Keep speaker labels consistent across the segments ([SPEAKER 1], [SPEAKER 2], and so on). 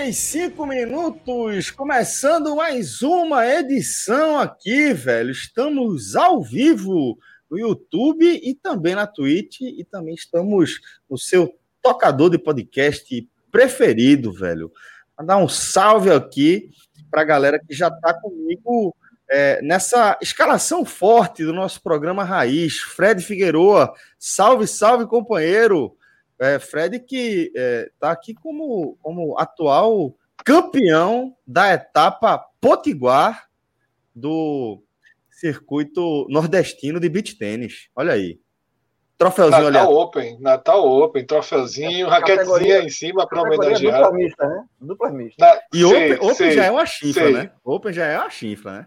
[SPEAKER 1] 45 minutos, começando mais uma edição aqui, velho. Estamos ao vivo no YouTube e também na Twitch e também estamos no seu tocador de podcast preferido, velho. Vou dar um salve aqui para a galera que já está comigo é, nessa escalação forte do nosso programa Raiz. Fred Figueroa, salve, salve, companheiro. É, Fred que está é, tá aqui como, como atual campeão da etapa Potiguar do circuito nordestino de beach tênis. Olha aí.
[SPEAKER 2] Troféuzinho Natal Open, Natal Open, troféuzinho, raquetezinha em cima para homenagear. Dupla mista,
[SPEAKER 1] né? Dupla mista. Na, e sei, Open, Open já é uma chifra, sei. né? Open já é uma chifra, né?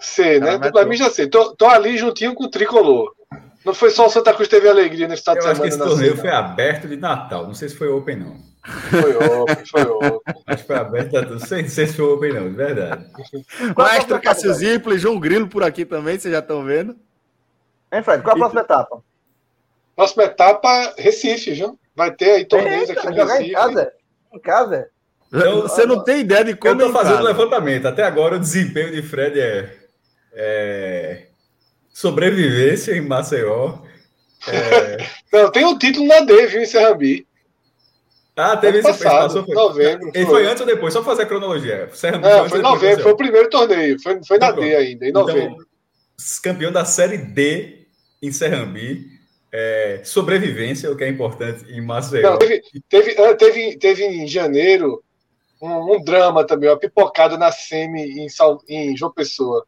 [SPEAKER 2] Sei, né? Dupla mista já sei. Tô, tô ali juntinho com o tricolor. Não foi só o Santa Cruz teve alegria nesse estado
[SPEAKER 3] de semana. Eu acho que esse torneio foi aberto de Natal. Não sei se foi Open, não.
[SPEAKER 2] Foi Open, foi Open.
[SPEAKER 3] Acho que foi aberto. Não sei, não sei se foi Open, não, de verdade.
[SPEAKER 1] Maestro Cássio Zippo e João Grilo por aqui também, vocês já estão vendo.
[SPEAKER 4] Hein, Fred? Qual a próxima etapa?
[SPEAKER 2] Próxima etapa, Recife, viu? Vai ter aí torneios aqui no Recife.
[SPEAKER 4] Em casa? Em casa?
[SPEAKER 1] Eu, você não tem ideia de como.
[SPEAKER 3] Eu estou fazendo levantamento. Até agora o desempenho de Fred é, é Sobrevivência em Maceió.
[SPEAKER 2] É... Não, tem o um título na D, viu, em Serrambi.
[SPEAKER 3] Ah, teve esse passado, foi, novembro. Ele foi. foi antes ou depois? Só fazer a cronologia.
[SPEAKER 2] Serrambi Não, foi em novembro, foi o primeiro torneio. Foi, foi na D ainda, em então, novembro. Então,
[SPEAKER 3] campeão da Série D em Serrambi. É, sobrevivência, o que é importante em Maceió. Não,
[SPEAKER 2] teve, teve, ah, teve, teve em janeiro um, um, drama também, uma pipocada na SEMI em, em João Pessoa.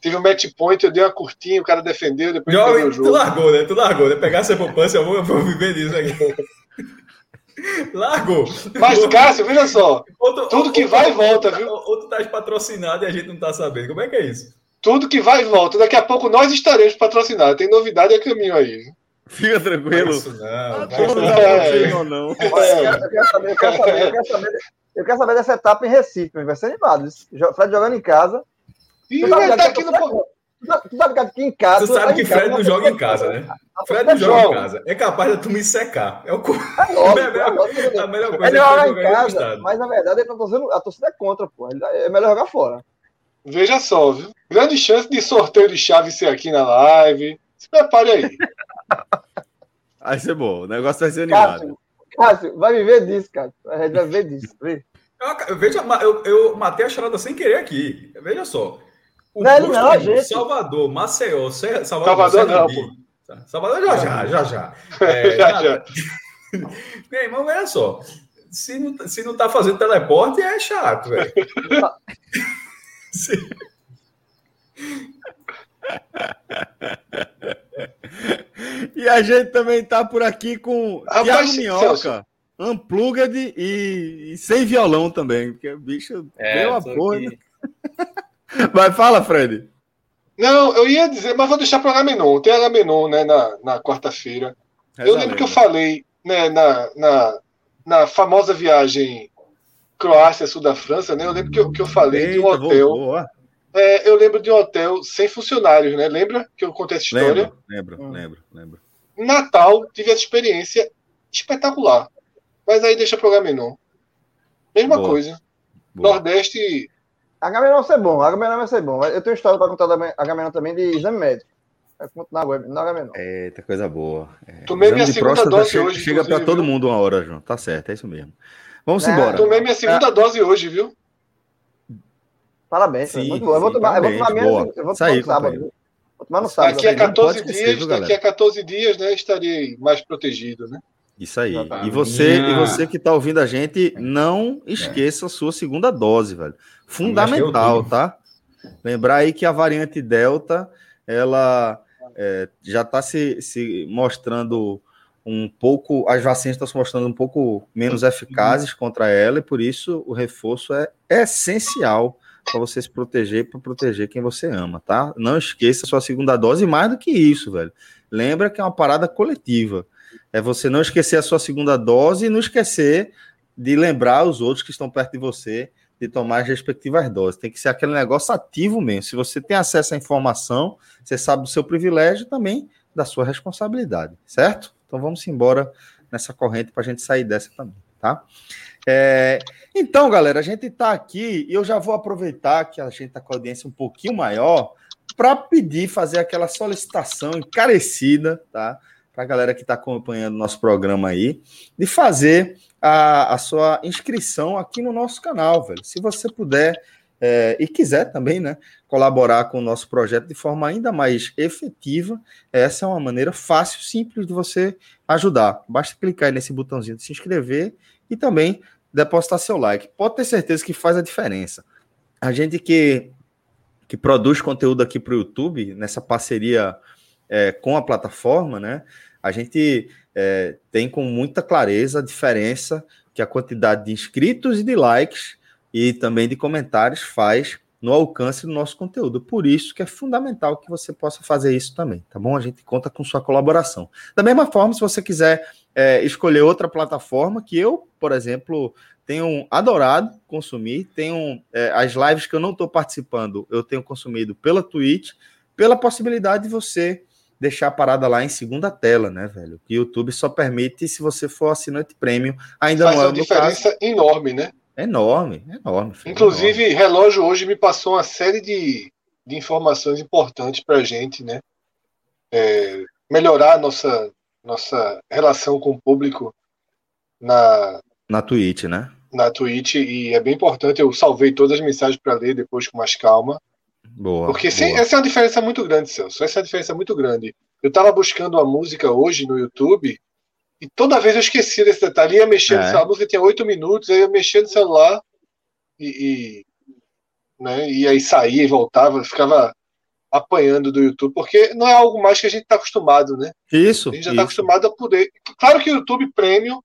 [SPEAKER 2] Teve um match point, eu dei uma curtinha, o cara defendeu, depois
[SPEAKER 3] Jovem, o jogo. Tu largou, né? Tu largou, né? Pegar essa poupança, eu vou, eu vou viver disso aqui. Largou.
[SPEAKER 2] Mas, Cássio, veja só. Outro, tudo que vai e volta, viu?
[SPEAKER 3] Ou tu tá patrocinado e a gente não tá sabendo. Como é que é isso?
[SPEAKER 2] Tudo que vai e volta. Daqui a pouco nós estaremos patrocinados. Tem novidade a caminho aí.
[SPEAKER 1] Fica tranquilo. Isso não,
[SPEAKER 4] não, é. não, não. É. Eu, eu, eu, saber, eu quero saber dessa etapa em Recife. Vai ser animado. Fred jogando em casa.
[SPEAKER 2] E ele tá aqui no.
[SPEAKER 4] Tu sabe que aqui em casa.
[SPEAKER 3] Tu sabe que Fred não joga em casa, né? Fred não joga em casa. É capaz de tu me secar. É o
[SPEAKER 4] é a melhor coisa. Ele joga em casa, mas na verdade ele tá torcendo, a torcida é contra, pô. É melhor jogar fora.
[SPEAKER 2] Veja só, viu? Grande chance de sorteio de chave ser aqui na live. Se prepare aí.
[SPEAKER 1] Vai ser bom. O negócio vai ser animado. Cássio,
[SPEAKER 4] Cássio vai viver disso, cara. A gente vai viver disso. Vê.
[SPEAKER 3] Eu, veja, eu, eu matei a charada sem querer aqui. Veja só.
[SPEAKER 4] O não, não, gente.
[SPEAKER 3] Salvador, Maceió, Salvador,
[SPEAKER 2] Salvador não, pô.
[SPEAKER 3] Salvador já, já, já, já. É, já, já. Meu irmão, olha só. Se não, se não tá fazendo teleporte, é chato, velho.
[SPEAKER 1] e a gente também tá por aqui com Thiago Minhoca. Celso. Unplugged e, e, sem violão também, porque o bicho é, deu a porra. Vai, fala, Fred.
[SPEAKER 2] Não, eu ia dizer, mas vou deixar para o Agamenon. Tem Agamenon né, na, na quarta-feira. Eu lembro que eu falei né, na, na, na famosa viagem Croácia, sul da França, né? Eu lembro que eu, que eu falei Eita, de um hotel. É, eu lembro de um hotel sem funcionários, né? Lembra que eu contei essa história?
[SPEAKER 1] Lembro, lembro, hum. lembro, lembro.
[SPEAKER 2] Natal, tive essa experiência espetacular. Mas aí deixa pro Agamenon. Mesma Boa. coisa. Boa. Nordeste.
[SPEAKER 4] Agamenon vai ser bom, Agamenon vai ser bom. Eu tenho história para contar da Agamenon também de exame médico. Eu conto na web, na Agamenon.
[SPEAKER 1] Eita, coisa boa. É,
[SPEAKER 2] Tomei minha segunda dose
[SPEAKER 1] chega,
[SPEAKER 2] hoje.
[SPEAKER 1] Chega para todo mundo uma hora, João. Tá certo, é isso mesmo. Vamos é, embora.
[SPEAKER 2] Tomei minha segunda é. dose hoje, viu?
[SPEAKER 4] Parabéns, sim, muito bom. Eu vou tomar, eu vou tomar minha. Eu vou tomar no sábado. Vou mas não sabe.
[SPEAKER 2] Daqui a 14 dias, daqui a 14 dias, né, estarei mais protegido, né?
[SPEAKER 1] Isso aí. E você, e você que está ouvindo a gente, não esqueça a sua segunda dose, velho. Fundamental, tá? Lembrar aí que a variante Delta, ela é, já está se, se mostrando um pouco, as vacinas estão se mostrando um pouco menos eficazes contra ela, e por isso o reforço é essencial para você se proteger, para proteger quem você ama, tá? Não esqueça a sua segunda dose, e mais do que isso, velho. Lembra que é uma parada coletiva. É você não esquecer a sua segunda dose e não esquecer de lembrar os outros que estão perto de você de tomar as respectivas doses. Tem que ser aquele negócio ativo mesmo. Se você tem acesso à informação, você sabe do seu privilégio também da sua responsabilidade, certo? Então vamos embora nessa corrente para a gente sair dessa também, tá? É, então, galera, a gente está aqui e eu já vou aproveitar que a gente está com a audiência um pouquinho maior para pedir, fazer aquela solicitação encarecida, tá? Para a galera que está acompanhando nosso programa aí, de fazer a, a sua inscrição aqui no nosso canal, velho. Se você puder é, e quiser também, né, colaborar com o nosso projeto de forma ainda mais efetiva, essa é uma maneira fácil, simples de você ajudar. Basta clicar nesse botãozinho de se inscrever e também depositar seu like. Pode ter certeza que faz a diferença. A gente que, que produz conteúdo aqui para o YouTube, nessa parceria é, com a plataforma, né, a gente é, tem com muita clareza a diferença que a quantidade de inscritos e de likes e também de comentários faz no alcance do nosso conteúdo. Por isso que é fundamental que você possa fazer isso também, tá bom? A gente conta com sua colaboração. Da mesma forma, se você quiser é, escolher outra plataforma, que eu, por exemplo, tenho adorado consumir, tenho é, as lives que eu não estou participando, eu tenho consumido pela Twitch, pela possibilidade de você deixar a parada lá em segunda tela, né, velho? O YouTube só permite se você for assinante premium. Ainda
[SPEAKER 2] Faz
[SPEAKER 1] não é
[SPEAKER 2] uma diferença caso. enorme, né?
[SPEAKER 1] Enorme, enorme.
[SPEAKER 2] Filho, Inclusive, enorme. relógio hoje me passou uma série de, de informações importantes para a gente, né? É, melhorar a nossa, nossa relação com o público na,
[SPEAKER 1] na Twitch, né?
[SPEAKER 2] Na Twitch, e é bem importante. Eu salvei todas as mensagens para ler depois com mais calma.
[SPEAKER 1] Boa.
[SPEAKER 2] Porque
[SPEAKER 1] boa.
[SPEAKER 2] essa é uma diferença muito grande, Celso. Essa é uma diferença muito grande. Eu estava buscando uma música hoje no YouTube e toda vez eu esquecia desse detalhe. Ia mexendo, é. a música tinha oito minutos, aí eu ia mexendo no celular e, e, né, e aí saía e voltava, ficava apanhando do YouTube, porque não é algo mais que a gente está acostumado, né?
[SPEAKER 1] Isso.
[SPEAKER 2] A gente já está acostumado a poder. Claro que o YouTube Premium,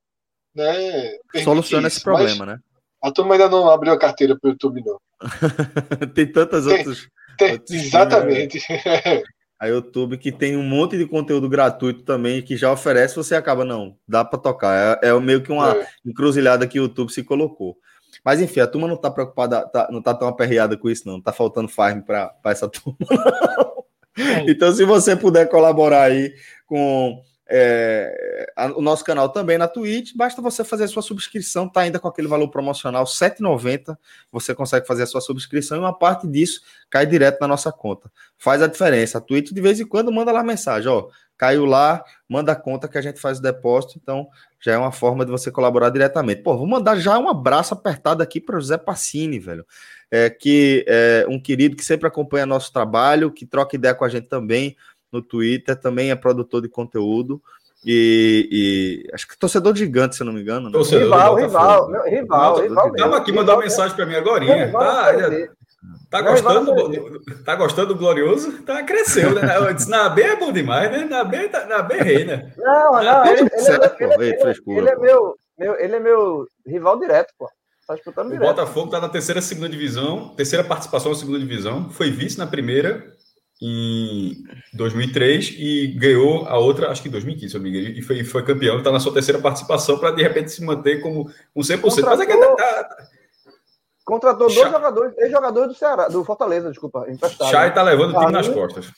[SPEAKER 2] né?
[SPEAKER 1] Soluciona isso, esse problema, né?
[SPEAKER 2] A turma ainda não abriu a carteira para o YouTube, não.
[SPEAKER 1] tem tantas tem, outras.
[SPEAKER 2] Tem, exatamente.
[SPEAKER 1] a YouTube que tem um monte de conteúdo gratuito também que já oferece, você acaba, não, dá para tocar. É, é, meio que uma é. encruzilhada que o YouTube se colocou. Mas enfim, a turma não está preocupada, tá, não está tão aperreada com isso, não. Tá faltando farm para essa turma. então, se você puder colaborar aí com é, a, o nosso canal também na Twitch. Basta você fazer a sua subscrição, tá ainda com aquele valor promocional R$ 7,90. Você consegue fazer a sua subscrição e uma parte disso cai direto na nossa conta. Faz a diferença. A Twitch de vez em quando manda lá mensagem, ó, caiu lá, manda a conta que a gente faz o depósito. Então já é uma forma de você colaborar diretamente. Pô, vou mandar já um abraço apertado aqui para o José Passini, velho. É, que é um querido que sempre acompanha nosso trabalho, que troca ideia com a gente também no Twitter, também é produtor de conteúdo. E, e, acho que torcedor gigante, se eu não me engano. Né?
[SPEAKER 4] Torcedor rival, rival, rival, rival,
[SPEAKER 3] rival. Tava aqui mandou uma mensagem para mim agora. Tá, tá, gostando, tá gostando do Glorioso? Tá, cresceu, né? Eu disse, na B é bom demais, né? Na B, tá, na B rei, né?
[SPEAKER 4] Não, não, ele, ele, certo, ele, ele, ele, é meu, meu, ele é meu rival direto, pô. Tá disputando
[SPEAKER 3] direto. O Botafogo tá na terceira segunda divisão, terceira participação na segunda divisão, foi vice na primeira em 2003 e ganhou a outra, acho que em 2015, se eu me engano, e foi, foi campeão, está na sua terceira participação para de repente se manter como um 100%. Contratou, Mas é que tá, tá...
[SPEAKER 4] contratou dois jogadores, ex-jogadores do Ceará, do Fortaleza, desculpa,
[SPEAKER 3] emprestado. Chay está levando o time nas costas.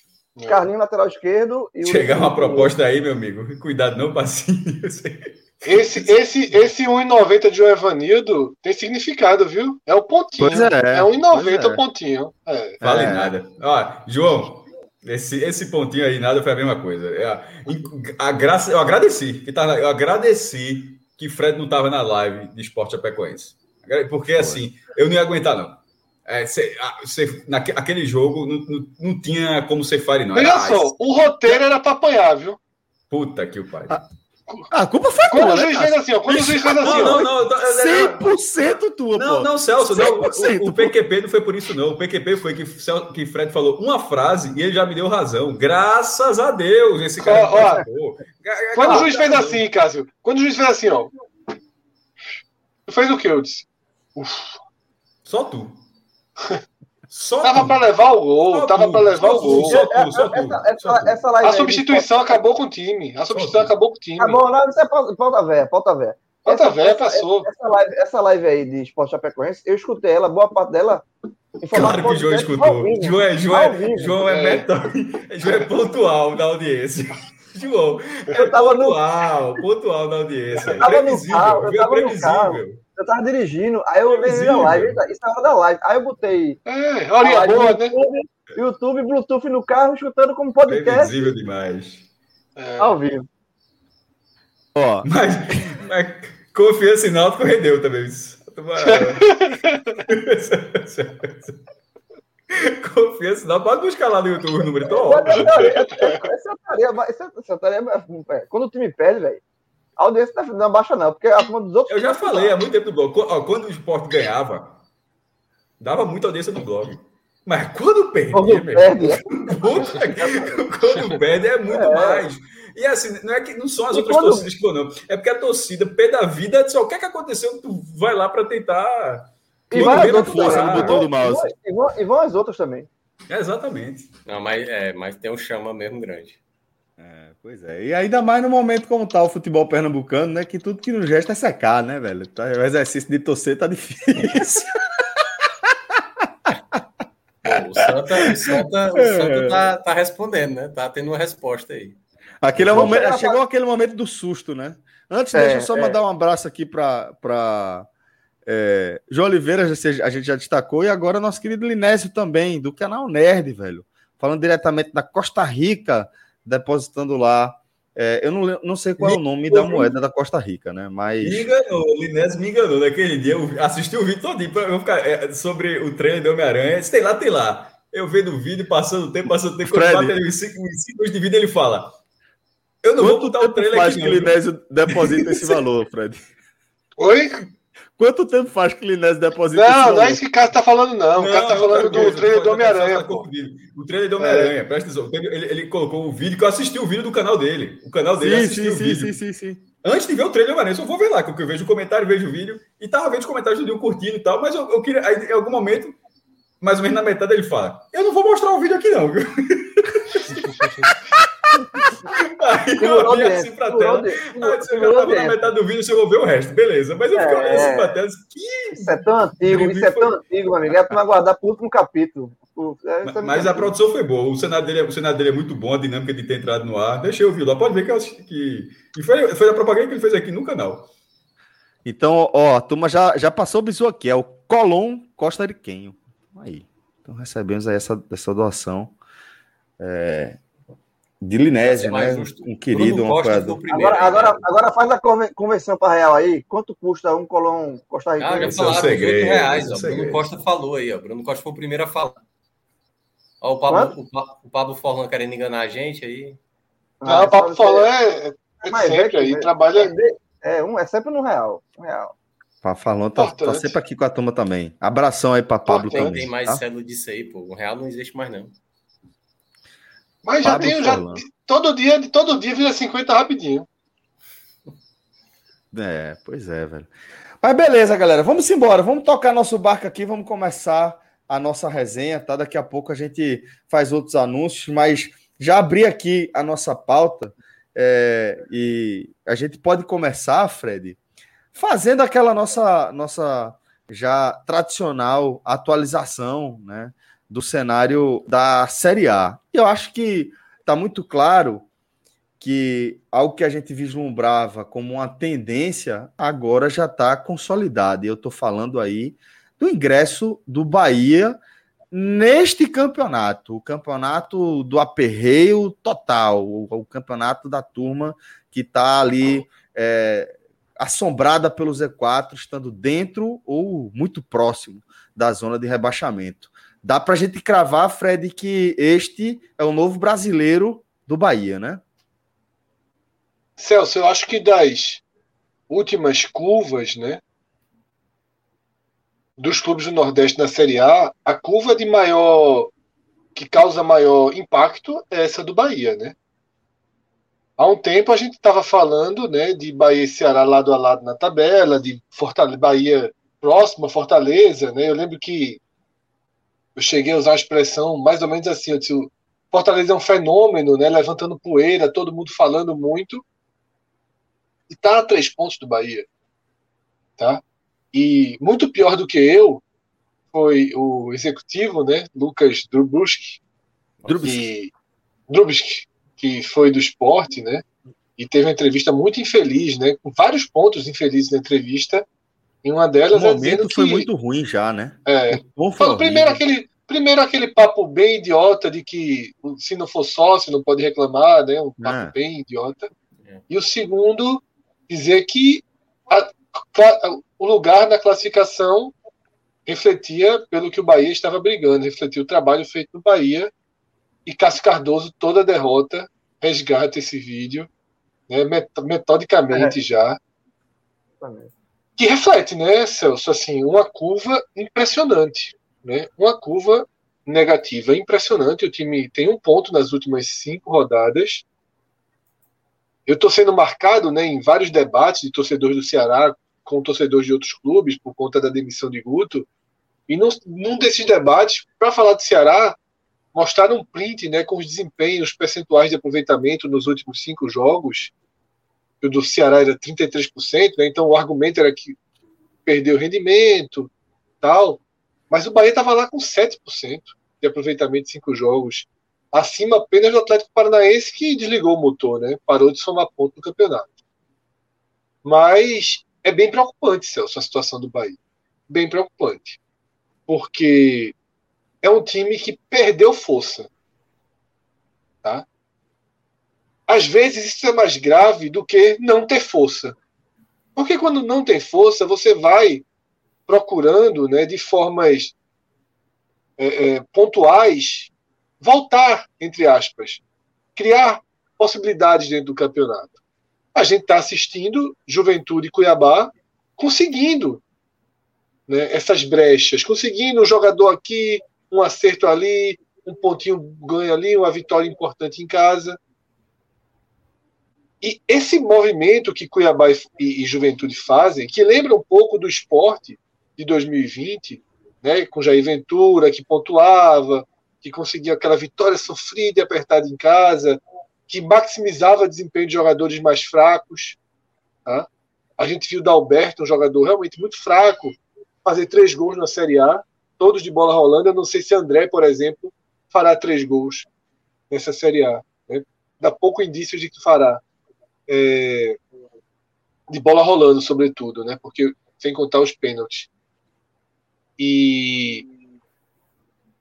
[SPEAKER 4] Carlinho, lateral esquerdo.
[SPEAKER 3] E Chegar uma proposta aí, meu amigo. Cuidado, não, passinho.
[SPEAKER 2] Esse, esse, esse 1,90 de um Evanildo tem significado, viu? É o pontinho. Pois é. É 1,90 é. o pontinho. É.
[SPEAKER 3] Vale é. nada. Ó, João, esse, esse pontinho aí, nada foi a mesma coisa. É, a, a graça, eu agradeci. Que tá, eu agradeci que Fred não estava na live de esporte Chapecoense. Porque assim, eu não ia aguentar, não. É, cê, cê, naquele jogo não, não, não, tinha como ser fire, não.
[SPEAKER 2] Olha só, o roteiro era pra apanhar, viu?
[SPEAKER 3] Puta que o pai. Ah,
[SPEAKER 1] a culpa foi
[SPEAKER 2] quando tua, o né, juiz né, fez assim, ó. Quando o juiz fez assim,
[SPEAKER 1] não, não, não, 100% tua,
[SPEAKER 3] Não, não, Celso, não, o, o, PQP não foi por isso, não. O PQP foi que, que Fred falou uma frase e ele já me deu razão. Graças a Deus, esse cara.
[SPEAKER 2] Ó, ó, quando o juiz fez assim, Cássio, quando o juiz fez assim, ó. Fez o que, eu disse?
[SPEAKER 3] Uf. Só tu.
[SPEAKER 2] Só tava para levar o gol, só tava para levar o gol. Só tu, só tu, essa, essa, essa a substituição acabou com o time. A substituição acabou com o time.
[SPEAKER 4] Acabou, não, isso é pauta velha, pauta velha.
[SPEAKER 2] Pauta velha passou.
[SPEAKER 4] Essa live, essa live aí de Esporte Chapecoense, eu escutei ela, boa parte dela.
[SPEAKER 3] Claro que o João escutou. João é, João é, João é, é. João é pontual da audiência. João, é eu tava pontual, no... pontual da audiência.
[SPEAKER 4] Eu tava previsível, no carro, eu tava no carro eu tava dirigindo, aí eu lembrei da live, isso é hora da live. Aí eu botei.
[SPEAKER 2] É, olha boa,
[SPEAKER 4] né? YouTube, YouTube, Bluetooth no carro, escutando como podcast.
[SPEAKER 3] Previsível demais.
[SPEAKER 4] É. Ao vivo.
[SPEAKER 3] Ó. Mas, mas confiança em Náutico rendeu também. Confiança, não pode buscar lá no YouTube o número.
[SPEAKER 4] Óbvio. Essa tarefa, é, quando o time perde, velho, a audiência não baixa, não, porque a turma dos outros.
[SPEAKER 3] Eu já falei há muito tempo do blog. Quando o esporte ganhava, dava muita audiência no blog. Mas quando perde, quando perde, é. quando perde é muito é. mais. E assim, não é que não são as e outras quando... torcidas que vão, não. É porque a torcida, pé da vida, só o que é que aconteceu? Tu vai lá para tentar.
[SPEAKER 4] E vai as outras no botão do mouse. E vão, e vão as outras também.
[SPEAKER 3] É, exatamente.
[SPEAKER 5] Não, mas, é, mas tem um chama mesmo grande.
[SPEAKER 1] É, pois é. E ainda mais no momento como tá o futebol pernambucano, né? Que tudo que nos gesta é secar, né, velho? Tá, o exercício de torcer tá difícil.
[SPEAKER 5] o Santa, o Santa, o Santa tá, tá, respondendo, né? Tá tendo uma resposta aí.
[SPEAKER 1] Aquele é momento, chegou aquele momento do susto, né? Antes, é, deixa eu só é. mandar um abraço aqui para é, João Oliveira, a gente já destacou, e agora nosso querido Linésio também, do canal Nerd, velho. Falando diretamente da Costa Rica, depositando lá. É, eu não, não sei qual é o nome da moeda da Costa Rica, né? Mas.
[SPEAKER 3] Me enganou, o Linés me enganou naquele dia. Eu assisti o vídeo todinho para eu ficar é, sobre o treino de Homem-Aranha. Tem lá, tem lá. Eu vendo o vídeo, passando o tempo, passando o tempo. Quando bate ali os 5 de vídeo, ele fala: Eu não Quanto vou botar o trailer
[SPEAKER 1] aqui. Faz que o Linés deposita esse valor, Fred?
[SPEAKER 2] Oi?
[SPEAKER 1] Quanto tempo faz que o Linés deposita
[SPEAKER 2] Não, não é isso que o Cássio tá falando, não. não o Cássio tá falando do trailer do Homem-Aranha. Tá
[SPEAKER 3] o trailer do Homem-Aranha, é. presta atenção. Ele, ele, colocou o vídeo que eu assisti o vídeo do canal dele. O canal dele
[SPEAKER 1] sim, sim,
[SPEAKER 3] o
[SPEAKER 1] vídeo. Sim, sim, sim,
[SPEAKER 3] Antes de ver o trailer do Homem-Aranha, só vou ver lá, porque eu vejo o comentário, vejo o vídeo. E tava vendo os comentários do Dio curtindo e tal, mas eu, eu queria. Aí, em algum momento, mais ou menos na metade, ele fala: Eu não vou mostrar o vídeo aqui, não, viu? Aí eu olhei assim pra tela. Aí você já tava na metade do vídeo, você vai ver o resto. Beleza. Mas eu fiquei olhando assim pra tela. Que...
[SPEAKER 4] Isso é tão antigo, isso é tão antigo, meu amigo. É pra guardar pro último capítulo.
[SPEAKER 3] É, mas, mas a produção foi boa. O cenário, dele, é, o cenário dele é muito bom, a dinâmica de ter entrado no ar. Deixa eu ouvir lá. Pode ver que, eu, que... E foi, foi a propaganda que ele fez aqui no canal.
[SPEAKER 1] Então, ó, a turma já, já passou o bisu aqui. É o Colom Costa Riquenho. Aí. Então recebemos aí essa, essa doação. É, de Linésio, né? Justo. Um querido, um
[SPEAKER 4] apoiador. Agora, agora, agora faz a conversão para real aí. Quanto custa um colão Costa Rica? Ah, já
[SPEAKER 5] falaram, segredo, reais. Ó. Bruno Costa falou aí, ó. Bruno Costa foi o primeiro a falar. Ó, o Pablo, o, o Pablo Forlan querendo enganar a gente aí.
[SPEAKER 2] Não, o Pablo Forlan é, é, é sempre aí, trabalha.
[SPEAKER 4] É, um, é sempre no real. Um real.
[SPEAKER 1] Falando, tá, tá, sempre aqui com a turma também. Abração aí para Pablo
[SPEAKER 5] também.
[SPEAKER 1] Não
[SPEAKER 5] tem mais tá? célula disso aí, pô. O real não existe mais, não.
[SPEAKER 2] Mas já tenho, já, todo dia, de todo dia vira 50 rapidinho.
[SPEAKER 1] É, pois é, velho. Mas beleza, galera, vamos embora, vamos tocar nosso barco aqui, vamos começar a nossa resenha, tá? Daqui a pouco a gente faz outros anúncios, mas já abri aqui a nossa pauta é, e a gente pode começar, Fred, fazendo aquela nossa nossa já tradicional atualização, né? do cenário da Série A. Eu acho que está muito claro que algo que a gente vislumbrava como uma tendência agora já está consolidado. Eu estou falando aí do ingresso do Bahia neste campeonato, o campeonato do aperreio total, o, o campeonato da turma que está ali é, assombrada pelo Z4, estando dentro ou muito próximo da zona de rebaixamento. Dá para a gente cravar, Fred, que este é o novo brasileiro do Bahia, né?
[SPEAKER 2] Celso, eu acho que das últimas curvas, né, dos clubes do Nordeste na Série A, a curva de maior que causa maior impacto é essa do Bahia, né? Há um tempo a gente estava falando, né, de Bahia e Ceará lado a lado na tabela, de Fortaleza, Bahia próxima Fortaleza, né? Eu lembro que eu cheguei a usar a expressão mais ou menos assim, eu disse, Fortaleza é um fenômeno, né, levantando poeira, todo mundo falando muito. E tá a três pontos do Bahia, tá? E muito pior do que eu foi o executivo, né, Lucas Drubusky, que, Drubusky, que foi do esporte, né, e teve uma entrevista muito infeliz, né, com vários pontos infelizes na entrevista. E uma delas o
[SPEAKER 1] é momento foi que, muito ruim já, né?
[SPEAKER 2] É. Falou primeiro aquele primeiro aquele papo bem idiota de que se não for sócio não pode reclamar, né? Um papo é. bem idiota. É. E o segundo dizer que a, o lugar na classificação refletia pelo que o Bahia estava brigando, refletia o trabalho feito no Bahia. E Cássio Cardoso, toda derrota, resgata esse vídeo, né, metodicamente é. já. Que reflete, né, Celso, assim, uma curva impressionante. Né? Uma curva negativa impressionante. O time tem um ponto nas últimas cinco rodadas. Eu estou sendo marcado né, em vários debates de torcedores do Ceará com torcedores de outros clubes por conta da demissão de Guto. E num, num desses debates, para falar do Ceará, mostraram um print né, com os desempenhos percentuais de aproveitamento nos últimos cinco jogos. O do Ceará era 33%, né, então o argumento era que perdeu rendimento, tal. Mas o Bahia estava lá com 7% de aproveitamento de cinco jogos, acima apenas do Atlético Paranaense, que desligou o motor, né? parou de somar ponto no campeonato. Mas é bem preocupante, Celso, a situação do Bahia. Bem preocupante. Porque é um time que perdeu força. Tá? Às vezes isso é mais grave do que não ter força. Porque quando não tem força, você vai procurando, né, de formas é, é, pontuais, voltar, entre aspas, criar possibilidades dentro do campeonato a gente está assistindo Juventude Cuiabá conseguindo né, essas brechas, conseguindo um jogador aqui, um acerto ali, um pontinho ganho ali, uma vitória importante em casa. E esse movimento que Cuiabá e, e Juventude fazem, que lembra um pouco do esporte de 2020, né, com Jair Ventura, que pontuava, que conseguia aquela vitória sofrida e apertada em casa, que maximizava desempenho de jogadores mais fracos. Tá? A gente viu o Dalberto, um jogador realmente muito fraco, fazer três gols na Série A, todos de bola rolando. Eu não sei se André, por exemplo, fará três gols nessa Série A. Né? Dá pouco indício de que fará. É... de bola rolando, sobretudo, né? porque sem contar os pênaltis. E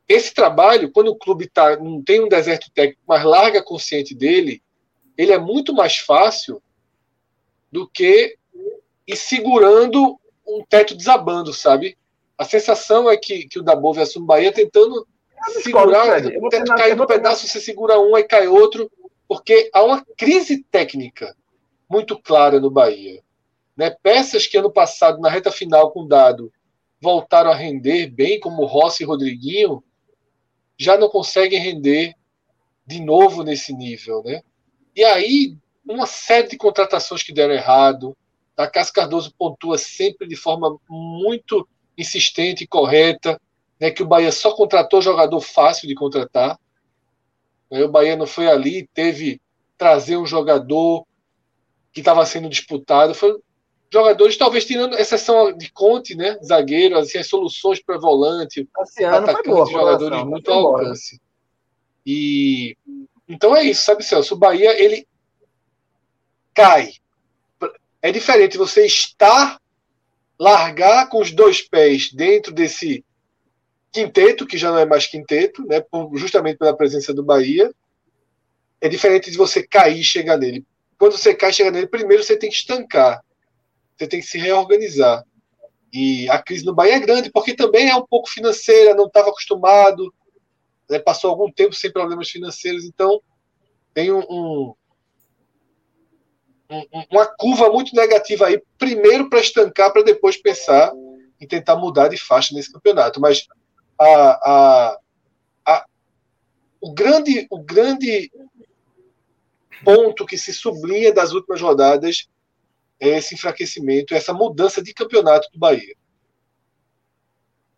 [SPEAKER 2] esse trabalho, quando o clube tá, não tem um deserto técnico, mas larga consciente dele, ele é muito mais fácil do que ir segurando um teto desabando, sabe? A sensação é que, que o Dabove assume Bahia tentando segurar, o teto cai no pedaço, você segura um, aí cai outro, porque há uma crise técnica muito clara no Bahia. Né? Peças que ano passado, na reta final com dado, voltaram a render bem, como Rossi e Rodriguinho, já não conseguem render de novo nesse nível, né? E aí, uma série de contratações que deram errado. A Cássio Cardoso pontua sempre de forma muito insistente e correta, né, que o Bahia só contratou jogador fácil de contratar. O Bahia não foi ali, teve trazer um jogador que estava sendo disputado. Foi jogadores, talvez tirando exceção de Conte, né? Zagueiro, assim, as soluções para volante, atacantes, jogadores muito ao alcance. E então é isso, sabe, Celso? O Bahia ele cai. É diferente você estar largar com os dois pés dentro desse quinteto, que já não é mais quinteto, né, justamente pela presença do Bahia. É diferente de você cair e chegar nele. Quando você cai e chega nele, primeiro você tem que estancar você tem que se reorganizar. E a crise no Bahia é grande, porque também é um pouco financeira, não estava acostumado, né, passou algum tempo sem problemas financeiros, então tem um, um, um uma curva muito negativa aí, primeiro para estancar, para depois pensar em tentar mudar de faixa nesse campeonato. Mas a, a, a, o, grande, o grande ponto que se sublinha das últimas rodadas é esse enfraquecimento, essa mudança de campeonato do Bahia.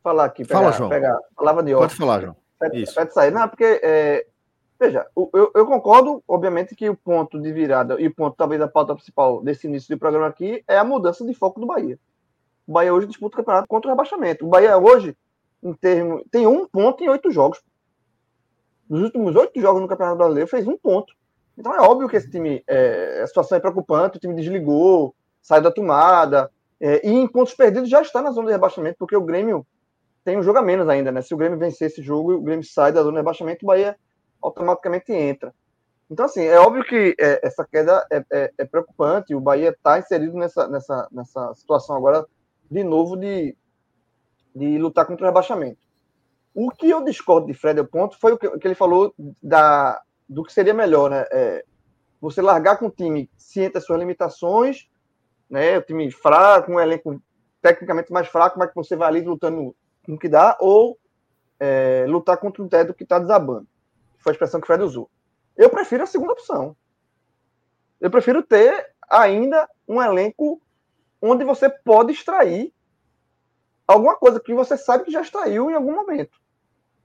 [SPEAKER 4] Falar aqui,
[SPEAKER 1] pegar, Fala, João.
[SPEAKER 4] Pegar, palavra de
[SPEAKER 1] Pode falar, João.
[SPEAKER 4] Pode, Isso. pode sair. Não, porque, é, veja, eu, eu, concordo, obviamente, que o ponto de virada e o ponto, talvez, da pauta principal desse início do programa aqui é a mudança de foco do Bahia. O Bahia hoje disputa o campeonato contra o rebaixamento. O Bahia hoje, em termos, tem um ponto em oito jogos. Nos últimos oito jogos no Campeonato Brasileiro, fez um ponto. Então é óbvio que esse time, é, a situação é preocupante, o time desligou, saiu da tomada, é, e em pontos perdidos já está na zona de rebaixamento, porque o Grêmio tem um jogo a menos ainda, né? Se o Grêmio vencer esse jogo, o Grêmio sai da zona de rebaixamento, o Bahia automaticamente entra. Então, assim, é óbvio que é, essa queda é, é, é, preocupante, o Bahia está inserido nessa, nessa, nessa situação agora, de novo, de, de lutar contra o rebaixamento. O que eu discordo de Fred ponto foi o que, o ele falou da, do que seria melhor, né? É, você largar com o time ciente das suas limitações, né? O time fraco, um elenco tecnicamente mais fraco, é que você vai ali lutando com o que dá, ou é, lutar contra o teto que está desabando. Foi a expressão que o Fred usou. Eu prefiro a segunda opção. Eu prefiro ter ainda um elenco onde você pode extrair alguma coisa que você sabe que já extraiu em algum momento,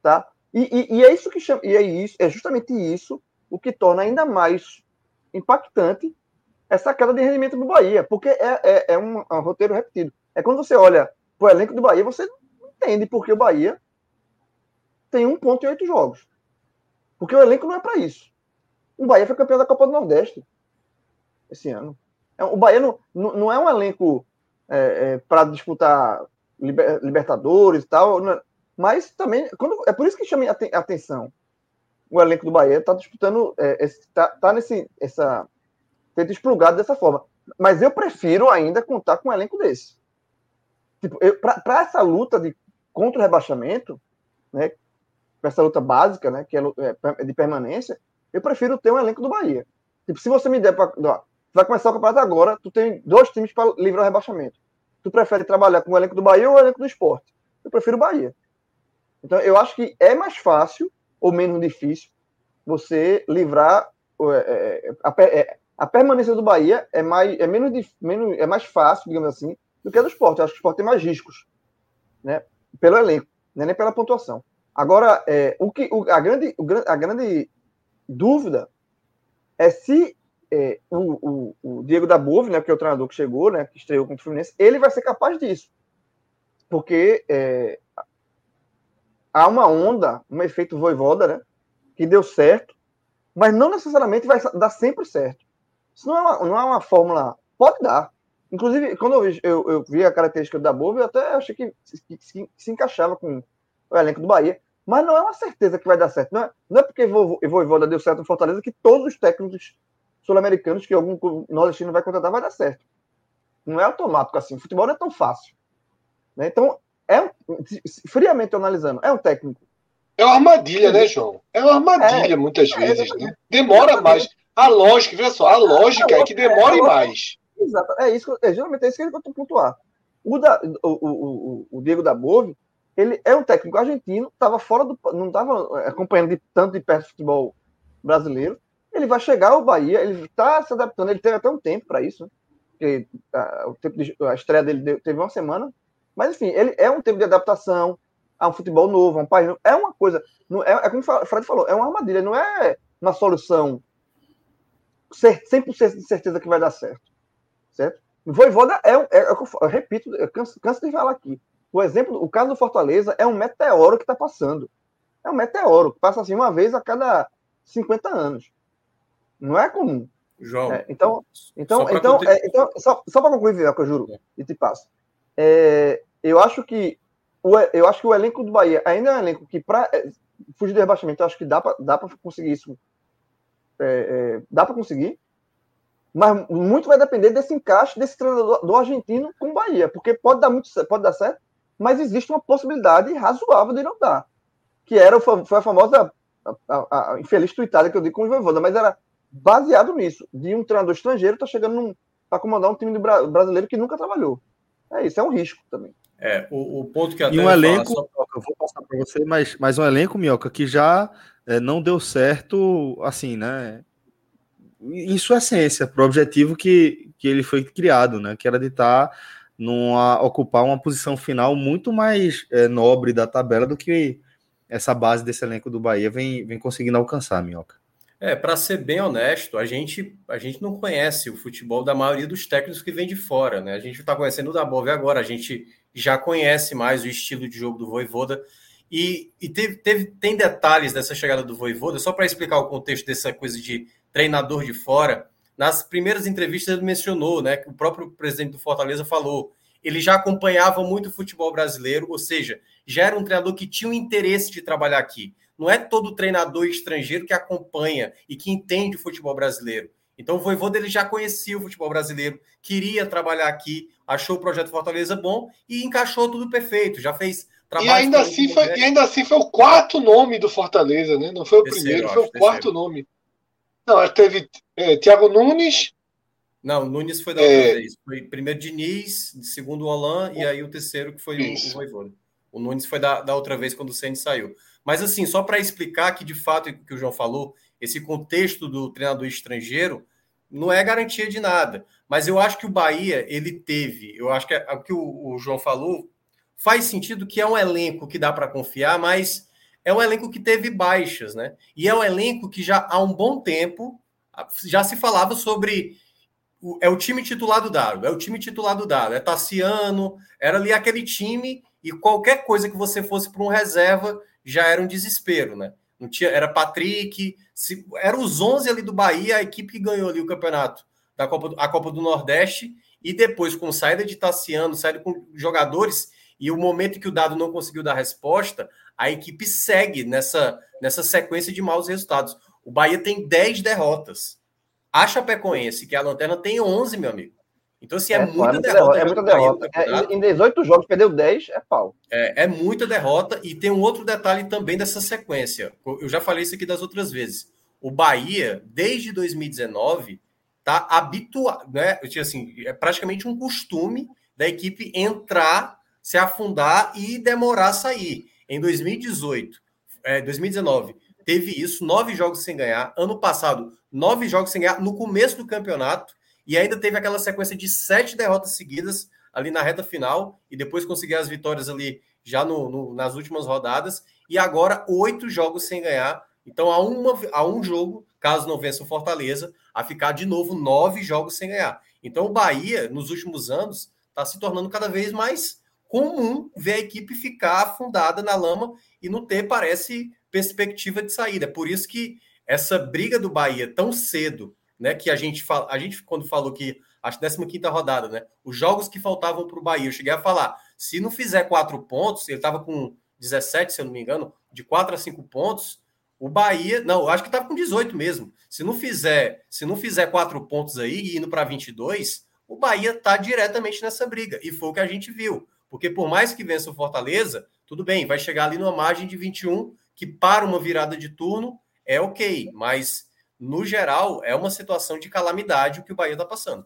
[SPEAKER 4] tá? E, e, e, é isso que chama, e é isso, é justamente isso o que torna ainda mais impactante essa queda de rendimento do Bahia, porque é, é, é um, é um, roteiro repetido. É quando você olha para o elenco do Bahia, você entende porque o Bahia tem um ponto em oito jogos. Porque o elenco não é para isso. O Bahia foi campeão da Copa do Nordeste esse ano. É, o Bahia não, não é um elenco é, é, para disputar Libertadores e tal. Não, mas também, quando, é por isso que chama a atenção. O elenco do Bahia está disputando, está é, tá nesse, essa, tendo explugado dessa forma. Mas eu prefiro ainda contar com um elenco desse. Tipo, para essa luta de, contra o rebaixamento, né, essa luta básica, né, que é, é de permanência, eu prefiro ter um elenco do Bahia. Tipo, se você me der para. Vai começar o campeonato agora, tu tem dois times para livrar o rebaixamento. Tu prefere trabalhar com o elenco do Bahia ou o elenco do esporte? Eu prefiro o Bahia. Então, eu acho que é mais fácil ou menos difícil você livrar é, é, a, é, a permanência do Bahia é mais é menos, menos é mais fácil, digamos assim, do que a do esporte. Eu acho que o esporte tem mais riscos, né? Pelo elenco, né? nem pela pontuação. Agora, é, o que o, a grande a grande dúvida é se é, o, o, o, Diego da Bove, né, que é o treinador que chegou, né, que estreou contra o Fluminense, ele vai ser capaz disso. Porque é, há uma onda, um efeito voivoda, né? Que deu certo, mas não necessariamente vai dar sempre certo. Isso não é uma, não é uma fórmula. Pode dar. Inclusive, quando eu vi, eu, eu vi a característica da Bova, eu até achei que se, encaixava com o elenco do Bahia. Mas não é uma certeza que vai dar certo. Não é, não é porque Voivoda deu certo no Fortaleza que todos os técnicos sul-americanos que algum nordestino vai contratar vai dar certo. Não é automático assim. O futebol não é tão fácil. Né? Então, é friamente analisando, é um técnico.
[SPEAKER 2] É uma armadilha, né, João? É uma armadilha, é, muitas é, vezes. Né? Demora mais. A lógica, veja só, a lógica é que demore é, mais.
[SPEAKER 4] Exato, é isso, é geralmente é isso que eu estou pontuar. O, da, o, o, o, o Diego da Bove, ele é um técnico argentino, estava fora do. não estava acompanhando de, tanto de perto o futebol brasileiro. Ele vai chegar ao Bahia, ele está se adaptando, ele teve até um tempo para isso, né? porque a, o tempo de, a estreia dele teve uma semana, mas, enfim, ele é um tempo de adaptação a um futebol novo, a um país novo. É uma coisa. Não, é, é como o Fred falou, é uma armadilha, não é uma solução 100% de certeza que vai dar certo. Certo? Voivoda é, é, é eu repito, eu canso, canso de falar aqui. O exemplo, o caso do Fortaleza é um meteoro que está passando. É um meteoro que passa assim uma vez a cada 50 anos. Não é comum.
[SPEAKER 5] João.
[SPEAKER 4] É, então, então, então, é, então, só, só para concluir, Vivel, que eu juro, e te passo. É, eu acho que o, eu acho que o elenco do Bahia ainda é um elenco que, para é, fugir do rebaixamento, eu acho que dá para dá conseguir isso. É, é, dá para conseguir. Mas muito vai depender desse encaixe desse treinador do argentino com o Bahia, porque pode dar muito pode dar certo, mas existe uma possibilidade razoável de não dar. Que era foi a famosa a, a, a infeliz tuitada que eu digo com o Voivoda, mas era baseado nisso, de um treinador estrangeiro tá chegando para comandar um time brasileiro que nunca trabalhou. É isso, é um risco também.
[SPEAKER 3] É, o, o ponto que até
[SPEAKER 1] e um elenco, só... eu vou passar para você, mas, mas um elenco, Minhoca, que já é, não deu certo, assim, né? Em sua essência, para o objetivo que, que ele foi criado, né? Que era de estar tá numa, ocupar uma posição final muito mais é, nobre da tabela do que essa base desse elenco do Bahia vem, vem conseguindo alcançar, Minhoca.
[SPEAKER 5] É, para ser bem honesto, a gente, a gente não conhece o futebol da maioria dos técnicos que vem de fora, né? A gente está conhecendo o da Bove agora, a gente já conhece mais o estilo de jogo do Voivoda. E, e teve, teve, tem detalhes dessa chegada do Voivoda, só para explicar o contexto dessa coisa de treinador de fora. Nas primeiras entrevistas ele mencionou, né, que o próprio presidente do Fortaleza falou, ele já acompanhava muito o futebol brasileiro, ou seja, já era um treinador que tinha o interesse de trabalhar aqui. Não é todo treinador estrangeiro que acompanha e que entende o futebol brasileiro. Então o Voivoda ele já conhecia o futebol brasileiro, queria trabalhar aqui, achou o projeto Fortaleza bom e encaixou tudo perfeito. Já fez
[SPEAKER 2] trabalho. E ainda, assim foi, e ainda assim foi o quarto nome do Fortaleza, né? Não foi o terceiro, primeiro, foi o quarto terceiro. nome. Não, teve é, Thiago Nunes.
[SPEAKER 5] Não, Nunes foi da outra é... vez. Foi primeiro Diniz, segundo o Alain, e aí o terceiro que foi Isso. o, o Voivoda. O Nunes foi da, da outra vez quando o Ceni saiu. Mas assim, só para explicar que de fato o que o João falou, esse contexto do treinador estrangeiro não é garantia de nada. Mas eu acho que o Bahia, ele teve, eu acho que é, o que o, o João falou faz sentido que é um elenco que dá para confiar, mas é um elenco que teve baixas, né? E é um elenco que já há um bom tempo já se falava sobre é o time titular do Dado, é o time titular do Dado, é Tassiano, era ali aquele time e qualquer coisa que você fosse para um reserva já era um desespero, né? Não tinha, era Patrick, se, era os 11 ali do Bahia, a equipe que ganhou ali o campeonato da Copa, a Copa do Nordeste, e depois com saída de Tassiano, saída com jogadores, e o momento que o Dado não conseguiu dar resposta, a equipe segue nessa, nessa sequência de maus resultados. O Bahia tem 10 derrotas. A Chapecoense, que é a lanterna, tem 11, meu amigo. Então, assim, é, é muita derrota.
[SPEAKER 4] É muita derrota. É, em 18 jogos, perdeu 10, é pau.
[SPEAKER 5] É, é muita derrota. E tem um outro detalhe também dessa sequência. Eu já falei isso aqui das outras vezes. O Bahia, desde 2019, tá habituado, né? Assim, é praticamente um costume da equipe entrar, se afundar e demorar a sair. Em 2018, é, 2019, teve isso, nove jogos sem ganhar. Ano passado, nove jogos sem ganhar no começo do campeonato e ainda teve aquela sequência de sete derrotas seguidas ali na reta final, e depois conseguir as vitórias ali já no, no, nas últimas rodadas, e agora oito jogos sem ganhar. Então, há, uma, há um jogo, caso não vença o Fortaleza, a ficar de novo nove jogos sem ganhar. Então, o Bahia, nos últimos anos, está se tornando cada vez mais comum ver a equipe ficar afundada na lama e não ter, parece, perspectiva de saída. Por isso que essa briga do Bahia tão cedo né? Que a gente fala, a gente quando falou que acho 15 rodada, né? Os jogos que faltavam para o Bahia, eu cheguei a falar, se não fizer quatro pontos, ele estava com 17, se eu não me engano, de 4 a 5 pontos, o Bahia, não, acho que estava com 18 mesmo. Se não fizer, se não fizer quatro pontos aí indo para 22, o Bahia está diretamente nessa briga. E foi o que a gente viu. Porque por mais que vença o Fortaleza, tudo bem, vai chegar ali numa margem de 21, que para uma virada de turno é ok, mas no geral, é uma situação de calamidade o que o Bahia está passando.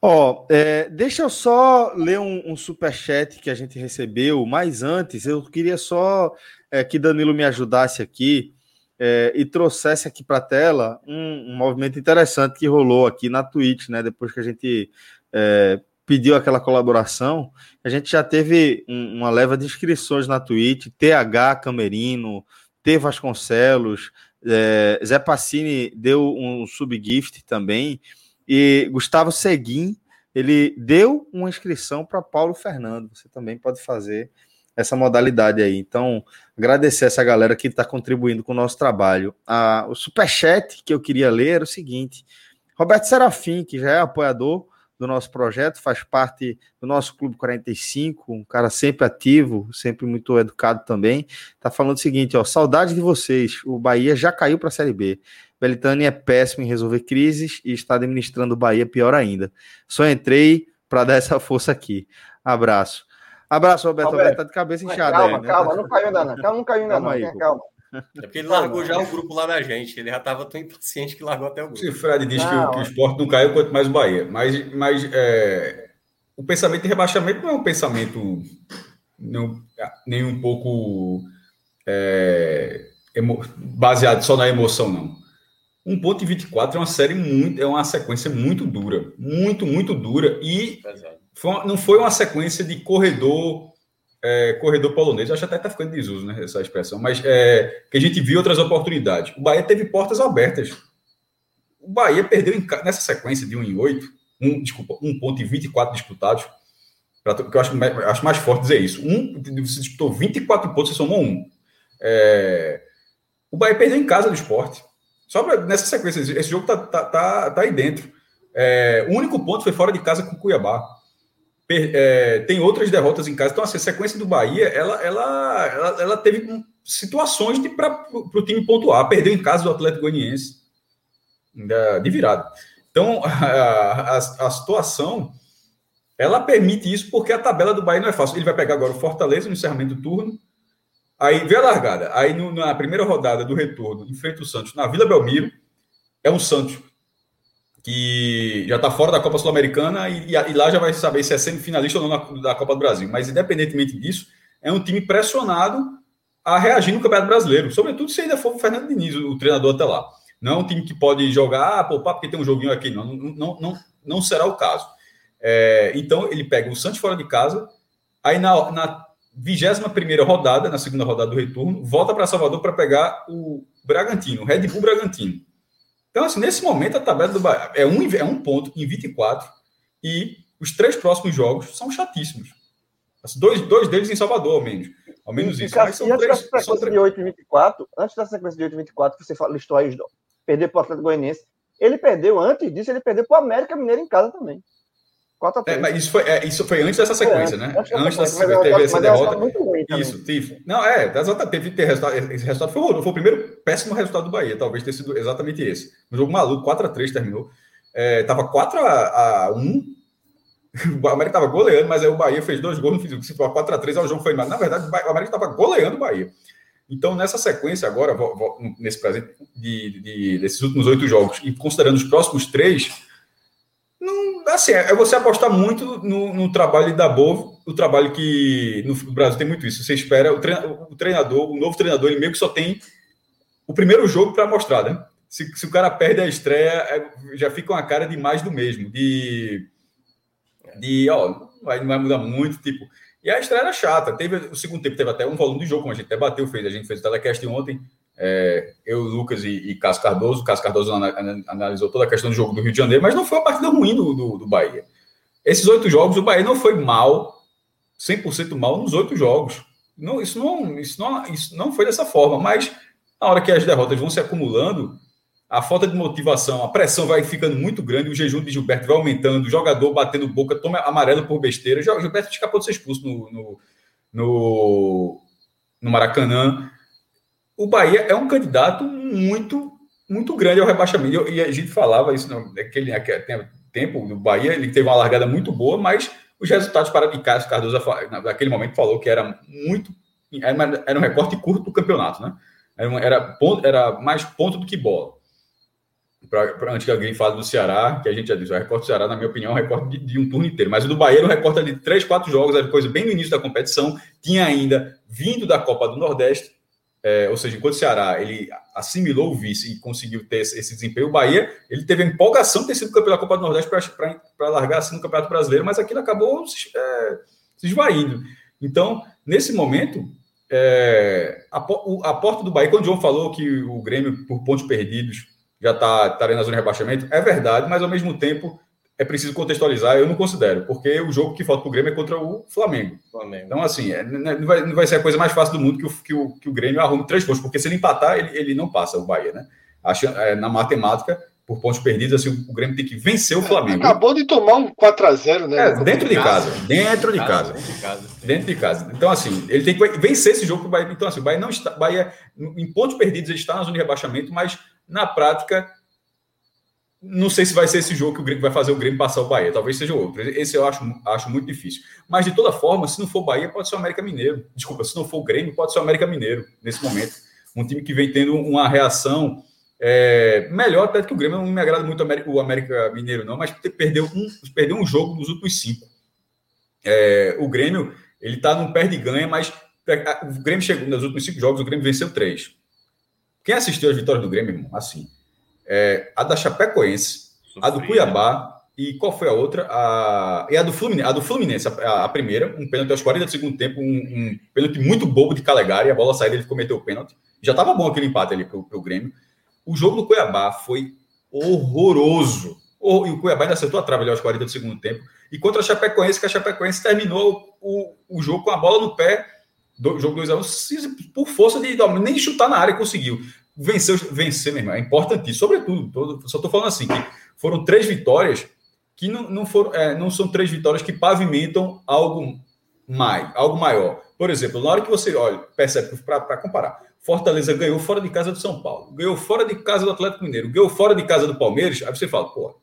[SPEAKER 1] Ó, oh, é, deixa eu só ler um, um superchat que a gente recebeu, mas antes eu queria só é, que Danilo me ajudasse aqui é, e trouxesse aqui para a tela um, um, movimento interessante que rolou aqui na Twitch, né? Depois que a gente é, pediu aquela colaboração, a gente já teve um, uma leva de inscrições na Twitch, TH Camerino, T. Vasconcelos, é, Zé Passini deu um subgift também, e Gustavo Seguin, ele deu uma inscrição para Paulo Fernando. Você também pode fazer essa modalidade aí. Então, agradecer essa galera que está contribuindo com o nosso trabalho. Ah, o superchat que eu queria ler era o seguinte: Roberto Serafim, que já é apoiador, do nosso projeto, faz parte do nosso Clube 45, um cara sempre ativo, sempre muito educado também. Tá falando o seguinte, ó, saudade de vocês, o Bahia já caiu para a Série B. Belitani é péssimo em resolver crises e está administrando o Bahia pior ainda. Só entrei para dar essa força aqui. Abraço. Abraço, Roberto. Roberto, tá de cabeça inchada.
[SPEAKER 4] Calma, aí, né? calma, não caiu ainda não. Calma, não caiu ainda calma não. Aí, calma.
[SPEAKER 5] É porque ele largou já o grupo lá da gente. Ele já estava tão impaciente que largou até o grupo.
[SPEAKER 3] Se o Fred diz que, que, o esporte não caiu, quanto mais o Bahia. Mas, mas é, o pensamento de rebaixamento não é um pensamento não, nem um pouco é, emo, baseado só na emoção, não. Um ponto e 24 é uma série muito, é uma sequência muito dura, muito, muito dura e foi uma, não foi uma sequência de corredor é, corredor polonês. Acho até está ficando desuso, né, essa expressão, mas é, que a gente viu outras oportunidades. O Bahia teve portas abertas. O Bahia perdeu em, nessa sequência de 1 em 8, um, desculpa, 1 ponto e 24 disputados, que eu acho, acho mais forte dizer isso. Um, você disputou 24 pontos, você somou um. É, o Bahia perdeu em casa do esporte. Só pra, nessa sequência, esse jogo tá, tá, tá, tá aí dentro. É, o único ponto foi fora de casa com o Cuiabá. É, tem outras derrotas em casa. Então, assim, a sequência do Bahia, ela, ela, ela, ela teve situações para o time pontuar. Perdeu em casa do Atlético Goianiense, de virada. Então, a, a, a, situação, ela permite isso porque a tabela do Bahia não é fácil. Ele vai pegar agora o Fortaleza no encerramento do turno, Aí vê a largada. Aí no, na primeira rodada do retorno, enfrenta o Santos na Vila Belmiro. É um Santos que já está fora da Copa Sul-Americana e, e, lá já vai saber se é semifinalista ou não da Copa do Brasil. Mas independentemente disso, é um time pressionado a reagir no Campeonato Brasileiro. Sobretudo se ainda for o Fernando Diniz, o treinador até lá. Não é um time que pode jogar, ah, poupar porque tem um joguinho aqui. Não, não, não, não, não será o caso. É, então ele pega o Santos fora de casa. Aí na, na 21 rodada, na segunda rodada do retorno, volta para Salvador para pegar o Bragantino, o Red Bull Bragantino. Então, assim, nesse momento, a tabela do Bahia é um, é um ponto em 24 e os três próximos jogos são chatíssimos. Assim, dois, dois deles em Salvador, ao menos. Ao menos e, isso. Mas
[SPEAKER 4] são três, da sequência três... de 8 e 24, antes da sequência de 8 e 24, que você listou aí, perder para o Atlético Goianiense, ele perdeu, antes disso, ele perdeu para o América Mineiro em casa também.
[SPEAKER 3] 4 é, mas isso foi, é, isso foi antes dessa sequência, é, né? Antes dessa sequência, teve essa derrota. Isso, teve. Não, é, teve ter resultado. Esse resultado foi. Foi o primeiro péssimo resultado do Bahia, talvez tenha sido exatamente esse. Um jogo maluco, 4x3 terminou. É, tava 4x1. O América estava goleando, mas aí o Bahia fez dois gols no físico. Se for 4x3, o jogo foi mais. Na verdade, o América estava goleando o Bahia. Então, nessa sequência agora, nesse presente de, de, desses últimos oito jogos, e considerando os próximos três, não, assim, é você apostar muito no, no trabalho da Bovo, o trabalho que no Brasil tem muito isso. Você espera o treinador, o, treinador, o novo treinador, ele meio que só tem o primeiro jogo para mostrar, né? Se, se, o cara perde a estreia, é, já fica uma cara de mais do mesmo, de, de ó, vai, não vai mudar muito, tipo. E a estreia era chata. Teve o segundo tempo, teve até um volume de jogo, como a gente até bateu, fez. A gente fez o telecast ontem. É, eu, Lucas e, e Cássio Cardoso. Cássio Cardoso analisou toda a questão do jogo do Rio de Janeiro, mas não foi uma partida ruim do, do, do Bahia. Esses oito jogos, o Bahia não foi mal, 100% mal nos oito jogos. Não, isso, não, isso, não, isso não foi dessa forma, mas na hora que as derrotas vão se acumulando, a falta de motivação, a pressão vai ficando muito grande, o jejum de Gilberto vai aumentando, o jogador batendo boca, toma amarelo por besteira. Gilberto escapou de ser expulso no, no, no, no Maracanã o Bahia é um candidato muito, muito grande ao rebaixamento. E a gente falava isso naquele, tempo do Bahia, ele teve uma largada muito boa, mas os resultados para de Cássio Cardoso, naquele momento, falou que era muito. Era um recorte curto do campeonato, né? Era, era, era mais ponto do que bola. Pra, pra, antes que alguém fale do Ceará, que a gente já disse, o recorte do Ceará, na minha opinião, é um recorte de, de, um turno inteiro. Mas o do Bahia era um recorte de três, quatro jogos, era coisa bem no início da competição. Tinha ainda vindo da Copa do Nordeste é, ou seja, enquanto o Ceará ele assimilou o vice e conseguiu ter esse, esse desempenho, o Bahia ele teve a empolgação de ter sido campeão da Copa do Nordeste para largar assim no Campeonato Brasileiro, mas aquilo acabou se, é, se esvaindo. Então, nesse momento, é, a, a, porta do Bahia, quando o João falou que o Grêmio, por pontos perdidos, já está tá na zona de rebaixamento, é verdade, mas ao mesmo tempo é preciso contextualizar, eu não considero, porque o jogo que falta para o Grêmio é contra o Flamengo. Flamengo. Então, assim, é, não, vai, não vai ser a coisa mais fácil do mundo que o, que o, que o Grêmio arrume três pontos, porque se ele empatar, ele, ele não passa o Bahia, né? Acho, é, na matemática, por pontos perdidos, assim, o Grêmio tem que vencer o Flamengo.
[SPEAKER 2] Acabou de tomar um 4x0, né?
[SPEAKER 3] É, dentro de casa. Dentro de casa. Dentro de casa. Dentro de casa. Então, assim, ele tem que vencer esse jogo para o Bahia. Então, assim, o Bahia não está. Bahia, em pontos perdidos, ele está na zona de rebaixamento, mas Na prática, não sei se vai ser esse jogo que o Grêmio vai fazer o Grêmio passar o Bahia. Talvez seja outro. Esse eu acho, acho muito difícil. Mas, de toda forma, se não for o Bahia, pode ser o América Mineiro. Desculpa, se não for o Grêmio, pode ser o América Mineiro, nesse momento. Um time que vem tendo uma reação é, melhor até que o Grêmio. Não me agrada muito o América Mineiro, não, mas perdeu um, perdeu um jogo nos últimos cinco. É, o Grêmio, ele tá num perde-ganha, mas o Grêmio chegou nos últimos cinco jogos, o Grêmio venceu três. Quem assistiu as vitórias do Grêmio, irmão, assim, é, a da Chapecoense, a do Cuiabá e qual foi a outra? A, e a do Fluminense, a, do Fluminense a, a primeira, um pênalti aos 40 do segundo tempo, um, um pênalti muito bobo de Calegari, a bola saiu, ele cometeu o pênalti. Já estava bom aquele empate ali para o Grêmio. O jogo do Cuiabá foi horroroso. E o Cuiabá ainda acertou a trave ali aos 40 do segundo tempo. E contra a Chapecoense, que a Chapecoense terminou o, o jogo com a bola no pé, do, jogo 2x1, por força de nem chutar na área conseguiu. Venceu, vencer, meu irmão, é importantíssimo. Sobretudo, todo, só estou falando assim, que foram três vitórias que não, não, foram, é, não são três vitórias que pavimentam algo mais, algo maior. Por exemplo, na hora que você olha, percebe, para comparar, Fortaleza ganhou fora de casa do São Paulo, ganhou fora de casa do Atlético Mineiro, ganhou fora de casa do Palmeiras, aí você fala, pô,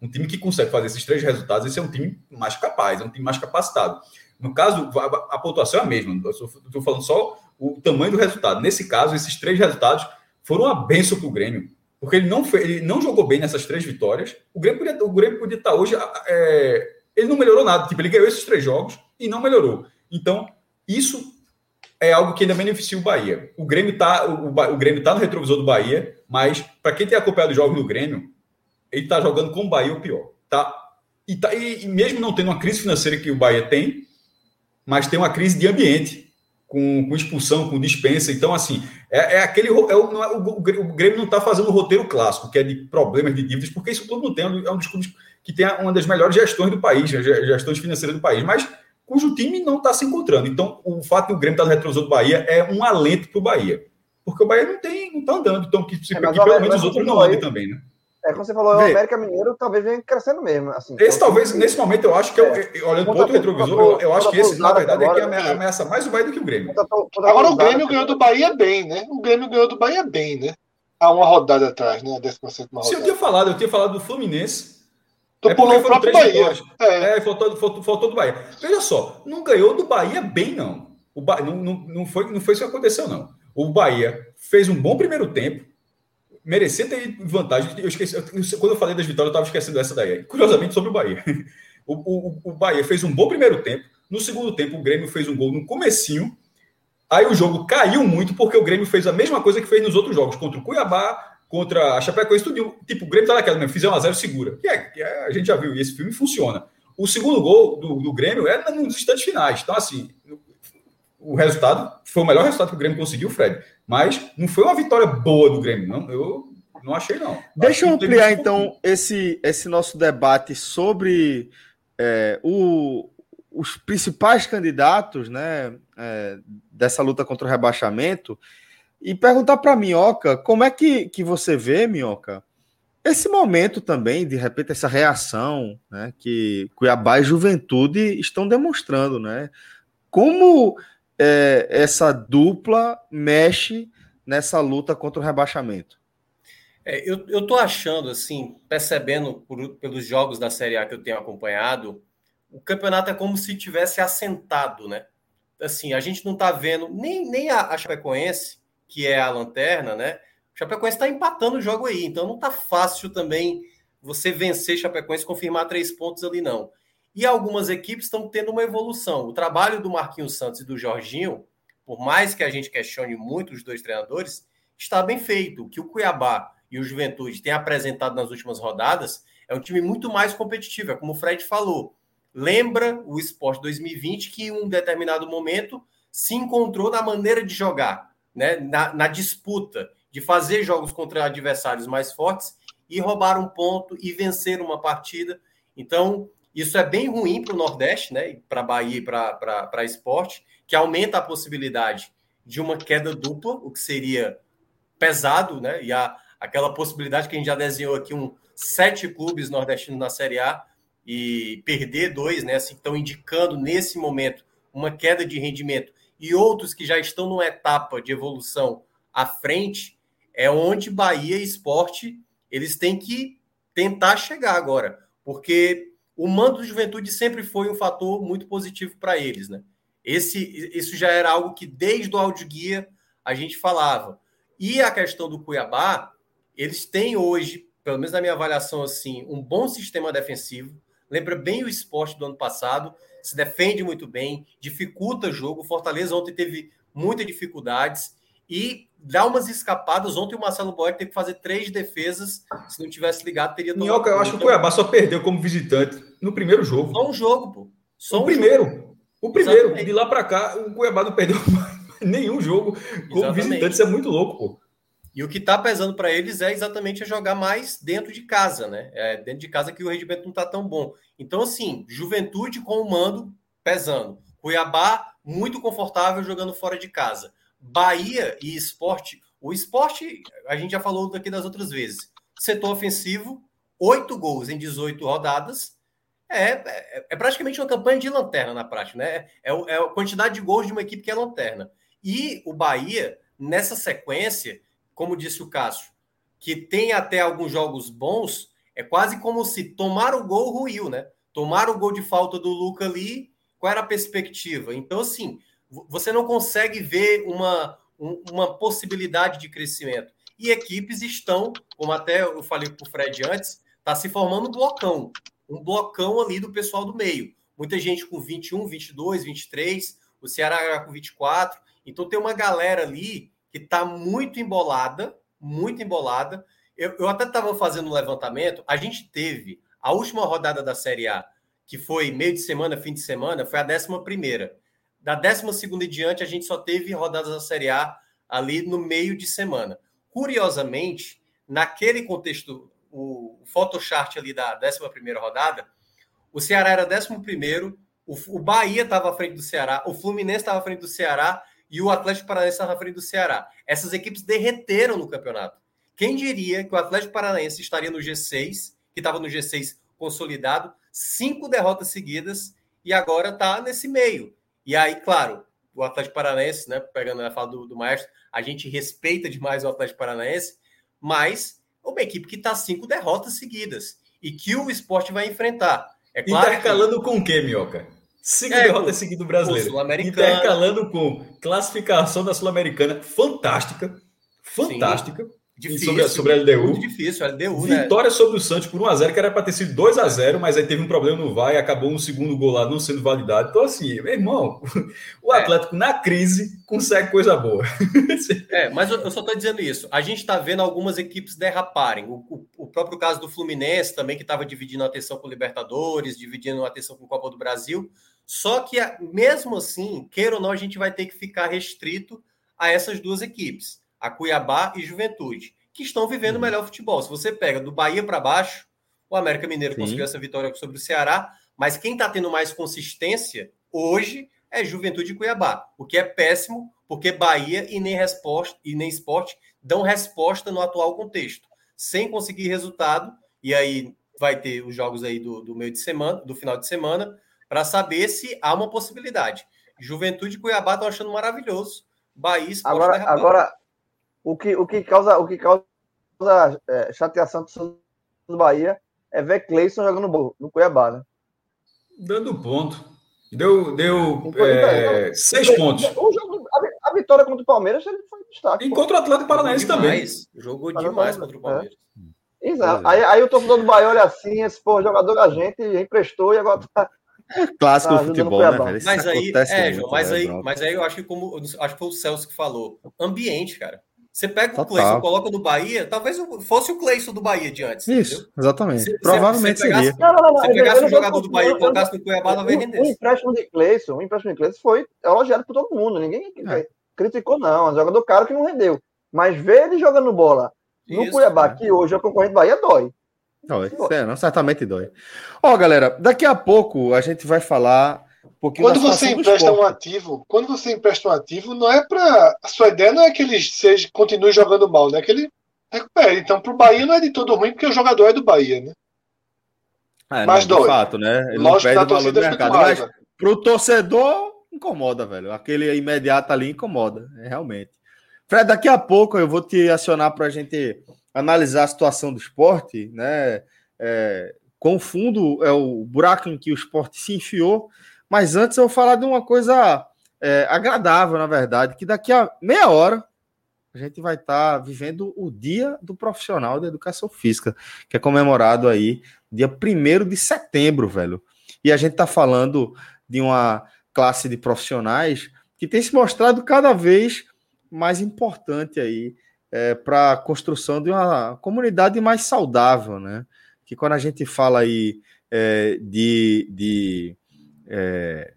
[SPEAKER 3] um time que consegue fazer esses três resultados, esse é um time mais capaz, é um time mais capacitado. No caso, a, a pontuação é a mesma, estou falando só o tamanho do resultado. Nesse caso, esses três resultados foram uma benção para o Grêmio, porque ele não, foi, ele não jogou bem nessas três vitórias. O Grêmio podia, o Grêmio podia estar hoje. É, ele não melhorou nada, tipo, ele ganhou esses três jogos e não melhorou. Então, isso é algo que ainda beneficia o Bahia. O Grêmio está o, o Grêmio tá no retrovisor do Bahia, mas para quem tem acompanhado os jogos do Grêmio, ele está jogando com o Bahia o pior. Tá? E, tá, e, e mesmo não tendo uma crise financeira que o Bahia tem, mas tem uma crise de ambiente, com, com expulsão, com dispensa. Então, assim, é, é aquele. É o, é o, o, Grêmio não está fazendo o roteiro clássico, que é de problemas de dívidas, porque isso tudo não tem. É um dos clubes que tem uma das melhores gestões do país, gestões financeiras do país, mas cujo time não está se encontrando. Então, o fato de o Grêmio estar tá no retrovisor do Bahia é um alento para o Bahia. Porque o Bahia não tem, não está andando. Então, que, se, é, que pelo menos os outros não andem também, né?
[SPEAKER 4] É, como você falou, Vê. o América Mineiro talvez venha crescendo mesmo. Assim,
[SPEAKER 3] esse então, talvez, nesse momento, eu acho que, é. olhando para outro retrovisor, eu, eu acho que esse, na verdade, agora, é que ameaça mais o Bahia do que o Grêmio.
[SPEAKER 2] Agora o Grêmio ganhou do Bahia bem, né? O Grêmio ganhou do Bahia bem, né? Há uma rodada atrás, né? A 17 rodada.
[SPEAKER 3] Se eu tinha falado, eu tinha falado do Fluminense.
[SPEAKER 2] Tu é pulou o próprio Bahia.
[SPEAKER 3] É, é faltou, faltou, faltou, do Bahia. Veja só, não ganhou do Bahia bem, não. O ba... não, não, não, foi, não foi isso que aconteceu, não. O Bahia fez um bom primeiro tempo, merecia ter vantagem. Eu esqueci, quando eu falei das vitórias, eu estava esquecendo essa daí. Curiosamente, sobre o Bahia. O, o, o, Bahia fez um bom primeiro tempo. No segundo tempo, o Grêmio fez um gol no comecinho. Aí o jogo caiu muito, porque o Grêmio fez a mesma coisa que fez nos outros jogos. Contra o Cuiabá, contra a Chapecoense, tudo. Tipo, o Grêmio tá naquela mesmo. Fizer um a zero segura. É, é, a gente já viu, e esse filme funciona. O segundo gol do, do Grêmio é nos instantes finais. Então, assim, o resultado foi o melhor resultado que o Grêmio conseguiu, Fred. Mas não foi uma vitória boa do Grêmio, não. Eu não achei, não.
[SPEAKER 1] Deixa eu ampliar, então, esse, esse nosso debate sobre é, o, os principais candidatos né, é, dessa luta contra o rebaixamento e perguntar para a Minhoca como é que, que você vê, Minhoca, esse momento também, de repente, essa reação né, que Cuiabá e Juventude estão demonstrando, né? Como é, essa dupla mexe nessa luta contra o rebaixamento?
[SPEAKER 5] É, eu, eu tô achando, assim, percebendo por, pelos jogos da Série A que eu tenho acompanhado, o campeonato é como se tivesse assentado, né? Assim, a gente não tá vendo nem, nem a, a Chapecoense, que é a lanterna, né? O Chapecoense está empatando o jogo aí, então não tá fácil também você vencer Chapecoense confirmar três pontos ali, não. E algumas equipes estão tendo uma evolução. O trabalho do Marquinhos Santos e do Jorginho, por mais que a gente questione muito os dois treinadores, está bem feito. O que o Cuiabá e o Juventude têm apresentado nas últimas rodadas é um time muito mais competitivo. É como o Fred falou. Lembra o Esporte 2020 que em um determinado momento se encontrou na maneira de jogar, né? na, na disputa, de fazer jogos contra adversários mais fortes e roubar um ponto e vencer uma partida. Então, isso é bem ruim para o Nordeste, né? Para Bahia e para esporte, que aumenta a possibilidade de uma queda dupla, o que seria pesado, né? E a, aquela possibilidade que a gente já desenhou aqui, um sete clubes nordestinos na Série A e perder dois, né? Assim, estão indicando nesse momento uma queda de rendimento e outros que já estão numa etapa de evolução à frente, é onde Bahia e Esporte eles têm que tentar chegar agora, porque o mando do Juventude sempre foi um fator muito positivo para eles, né? Esse, isso já era algo que desde o áudio guia a gente falava. E a questão do Cuiabá, eles têm hoje, pelo menos na minha avaliação assim, um bom sistema defensivo. Lembra bem o esporte do ano passado, se defende muito bem, dificulta o jogo. Fortaleza ontem teve muitas dificuldades e dá umas escapadas. Ontem o Marcelo Boyer teve que fazer três defesas. Se não tivesse ligado, teria
[SPEAKER 3] Minhoca, eu acho que o Cuiabá só perdeu como visitante no primeiro jogo.
[SPEAKER 5] Só um jogo, pô. Só
[SPEAKER 3] o
[SPEAKER 5] um
[SPEAKER 3] primeiro.
[SPEAKER 5] Jogo.
[SPEAKER 3] O primeiro. Exatamente. De lá para cá, o Cuiabá não perdeu nenhum jogo como Exatamente. visitante. Isso é muito louco, pô.
[SPEAKER 5] E o que está pesando para eles é exatamente jogar mais dentro de casa, né? É dentro de casa que o rendimento não está tão bom. Então, assim, juventude com o mando pesando. Cuiabá, muito confortável jogando fora de casa. Bahia e esporte. O esporte, a gente já falou daqui das outras vezes. Setor ofensivo, oito gols em 18 rodadas. É, é, é, praticamente uma campanha de lanterna na prática, né? É, é a quantidade de gols de uma equipe que é lanterna. E o Bahia, nessa sequência, como disse o Cássio, que tem até alguns jogos bons, é quase como se tomar o gol ruiu, né? Tomar o gol de falta do Luca ali, qual era a perspectiva? Então, assim, você não consegue ver uma, uma possibilidade de crescimento. E equipes estão, como até eu falei para o Fred antes, está se formando um blocão. Um blocão ali do pessoal do meio. Muita gente com 21, 22, 23, o Ceará com 24. Então tem uma galera ali que está muito embolada, muito embolada. Eu, eu até estava fazendo um levantamento. A gente teve a última rodada da Série A, que foi meio de semana, fim de semana, foi a décima primeira. Da décima segunda em diante, a gente só teve rodadas da Série A ali no meio de semana. Curiosamente, naquele contexto, o, photochart ali da décima primeira rodada, o Ceará era décimo primeiro, o, o Bahia estava à frente do Ceará, o Fluminense estava à frente do Ceará e o Atlético Paranaense estava à frente do Ceará. Essas equipes derreteram no campeonato. Quem diria que o Atlético Paranaense estaria no G6, que estava no G6 consolidado, cinco derrotas seguidas e agora está nesse meio. E aí, claro, o Atlético Paranaense, né, pegando a fala do, do Maestro, a gente respeita demais o Atlético Paranaense, mas é uma equipe que está cinco derrotas seguidas e que o esporte vai enfrentar.
[SPEAKER 3] É claro Intercalando que... com o quê, Minhoca? Cinco é, derrotas seguidas do brasileiro. Intercalando com classificação da Sul-Americana fantástica. Fantástica. Sim. Difícil, sobre, sobre a LDU. Muito
[SPEAKER 5] difícil, a LDU,
[SPEAKER 3] né? Vitória né? sobre o Santos por 1x0, que era para ter sido 2x0, mas aí teve um problema no VAR e acabou um segundo gol lá não sendo validado. Então, assim, meu irmão, o é. Atlético na crise consegue coisa boa.
[SPEAKER 5] é, mas eu, só estou dizendo isso. A gente está vendo algumas equipes derraparem. O, o, o, próprio caso do Fluminense também, que estava dividindo a atenção com Libertadores, dividindo a atenção com Copa do Brasil. Só que, mesmo assim, queira ou não, a gente vai ter que ficar restrito a essas duas equipes, a Cuiabá e Juventude, que estão vivendo o uhum. melhor futebol. Se você pega do Bahia para baixo, o América Mineiro Sim. conseguiu essa vitória sobre o Ceará, mas quem está tendo mais consistência hoje é Juventude e Cuiabá, o que é péssimo, porque Bahia e nem, resposta, e nem esporte dão resposta no atual contexto, sem conseguir resultado, e aí vai ter os jogos aí do, do meio de semana, do final de semana, para saber se há uma possibilidade. Juventude e Cuiabá estão achando maravilhoso. Bahia
[SPEAKER 4] Esporte agora, agora o que o que causa o que causa é, chateação do Bahia é ver Cleison jogando no Cuiabá, né?
[SPEAKER 3] Dando ponto. Deu, deu então, é, então, seis pontos.
[SPEAKER 4] O jogo, a, a, vitória contra o Palmeiras ele foi destaque.
[SPEAKER 3] E contra o Atlético Paranaense também.
[SPEAKER 5] Jogou demais contra o Palmeiras.
[SPEAKER 4] É. Exato. Aí, aí o torcedor do Bahia olha assim, esse pô, jogador da gente emprestou e agora tá,
[SPEAKER 1] Clássico tá do futebol, né, velho?
[SPEAKER 5] Mas aí, é, João, mas, né, aí, mas aí eu acho que como acho que foi o Celso que falou, ambiente, cara. Você pega Total. o Cleison, coloca no Bahia, talvez fosse o Cleison do Bahia de antes.
[SPEAKER 1] Isso, entendeu? exatamente. Se, Provavelmente se pegasse,
[SPEAKER 5] seria. Não, não, não, se pegasse um jogador do Bahia e colocasse no Cuiabá, talvez rendesse.
[SPEAKER 4] O empréstimo de Cleison, o empréstimo de Cleison foi elogiado por todo mundo. Ninguém é. criticou, não. É um jogador caro que não rendeu. Mas ver ele jogando bola no Isso, Cuiabá, né? que hoje é o concorrente do Bahia, dói.
[SPEAKER 1] Dói, é, não, certamente dói. Ó, galera, daqui a pouco a gente vai falar pouquinho
[SPEAKER 2] Quando você empresta um ativo, quando você empresta um ativo, não é para a sua ideia não é que ele seja continue jogando mal, né? Que ele recupere. Então, para o Bahia não é de todo ruim porque o jogador é do Bahia, né?
[SPEAKER 1] É, mas não, de dói. fato, né? Ele Lógico não perde o valor do mercado, mas para o torcedor incomoda, velho. Aquele imediato ali incomoda, é, realmente. Fred, daqui a pouco eu vou te acionar para a gente analisar a situação do esporte, né? É, com o fundo é o buraco em que o esporte se enfiou. Mas antes eu vou falar de uma coisa é, agradável, na verdade, que daqui a meia hora a gente vai estar tá vivendo o Dia do Profissional da Educação Física, que é comemorado aí dia 1 de setembro, velho. E a gente está falando de uma classe de profissionais que tem se mostrado cada vez mais importante aí é, para a construção de uma comunidade mais saudável, né? Que quando a gente fala aí é, de, de é,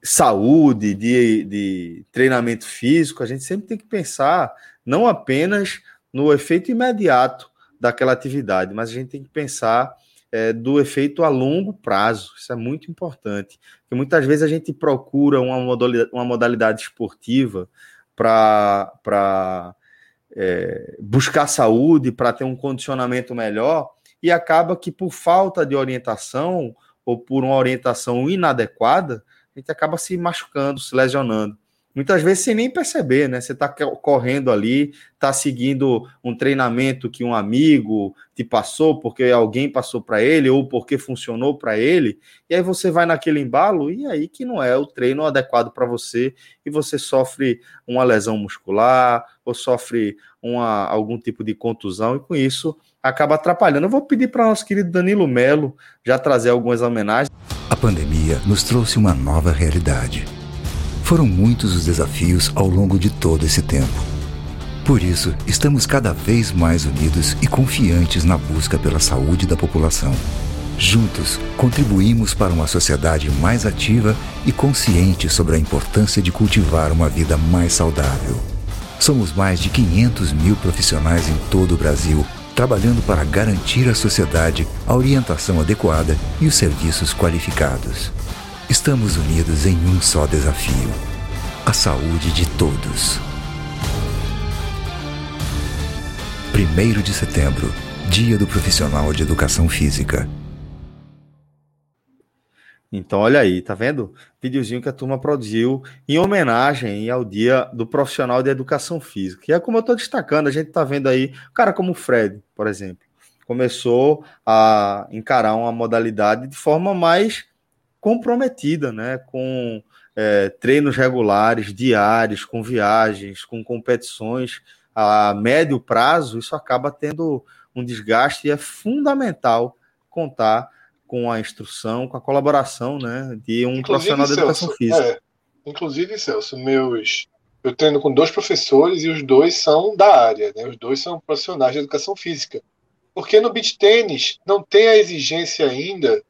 [SPEAKER 1] saúde, de, de treinamento físico, a gente sempre tem que pensar não apenas no efeito imediato daquela atividade, mas a gente tem que pensar é, do efeito a longo prazo. Isso é muito importante. Porque muitas vezes a gente procura uma modalidade, uma modalidade esportiva para é, buscar saúde, para ter um condicionamento melhor, e acaba que por falta de orientação ou por uma orientação inadequada, a gente acaba se machucando, se lesionando. Muitas vezes sem nem perceber, né? Você está correndo ali, está seguindo um treinamento que um amigo te passou, porque alguém passou para ele, ou porque funcionou para ele, e aí você vai naquele embalo, e aí que não é o treino adequado para você, e você sofre uma lesão muscular, ou sofre uma, algum tipo de contusão, e com isso acaba atrapalhando. Eu vou pedir para nosso querido Danilo Melo já trazer algumas homenagens.
[SPEAKER 6] A pandemia nos trouxe uma nova realidade foram muitos os desafios ao longo de todo esse tempo. Por isso, estamos cada vez mais unidos e confiantes na busca pela saúde da população. Juntos, contribuímos para uma sociedade mais ativa e consciente sobre a importância de cultivar uma vida mais saudável. Somos mais de 500 mil profissionais em todo o Brasil, trabalhando para garantir à sociedade a orientação adequada e os serviços qualificados. Estamos unidos em um só desafio: a saúde de todos. 1 de setembro Dia do Profissional de Educação Física.
[SPEAKER 1] Então, olha aí, tá vendo? Videozinho que a turma produziu em homenagem ao Dia do Profissional de Educação Física. E é como eu estou destacando, a gente tá vendo aí, cara como o Fred, por exemplo, começou a encarar uma modalidade de forma mais comprometida, né? Com é, treinos regulares, diários, com viagens, com competições a médio prazo, isso acaba tendo um desgaste e é fundamental contar com a instrução, com a colaboração né, de um inclusive, profissional de educação Celso, física. É,
[SPEAKER 2] inclusive, Celso, meus. Eu treino com dois professores e os dois são da área, né? Os dois são profissionais de educação física. Porque no beach tênis não tem a exigência ainda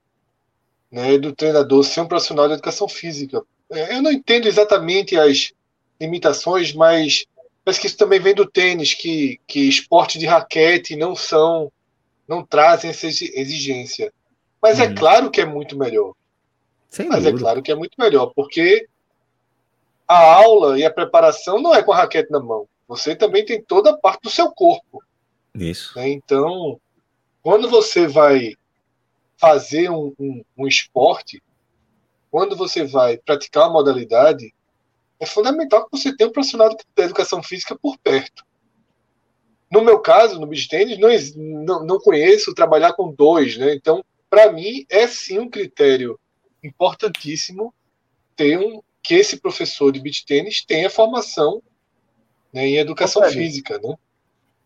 [SPEAKER 2] né, do treinador ser um profissional de educação física. É, eu não entendo exatamente as limitações, mas parece que isso também vem do tênis, que, que esportes de raquete não são, não trazem essa exigência. Mas é uhum. claro que é muito melhor. Sem mas é dúvida. é claro que é muito melhor, porque a aula e a preparação não é com a raquete na mão. Você também tem toda a parte do seu corpo.
[SPEAKER 1] Isso.
[SPEAKER 2] Né? Então, quando você vai fazer um, um, um esporte, quando você vai praticar uma modalidade, é fundamental que você tenha um profissional da educação física por perto. No meu caso, no beach tennis, não, não, não conheço trabalhar com dois, né? Então, para mim, é sim um critério importantíssimo ter um, que esse professor de beach tênis tenha formação né, em educação física, né?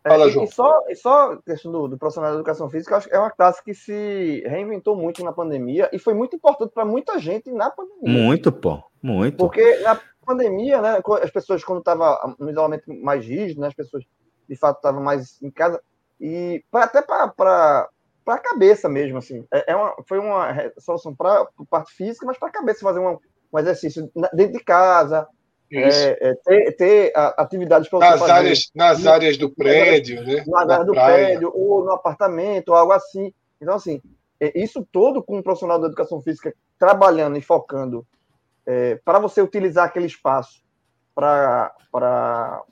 [SPEAKER 4] Fala, é, João. E só, e só a questão do, do, profissional de educação física, acho que é uma classe que se reinventou muito na pandemia e foi muito importante para muita gente na pandemia.
[SPEAKER 1] Muito, pô, muito.
[SPEAKER 4] Porque na pandemia, né, as pessoas, quando estavam no isolamento mais rígido, né, as pessoas de fato estavam mais em casa, e pra, até para a cabeça mesmo, assim. É, é uma, foi uma solução para parte física, mas para a cabeça fazer um, um exercício dentro de casa, é, é, ter, ter atividades
[SPEAKER 2] para nas fazer, áreas nas áreas do prédio, né?
[SPEAKER 4] Do praia. prédio ou no apartamento, ou algo assim. Então assim, é, isso todo com um profissional da educação física trabalhando e focando é, para você utilizar aquele espaço para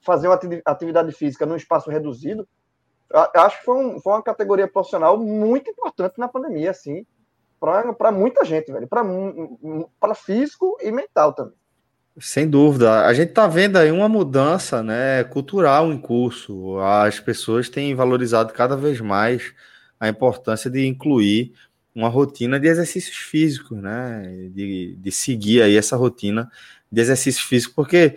[SPEAKER 4] fazer uma atividade física num espaço reduzido, acho que foi, um, foi uma categoria profissional muito importante na pandemia, assim, para muita gente, velho, para físico e mental também.
[SPEAKER 1] Sem dúvida. A gente está vendo aí uma mudança né, cultural em curso. As pessoas têm valorizado cada vez mais a importância de incluir uma rotina de exercícios físicos, né? De, de seguir aí essa rotina de exercício físico, porque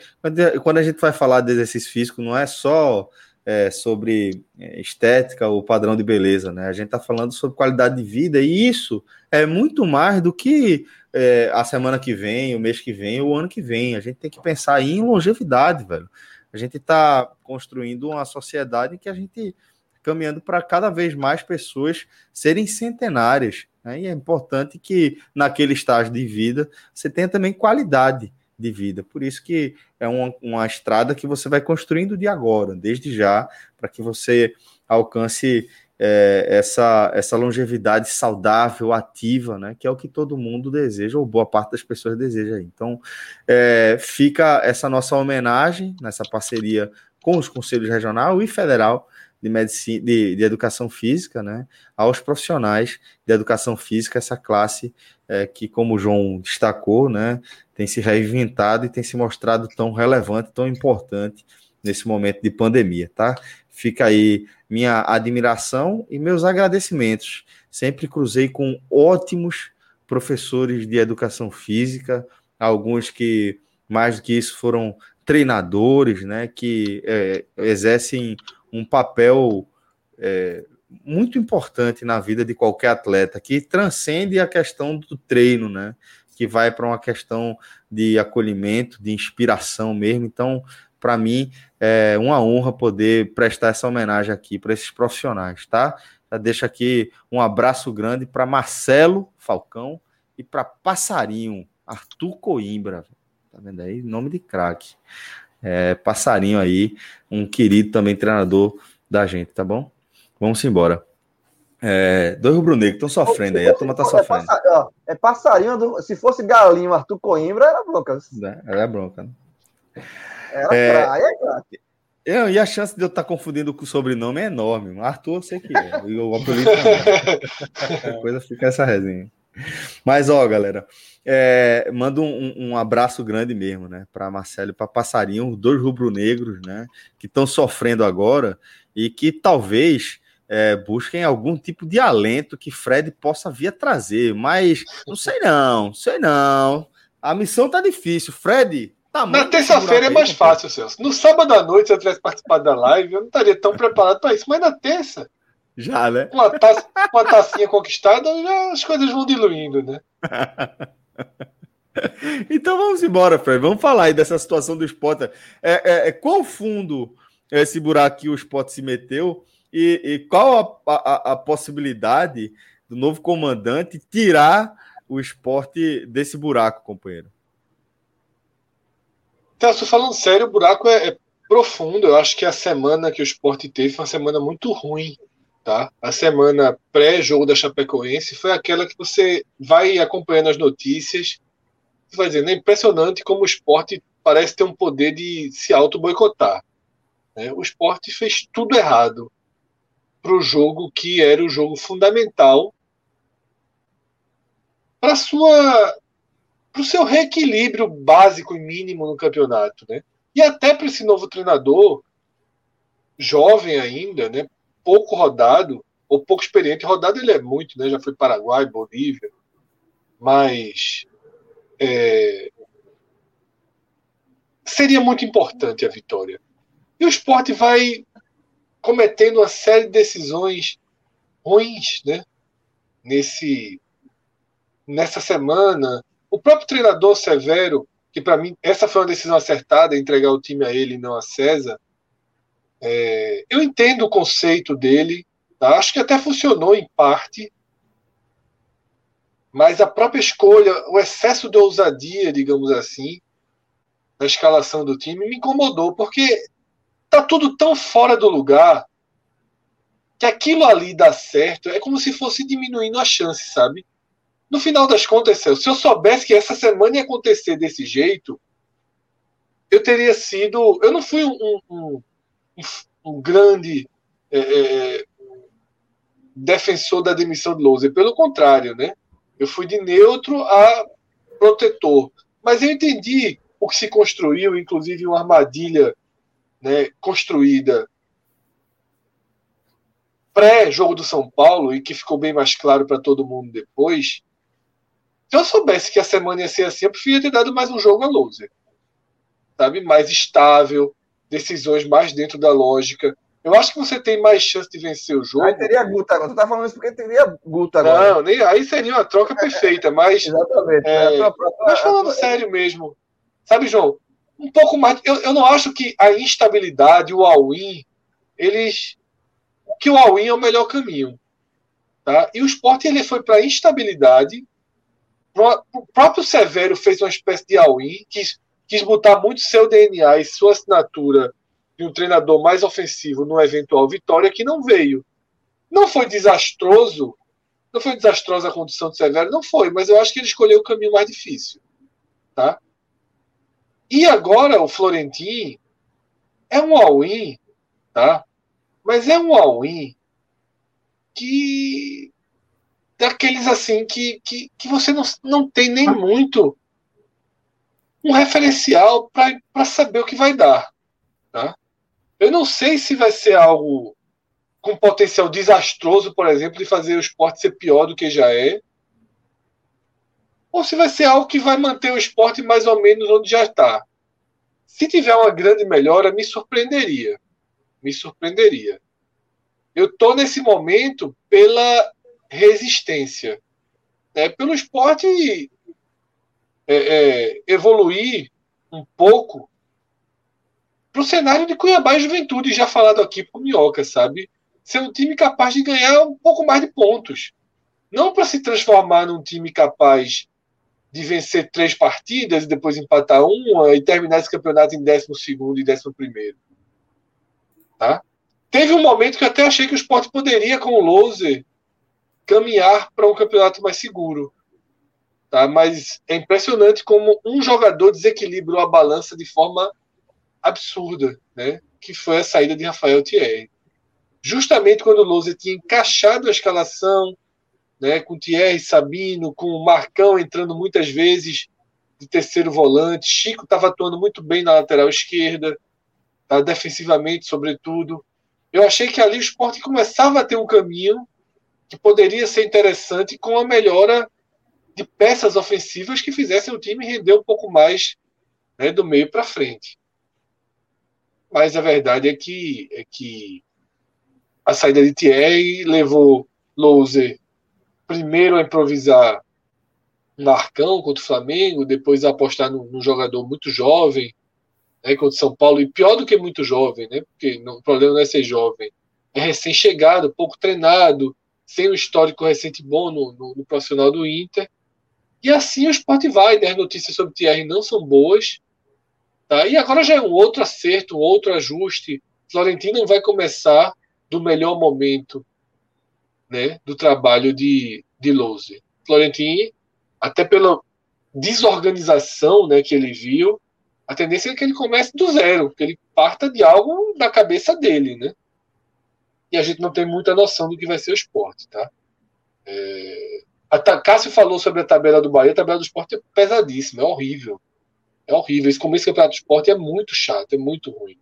[SPEAKER 1] quando a gente vai falar de exercício físico, não é só é, sobre é, estética ou padrão de beleza, né? A gente está falando sobre qualidade de vida e isso é muito mais do que é, a semana que vem, o mês que vem, o ano que vem. A gente tem que pensar em longevidade, velho. A gente está construindo uma sociedade em que a gente caminhando para cada vez mais pessoas serem centenárias. Né? E é importante que naquele estágio de vida você tenha também qualidade de vida. Por isso que é uma, uma estrada que você vai construindo de agora, desde já, para que você alcance é, essa, essa longevidade saudável, ativa, né? Que é o que todo mundo deseja, ou boa parte das pessoas deseja. Então, é, fica essa nossa homenagem nessa parceria com os conselhos regional e federal de medicina, de, de educação física, né? Aos profissionais de educação física, essa classe é, que, como o João destacou, né? tem se reinventado e tem se mostrado tão relevante, tão importante nesse momento de pandemia, tá? Fica aí minha admiração e meus agradecimentos. Sempre cruzei com ótimos professores de educação física, alguns que mais do que isso foram treinadores, né, que é, exercem um papel é, muito importante na vida de qualquer atleta, que transcende a questão do treino, né? que vai para uma questão de acolhimento, de inspiração mesmo. Então, para mim, é uma honra poder prestar essa homenagem aqui para esses profissionais, tá? Já deixo aqui um abraço grande para Marcelo Falcão e para Passarinho, Arthur Coimbra. Tá vendo aí? Nome de craque. É, passarinho aí, um querido também treinador da gente, tá bom? Vamos embora. É, dois rubro-negros estão sofrendo aí, a turma está sofrendo.
[SPEAKER 4] É, é passarinho, do, se fosse galinho, Arthur Coimbra, era bronca.
[SPEAKER 1] É, era bronca. Né?
[SPEAKER 4] Era é, praia,
[SPEAKER 1] é eu, e a chance de eu estar tá confundindo com o sobrenome é enorme. Arthur, eu sei que é. E o apelido também. a coisa fica essa resenha. Mas, ó, galera, é, manda um, um, abraço grande mesmo, né, para Marcelo e para Passarinho, dois rubro-negros, né, que estão sofrendo agora e que talvez é, busquem algum tipo de alento que Fred possa vir a trazer, mas não sei não, sei não. A missão tá difícil. Fred, tá
[SPEAKER 2] Na terça-feira é mais fácil, Celso. No sábado à noite, se eu tivesse participado da live, eu não estaria tão preparado para isso, mas na terça.
[SPEAKER 1] Já, né?
[SPEAKER 2] Com a, taça, com a tacinha conquistada, já as coisas vão diluindo, né?
[SPEAKER 1] então vamos embora, Fred. Vamos falar aí dessa situação do esporte. É, é, é qual fundo esse buraco que o esporte se meteu? E, e qual a, a, a, possibilidade do novo comandante tirar o esporte desse buraco, companheiro?
[SPEAKER 2] Celso, falando sério, o buraco é, é, profundo. Eu acho que a semana que o esporte teve foi uma semana muito ruim. Tá? A semana pré-jogo da Chapecoense foi aquela que você vai acompanhando as notícias. Você vai dizendo, é impressionante como o esporte parece ter um poder de se auto-boicotar. Né? O esporte fez tudo errado para o jogo que era o jogo fundamental para sua para o seu reequilíbrio básico e mínimo no campeonato, né? E até para esse novo treinador jovem ainda, né? Pouco rodado ou pouco experiente, rodado ele é muito, né? Já foi Paraguai, Bolívia, mas é, seria muito importante a vitória. E o esporte vai cometendo uma série de decisões ruins, né? Nesse nessa semana, o próprio treinador Severo, que para mim essa foi uma decisão acertada, entregar o time a ele e não a César. É, eu entendo o conceito dele, tá? acho que até funcionou em parte, mas a própria escolha, o excesso de ousadia, digamos assim, na escalação do time me incomodou, porque tá tudo tão fora do lugar que aquilo ali dá certo é como se fosse diminuindo a chance, sabe? No final das contas, se eu soubesse que essa semana ia acontecer desse jeito, eu teria sido. Eu não fui um, um, um, grande é, é, defensor da demissão de Louser, pelo contrário, né? Eu fui de neutro a protetor. Mas eu entendi o que se construiu, inclusive uma armadilha né, construída pré-jogo do São Paulo e que ficou bem mais claro para todo mundo depois. Se eu soubesse que a semana ia ser assim, eu preferia ter dado mais um jogo a loser. Sabe? Mais estável, decisões mais dentro da lógica. Eu acho que você tem mais chance de vencer o jogo. Aí
[SPEAKER 4] teria Guta agora. Tu tá falando isso porque teria Guta agora.
[SPEAKER 2] Não, nem, aí seria uma troca perfeita, mas.
[SPEAKER 4] Exatamente.
[SPEAKER 2] É, é, mas falando sério mesmo. Sabe, João? Um pouco mais. Eu, eu não acho que a instabilidade, o all-in, eles. Que o all-in é o melhor caminho. Tá? E o esporte ele foi para instabilidade. O próprio Severo fez uma espécie de all-in, quis, quis botar muito seu DNA e sua assinatura de um treinador mais ofensivo numa eventual vitória que não veio. Não foi desastroso, não foi desastrosa a condição do Severo, não foi, mas eu acho que ele escolheu o caminho mais difícil. Tá? E agora o Florentin é um all-in, tá? Mas é um all-in que daqueles assim que, que, que você não, não tem nem muito um referencial para saber o que vai dar. Tá? Eu não sei se vai ser algo com potencial desastroso, por exemplo, de fazer o esporte ser pior do que já é, ou se vai ser algo que vai manter o esporte mais ou menos onde já está. Se tiver uma grande melhora, me surpreenderia. Me surpreenderia. Eu estou nesse momento pela resistência, né? pelo esporte é, é, evoluir um pouco para o cenário de Cuiabá e Juventude, já falado aqui por Minhoca, sabe? Ser um time capaz de ganhar um pouco mais de pontos. Não para se transformar num time capaz de vencer três partidas e depois empatar uma e terminar esse campeonato em décimo segundo e décimo primeiro. Tá? Teve um momento que eu até achei que o Sport poderia, com o Loser, caminhar para um campeonato mais seguro. Tá? Mas é impressionante como um jogador desequilibrou a balança de forma absurda, né? que foi a saída de Rafael Thierry. Justamente quando o Lousa tinha encaixado a escalação, né, com Thierry Sabino, com o Marcão entrando muitas vezes de terceiro volante, Chico estava atuando muito bem na lateral esquerda, tá, defensivamente, sobretudo. Eu achei que ali o esporte começava a ter um caminho que poderia ser interessante com a melhora de peças ofensivas que fizessem o time render um pouco mais né, do meio para frente. Mas a verdade é que, é que a saída de Thierry levou Louser primeiro a improvisar Marcão contra o Flamengo, depois a apostar num, num jogador muito jovem né, contra o São Paulo, e pior do que muito jovem, né, porque não, o problema não é ser jovem, é recém-chegado, pouco treinado, sem um histórico recente bom no, no, no, profissional do Inter. E assim o esporte vai, né? As notícias sobre Thierry não são boas. Tá? E agora já é um outro acerto, um outro ajuste. Florentino vai começar do melhor momento né, do trabalho de, de Lose. Florentino, até pela desorganização né, que ele viu, a tendência é que ele comece do zero, que ele parta de algo da cabeça dele, né? E a gente não tem muita noção do que vai ser o esporte, tá? É... A Cássio falou sobre a tabela do Bahia, a tabela do esporte é pesadíssima, é horrível. É horrível. Esse começo do campeonato do esporte é muito chato, é muito ruim.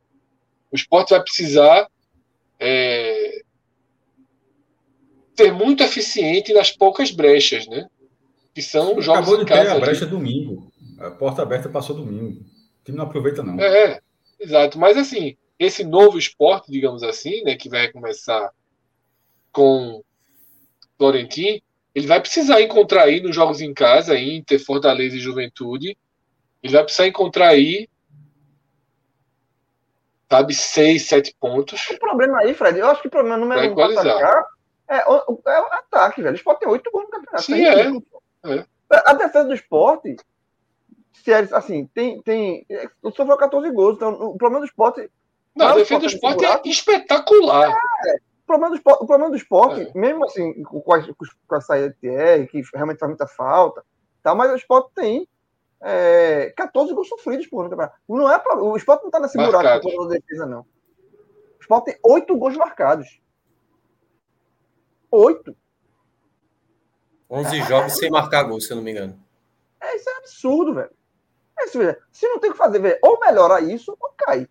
[SPEAKER 2] O esporte vai precisar é, ser muito eficiente nas poucas brechas, né? Que são jogos
[SPEAKER 3] Acabou de ter a brecha domingo. A porta aberta passou domingo. O time não aproveita, não.
[SPEAKER 2] É, exato. Mas assim, esse novo esporte, digamos assim, né, que vai começar com Florentin, ele vai precisar encontrar aí nos jogos em casa, Inter, Fortaleza e Juventude, ele vai precisar encontrar aí, sabe, seis, sete pontos.
[SPEAKER 4] O problema aí, Fred, eu acho que o problema número um
[SPEAKER 2] atacar
[SPEAKER 4] é, o, é o ataque, velho. O esporte tem oito gols no campeonato.
[SPEAKER 2] Sim, é. é.
[SPEAKER 4] A defesa do esporte, se é, assim, tem. tem sofreu 14 gols. Então, o problema do esporte.
[SPEAKER 2] Não, a defesa do esporte é espetacular. É,
[SPEAKER 4] problema do esporte, o problema do esporte é. mesmo assim, com a, com a saída de TR, que realmente faz muita falta, tá, mas o esporte tem é, 14 gols sofridos por. Não é, o esporte não está nesse buraco por defesa, não. O esporte tem 8 gols marcados. 8.
[SPEAKER 5] 11 jogos sem marcar gol, se eu não me engano.
[SPEAKER 4] É, isso é absurdo, velho. Se não tem o que fazer, ver, ou melhora isso, ou cai.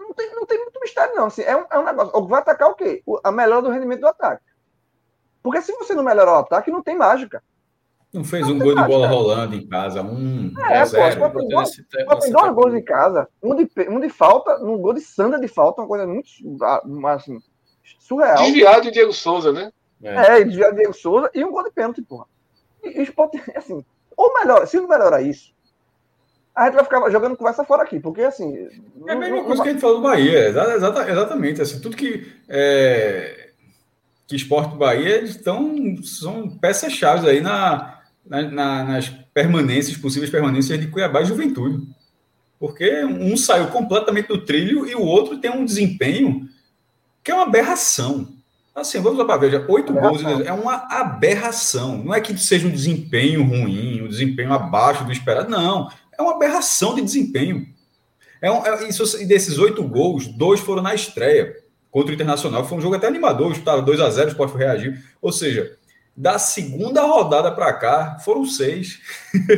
[SPEAKER 4] Não tem, não tem muito mistério, não. Assim, é, um, é um negócio. Vai atacar o quê? A melhora do rendimento do ataque. Porque se você não melhorar o ataque, não tem mágica.
[SPEAKER 3] Não fez não um gol de bola rolando em casa, um.
[SPEAKER 4] É, pô, tem dois, dois gols em casa, um de, um de falta, um gol de Sandra de falta, uma coisa muito ah, assim, surreal.
[SPEAKER 2] Desviado de Diego Souza, né?
[SPEAKER 4] É, é desviado de Diego Souza e um gol de pênalti, porra. E, e pode, assim, ou melhor, se não melhorar isso, a gente vai ficar jogando conversa fora aqui, porque assim.
[SPEAKER 3] É a mesma não, coisa não... que a gente falou do Bahia, exatamente. Assim, tudo que. É, que esporte Bahia eles estão, são peças-chave aí na, na, na, nas permanências, possíveis permanências de Cuiabá e Juventude. Porque um saiu completamente do trilho e o outro tem um desempenho que é uma aberração. Assim, vamos lá para ver, oito gols é uma aberração. Não é que seja um desempenho ruim, um desempenho abaixo do esperado, não. É uma aberração de desempenho. É um, é, isso, e desses oito gols, dois foram na estreia contra o Internacional. Foi um jogo até animador, estava 2 a 0 o Sport reagir. Ou seja, da segunda rodada para cá, foram seis.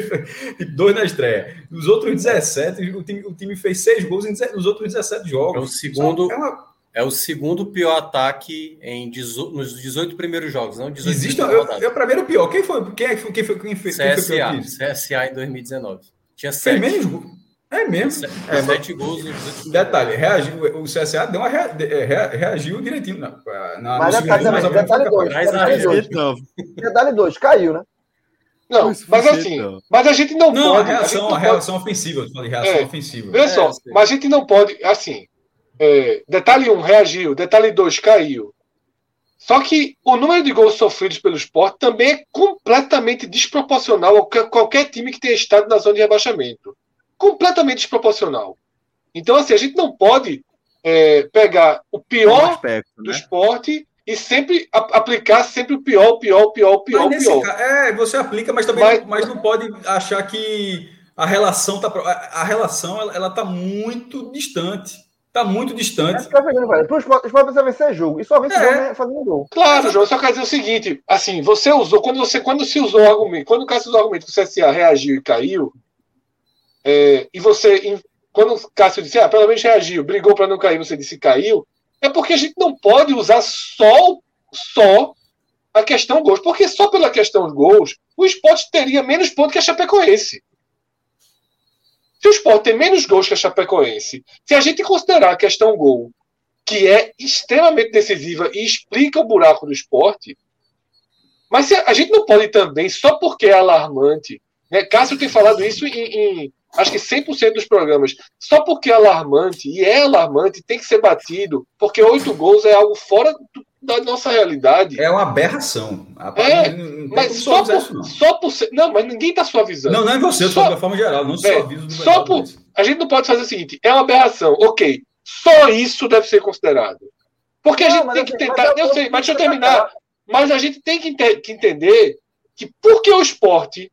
[SPEAKER 3] dois na estreia. Os outros 17, o time, o time fez seis gols nos outros 17 jogos.
[SPEAKER 5] É o segundo. É, uma... é o segundo pior ataque em dezo... nos 18 primeiros jogos, não 18
[SPEAKER 3] Existe, eu, eu, para mim era o pior. Quem foi? Quem, foi, quem, foi, quem, foi,
[SPEAKER 5] CSA, quem foi CSA em 2019. Tinha sete.
[SPEAKER 3] Foi mesmo? É mesmo.
[SPEAKER 5] É, sete gols
[SPEAKER 3] Detalhe, reagiu, o CSA deu uma rea, é, reagiu direitinho na,
[SPEAKER 4] na mas detalhe, também, detalhe dois, detalhe dois. Detalhe dois, caiu, né?
[SPEAKER 2] Não, mas assim, mas a gente não,
[SPEAKER 3] não
[SPEAKER 2] pode.
[SPEAKER 3] A reação, a, a reação pode... ofensiva, eu falei, reação é, ofensiva.
[SPEAKER 2] Veja só, é, mas a gente não pode, assim, é, detalhe 1, um, reagiu, detalhe 2, caiu. Só que o número de gols sofridos pelo esporte também é completamente desproporcional a qualquer time que tenha estado na zona de rebaixamento completamente desproporcional. Então, assim, a gente não pode é, pegar o pior aspecto, do né? esporte e sempre a, aplicar sempre o pior, o pior, o pior, o pior, mas pior.
[SPEAKER 3] é, você aplica, mas também mas, não, mas não pode achar que a relação tá a, relação ela, ela tá muito distante. Tá muito distante. É que
[SPEAKER 4] o esporte precisa vencer jogo. E só vence é. fazendo gol.
[SPEAKER 2] Claro, João, só quer dizer o seguinte: assim, você usou, quando você quando se usou o argumento, quando o Cássio usou o argumento que o CSA reagiu e caiu, é, e você, quando o Cássio disse, ah, pelo menos reagiu, brigou para não cair, você disse caiu, é porque a gente não pode usar só, só a questão gols, porque só pela questão de gols, o esporte teria menos pontos que a Chapecoense. Se o esporte tem menos gols que a Chapecoense, se a gente considerar a questão gol, que é extremamente decisiva e explica o buraco do esporte, mas a gente não pode também, só porque é alarmante, né? Cássio tem falado isso em, em acho que 100% dos programas. Só porque é alarmante, e é alarmante, tem que ser batido, porque oito gols é algo fora do, da nossa realidade.
[SPEAKER 3] É uma aberração.
[SPEAKER 2] É, mas só por, só por ser. Não, mas ninguém está suavizando.
[SPEAKER 3] Não, não é você, só, de forma geral, não é,
[SPEAKER 2] Só por. A gente não pode fazer o seguinte: é uma aberração, ok. Só isso deve ser considerado. Porque não, a gente tem que tentar. Eu sei, mas deixa eu terminar. Mas a gente tem que, que entender que porque o esporte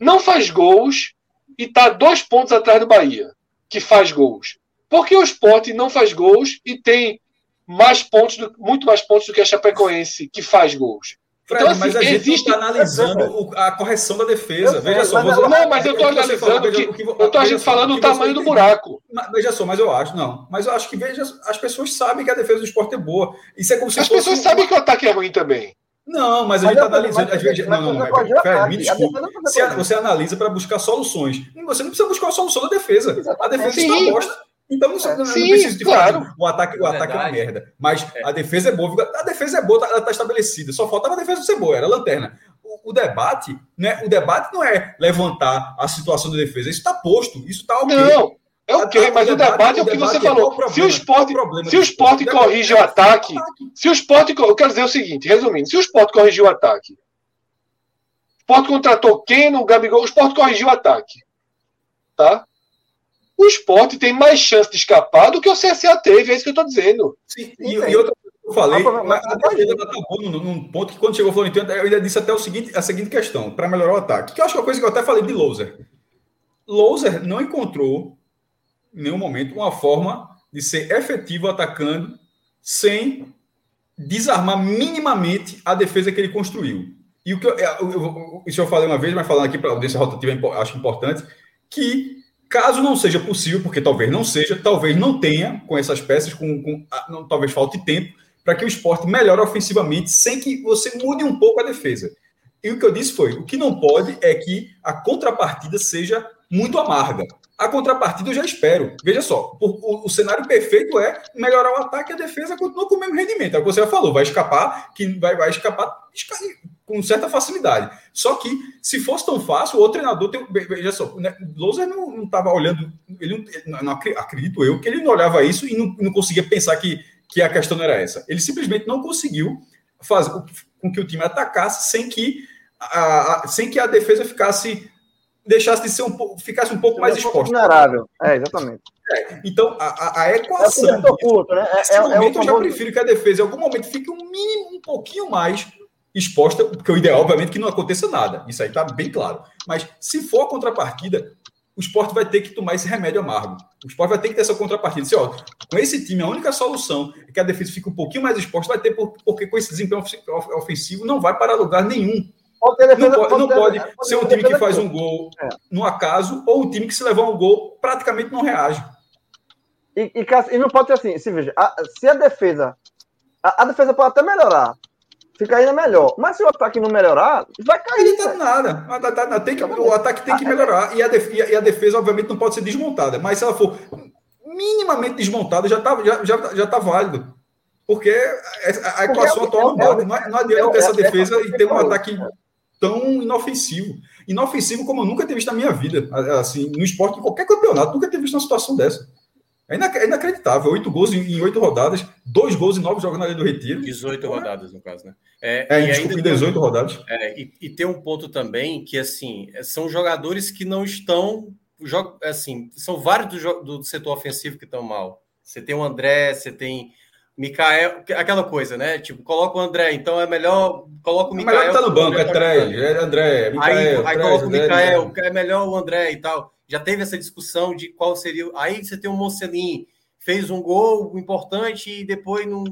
[SPEAKER 2] não faz gols e está dois pontos atrás do Bahia, que faz gols. Porque o esporte não faz gols e tem mais pontos, do, muito mais pontos do que a Chapecoense, que faz gols.
[SPEAKER 3] Fred, então, assim, mas a gente existe... está analisando o, a correção da defesa. veja só.
[SPEAKER 2] Mas, não, mas eu estou analisando que, que, eu estou falando o tamanho do buraco.
[SPEAKER 3] Veja só, mas eu acho, não. Mas eu acho que veja, as pessoas sabem que a defesa do esporte é boa. Isso é como se
[SPEAKER 2] as pessoas sabem que o ataque é ruim também.
[SPEAKER 3] Não, mas a gente está analisando. Vezes, não, não, não, Fred, me desculpe. Você, você analisa para buscar soluções. Você não precisa buscar a solução da defesa. A defesa está bosta. Então não, não, Sim, não precisa de claro. falar o ataque, o é ataque é uma merda. Mas é. a defesa é boa. A defesa é boa, ela está estabelecida. Só faltava a defesa ser boa, era a lanterna. O, o, debate, né? O debate não é levantar a situação da defesa. Isso está posto, isso está ok.
[SPEAKER 2] Não, é o quê? Mas o debate, é o que você falou. se o esporte, se o esporte corrige o ataque, se o esporte. Eu quero dizer o seguinte, resumindo, se o esporte corrigiu o ataque, o esporte contratou Keno, o Gabigol, o esporte corrigiu o ataque. Tá? O esporte tem mais chance de escapar do que o CSA teve, é isso que eu estou dizendo.
[SPEAKER 3] Sim, e, e outra coisa que eu falei, a defesa acabou num, num, ponto que quando chegou o Florentino, eu ainda disse até o seguinte, a seguinte questão, para melhorar o ataque, que eu acho que é uma coisa que eu até falei de Loser. Loser não encontrou em nenhum momento, uma forma de ser efetivo atacando sem desarmar minimamente a defesa que ele construiu. E o que eu, eu, eu, isso eu falei uma vez, mas falando aqui para a audiência rotativa, acho importante, que caso não seja possível, porque talvez não seja, talvez não tenha com essas peças, com, com não, talvez falte tempo para que o esporte melhore ofensivamente sem que você mude um pouco a defesa. E o que eu disse foi: o que não pode é que a contrapartida seja muito amarga. A contrapartida eu já espero. Veja só, o, o, cenário perfeito é melhorar o ataque e a defesa continua com o mesmo rendimento. É o que você já falou, vai escapar, que vai, vai escapar com certa facilidade. Só que, se fosse tão fácil, o treinador tem. Veja só, né, Loser não estava olhando. Ele não, não, acredito eu que ele não olhava isso e não, não conseguia pensar que, que a questão não era essa. Ele simplesmente não conseguiu fazer com que o time atacasse sem que a, a sem que a defesa ficasse deixasse de ser um pouco, ficasse um pouco mais exposto.
[SPEAKER 4] Vulnerável. É, exatamente.
[SPEAKER 3] É, então, a, a equação. É
[SPEAKER 4] oculto, né? É, é,
[SPEAKER 3] momento, é eu já prefiro que a defesa, em algum momento, fique um mínimo, um pouquinho mais exposta, porque o ideal, obviamente, que não aconteça nada. Isso aí está bem claro. Mas, se for a contrapartida, o esporte vai ter que tomar esse remédio amargo. O esporte vai ter que ter essa contrapartida. Assim, ó, com esse time, a única solução é que a defesa fique um pouquinho mais exposta, vai ter, porque com esse desempenho ofensivo não vai para lugar nenhum. Defesa, não pode, não pode, pode ser um time que faz um gol é. no acaso ou um time que se levar um gol praticamente não reage.
[SPEAKER 4] E, e, e não pode ser assim, se veja, a, se a defesa a, a, defesa pode até melhorar, fica ainda melhor, mas se o ataque não melhorar, vai cair.
[SPEAKER 3] Não tá nada. Tem que, o ataque tem que melhorar e a, defesa, e a defesa, obviamente, não pode ser desmontada, mas se ela for minimamente desmontada, já está já, já, já tá válido. Porque a, a equação atual não bate. Não, não adianta ter essa defesa e ter um ataque tão inofensivo. Inofensivo como eu nunca tenho visto na minha vida. Assim, no esporte, em qualquer campeonato, nunca tenho visto uma situação dessa. É, é inacreditável. Oito gols em oito rodadas, dois gols em nove jogos na Lei do Retiro.
[SPEAKER 5] 18 rodadas, no caso, né?
[SPEAKER 3] É, é e desculpa, em 18 tem, rodadas.
[SPEAKER 5] É, e, e, tem um ponto também que, assim, são jogadores que não estão. Assim, são vários do, do setor ofensivo que estão mal. Você tem o André, você tem Mikael, aquela coisa, né? Tipo, coloca o André, então é melhor. Coloca o Mikael. É melhor
[SPEAKER 3] tá no banco, é Trey, é André.
[SPEAKER 5] Mikael, aí, aí coloca o Mikael, é melhor o André e tal. Já teve essa discussão de qual seria. Aí você tem o Mocelin, fez um gol importante e depois não,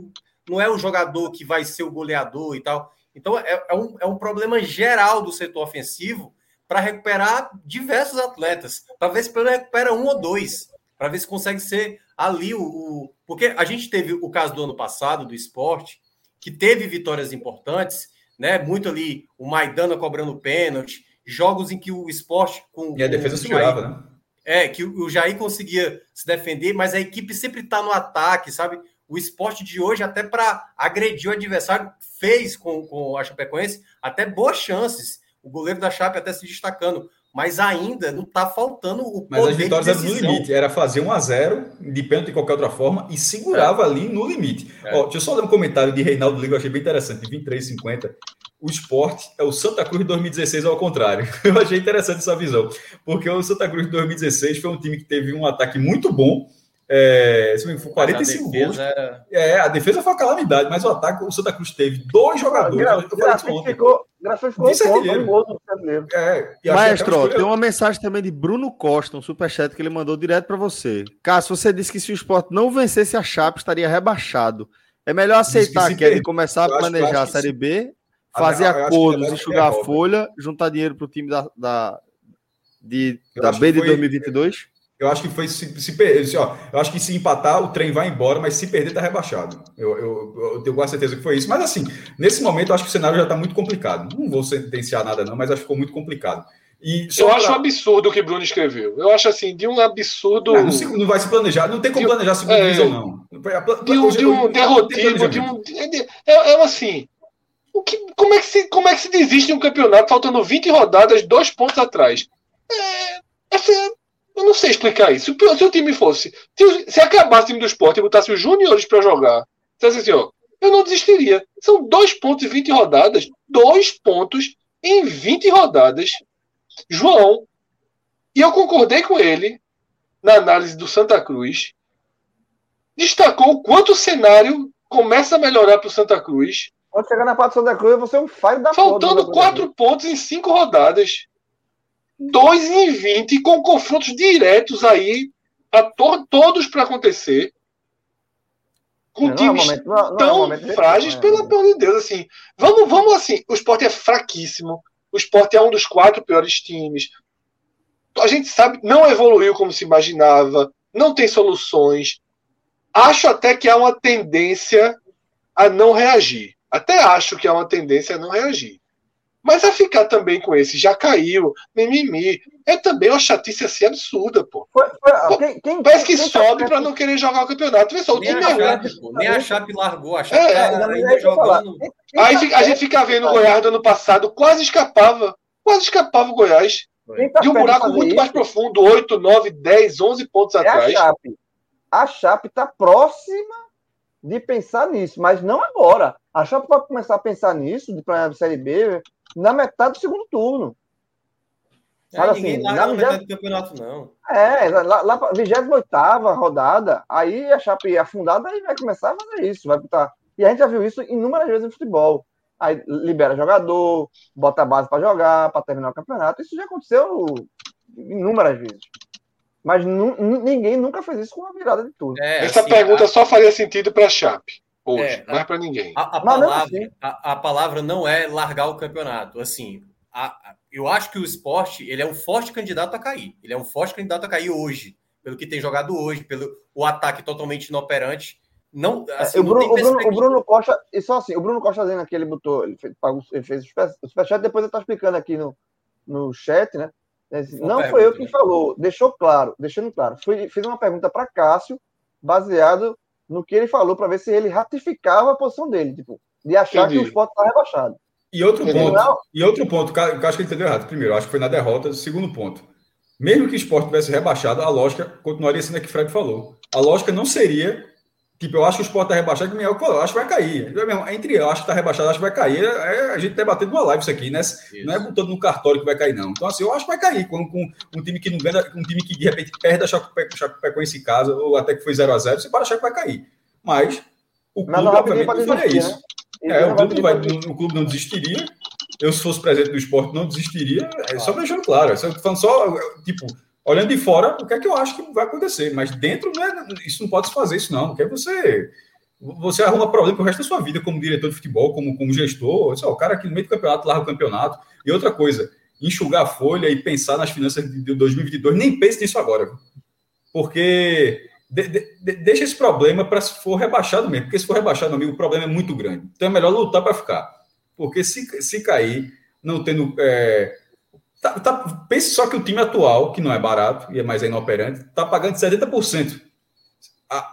[SPEAKER 5] não é o jogador que vai ser o goleador e tal. Então é, é um, é um problema geral do setor ofensivo para recuperar diversos atletas. Para ver se pelo recupera um ou dois. Para ver se consegue ser ali o, o, Porque a gente teve o caso do ano passado, do esporte, que teve vitórias importantes, né? Muito ali o Maidana cobrando pênalti, jogos em que o esporte. Com,
[SPEAKER 3] e a defesa segurava, né?
[SPEAKER 5] É, que o Jair conseguia se defender, mas a equipe sempre está no ataque, sabe? O esporte de hoje, até para agredir o adversário, fez com, com a Chapecoense até boas chances. O goleiro da Chape até se destacando mas ainda não está faltando o
[SPEAKER 3] Mas as vitórias eram no limite, era fazer 1 a 0 de pênalti de qualquer outra forma e segurava é. ali no limite. É. Ó, deixa eu só ler um comentário de Reinaldo Liga, eu achei bem interessante, de 23,50. O esporte é o Santa Cruz de 2016 ao contrário. Eu achei interessante essa visão, porque o Santa Cruz de 2016 foi um time que teve um ataque muito bom, é, foi 45 gols. Era... É, a defesa foi uma calamidade, mas o ataque, o Santa Cruz teve dois jogadores. Ah, gra
[SPEAKER 4] ficou, ficou
[SPEAKER 1] é, Maestro, tem uma mensagem também de Bruno Costa, um superchat que ele mandou direto para você. Cássio, você disse que se o esporte não vencesse a Chape, estaria rebaixado. É melhor aceitar que, ele começar a planejar a Série B, fazer acordos, enxugar a folha, juntar dinheiro para o time da, da, de, da B de foi... 2022?
[SPEAKER 3] Eu acho que foi se, se perder. Ó, eu acho que se empatar, o trem vai embora, mas se perder, tá rebaixado. Eu, eu, eu tenho quase certeza que foi isso. Mas assim, nesse momento, eu acho que o cenário já está muito complicado. Não vou sentenciar nada, não, mas acho que ficou muito complicado.
[SPEAKER 2] E eu pra... acho um absurdo o que Bruno escreveu. Eu acho assim, de um absurdo.
[SPEAKER 3] Não, não, se, não vai se planejar, não tem como planejar segunda é, divisão, não.
[SPEAKER 2] De um, de um derrotismo, de um. É, é assim. O que, como, é que se, como é que se desiste de um campeonato faltando 20 rodadas, dois pontos atrás? É, é, eu não sei explicar isso. Se o time fosse. Se, se acabasse o time do esporte e botasse os juniores para jogar, dissesse assim, ó, eu não desistiria. São dois pontos em 20 rodadas. Dois pontos em 20 rodadas. João. E eu concordei com ele na análise do Santa Cruz. Destacou o quanto o cenário começa a melhorar para o Santa Cruz.
[SPEAKER 4] Quando chegar na parte do Santa Cruz, você é um falho da
[SPEAKER 2] Faltando quatro pontos em cinco rodadas. 2 em 20, com confrontos diretos aí, a to todos para acontecer. com não times é não, não tão é frágeis, é, pelo amor de Deus, assim. Vamos, vamos assim, o esporte é fraquíssimo, o esporte é um dos quatro piores times. A gente sabe, não evoluiu como se imaginava, não tem soluções. Acho até que há uma tendência a não reagir. Até acho que há uma tendência a não reagir. Mas a ficar também com esse já caiu, mimimi, é também uma chatice assim absurda, pô. Foi, foi, quem, quem, Parece que quem sobe tá para não querer jogar o campeonato. Vê só, o time
[SPEAKER 5] é Chape, pô, nem a Chape largou, a Chape é, tá ainda
[SPEAKER 2] jogando. Aí a gente fica vendo o Goiás do ano passado, quase escapava, quase escapava o Goiás. Tá de um buraco muito isso? mais profundo, 8, 9, 10, 11 pontos é atrás.
[SPEAKER 4] A Chape. A Chape tá próxima de pensar nisso, mas não agora. A Chape pode começar a pensar nisso, de planear a Série B, na metade do segundo turno.
[SPEAKER 5] É, Mas, assim, na metade do campeonato, não.
[SPEAKER 4] É, lá, lá 28 rodada, aí a Chape afundada, aí vai começar a fazer isso. Vai botar... E a gente já viu isso inúmeras vezes no futebol. Aí libera jogador, bota a base para jogar, para terminar o campeonato. Isso já aconteceu inúmeras vezes. Mas ninguém nunca fez isso com uma virada de tudo.
[SPEAKER 2] É, Essa assim, pergunta a... só faria sentido para a Chape hoje, é, não é para ninguém.
[SPEAKER 5] A, a palavra, assim. a, a, palavra não é largar o campeonato. Assim, a, eu acho que o esporte ele é um forte candidato a cair. Ele é um forte candidato a cair hoje, pelo que tem jogado hoje, pelo o ataque totalmente inoperante. Não,
[SPEAKER 4] é, assim, o, Bruno, não o, Bruno, o, Bruno, Costa, e só assim, o Bruno Costa dizendo aqui, ele botou, ele fez, ele fez o superchat, depois ele tá explicando aqui no, no chat, né? Não foi eu quem falou, deixou claro, deixando claro. Fui, fiz uma pergunta para Cássio, baseado no que ele falou para ver se ele ratificava a posição dele, tipo, de achar Entendi. que o esporte está rebaixado.
[SPEAKER 3] E outro ponto, não... e outro ponto, que eu acho que ele entendeu errado. Primeiro, acho que foi na derrota. Segundo ponto, mesmo que o esporte tivesse rebaixado, a lógica continuaria sendo a que o Fred falou. A lógica não seria Tipo, eu acho que o Sport tá rebaixado, que o Minhoca falou, acho que vai cair. Entre eu acho que tá rebaixado, acho que vai cair. É a gente debatendo uma live isso aqui, né? Isso. Não é botando no cartório que vai cair, não. Então, assim, eu acho que vai cair. Com, com um time que não ganha, um time que de repente perde a Chapecoense em casa, ou até que foi 0x0, você pode achar que vai cair. Mas o clube, não, obviamente, não faria isso. Né? É, o clube, não vai, o clube não desistiria. Eu, se fosse presidente do esporte, não desistiria. É só deixando claro. Eu falando só, tipo, olhando de fora, o que é que eu acho que vai acontecer. Mas dentro, não é, isso não pode se fazer isso, não. Porque você você arruma problema para o resto da sua vida como diretor de futebol, como, como gestor. Só, o cara que no meio do campeonato larga o campeonato. E outra coisa, enxugar a folha e pensar nas finanças de 2022, nem pense nisso agora. Porque de, de, deixa esse problema para se for rebaixado mesmo. Porque se for rebaixado, amigo, o problema é muito grande. Então é melhor lutar para ficar. Porque se, se cair, não tendo. É, Tá, tá, pense só que o time atual, que não é barato e é mais inoperante, está pagando 70%.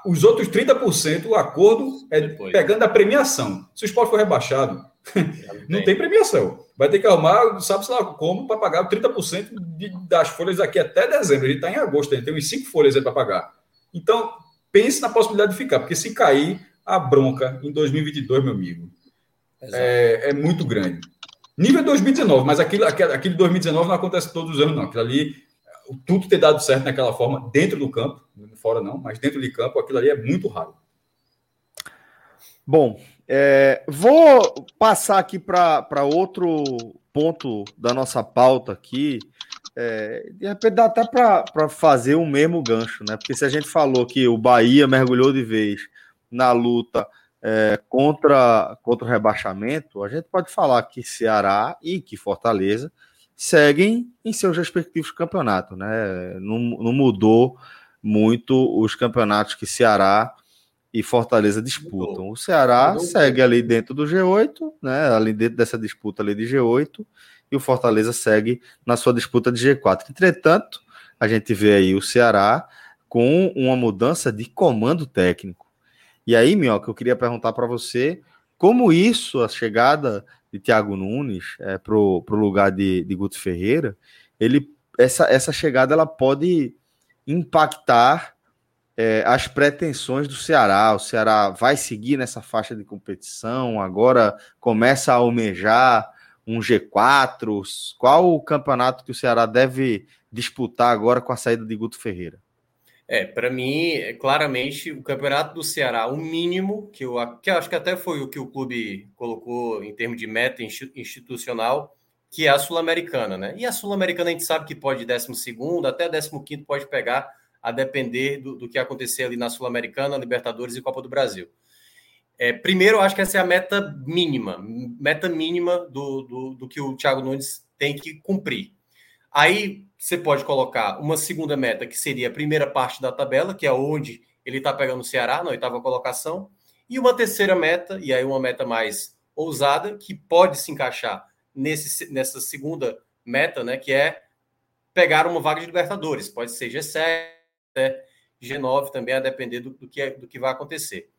[SPEAKER 3] os outros 30%, o acordo é Depois. pegando a premiação. Se o esporte for rebaixado, não tem premiação. Vai ter que arrumar, sabe-se lá como, para pagar 30% de, das folhas aqui até dezembro. A gente está em agosto, a gente tem uns 5 folhas aí para pagar. Então, pense na possibilidade de ficar, porque se cair, a bronca em 2022, meu amigo, é, é muito grande. Nível 2019, mas aquilo, aquele 2019 não acontece todos os anos, não. Aquilo ali, tudo ter dado certo naquela forma, dentro do campo, fora não, mas dentro de campo, aquilo ali é muito raro.
[SPEAKER 1] Bom, é, vou passar aqui para outro ponto da nossa pauta aqui. É, de repente dá até para fazer o mesmo gancho, né? Porque se a gente falou que o Bahia mergulhou de vez na luta é, contra, contra o rebaixamento, a gente pode falar que Ceará e que Fortaleza seguem em seus respectivos campeonatos, né? Não, não mudou muito os campeonatos que Ceará e Fortaleza disputam. O Ceará segue ali dentro do G8, né? Ali dentro dessa disputa ali de G8, e o Fortaleza segue na sua disputa de G4. Entretanto, a gente vê aí o Ceará com uma mudança de comando técnico. E aí, Minhoca, eu queria perguntar para você como isso, a chegada de Thiago Nunes é, para o lugar de, de Guto Ferreira, ele, essa, essa chegada ela pode impactar é, as pretensões do Ceará. O Ceará vai seguir nessa faixa de competição, agora começa a almejar um G4. Qual o campeonato que o Ceará deve disputar agora com a saída de Guto Ferreira?
[SPEAKER 5] É, para mim, é, claramente, o campeonato do Ceará, o mínimo, que eu, que eu acho que até foi o que o clube colocou em termos de meta institucional, que é a Sul-Americana, né? E a Sul-Americana a gente sabe que pode 12 até 15 pode pegar, a depender do, do que acontecer ali na Sul-Americana, Libertadores e Copa do Brasil. É, primeiro, eu acho que essa é a meta mínima, meta mínima do, do, do que o Thiago Nunes tem que cumprir. Aí você pode colocar uma segunda meta, que seria a primeira parte da tabela, que é onde ele está pegando o Ceará, na oitava colocação, e uma terceira meta, e aí uma meta mais ousada, que pode se encaixar nesse, nessa segunda meta, né, que é pegar uma vaga de Libertadores. Pode ser G7, né, G9 também, a depender do, do, que, é, do que vai acontecer.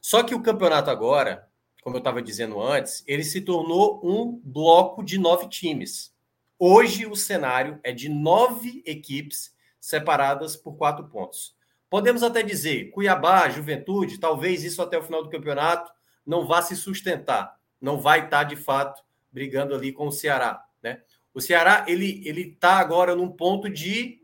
[SPEAKER 5] Só que o campeonato agora, como eu estava dizendo antes, ele se tornou um bloco de nove times. Hoje o cenário é de nove equipes separadas por quatro pontos. Podemos até dizer, Cuiabá, Juventude, talvez isso até o final do campeonato não vá se sustentar, não vai estar de fato brigando ali com o Ceará, né? O Ceará ele ele está agora num ponto de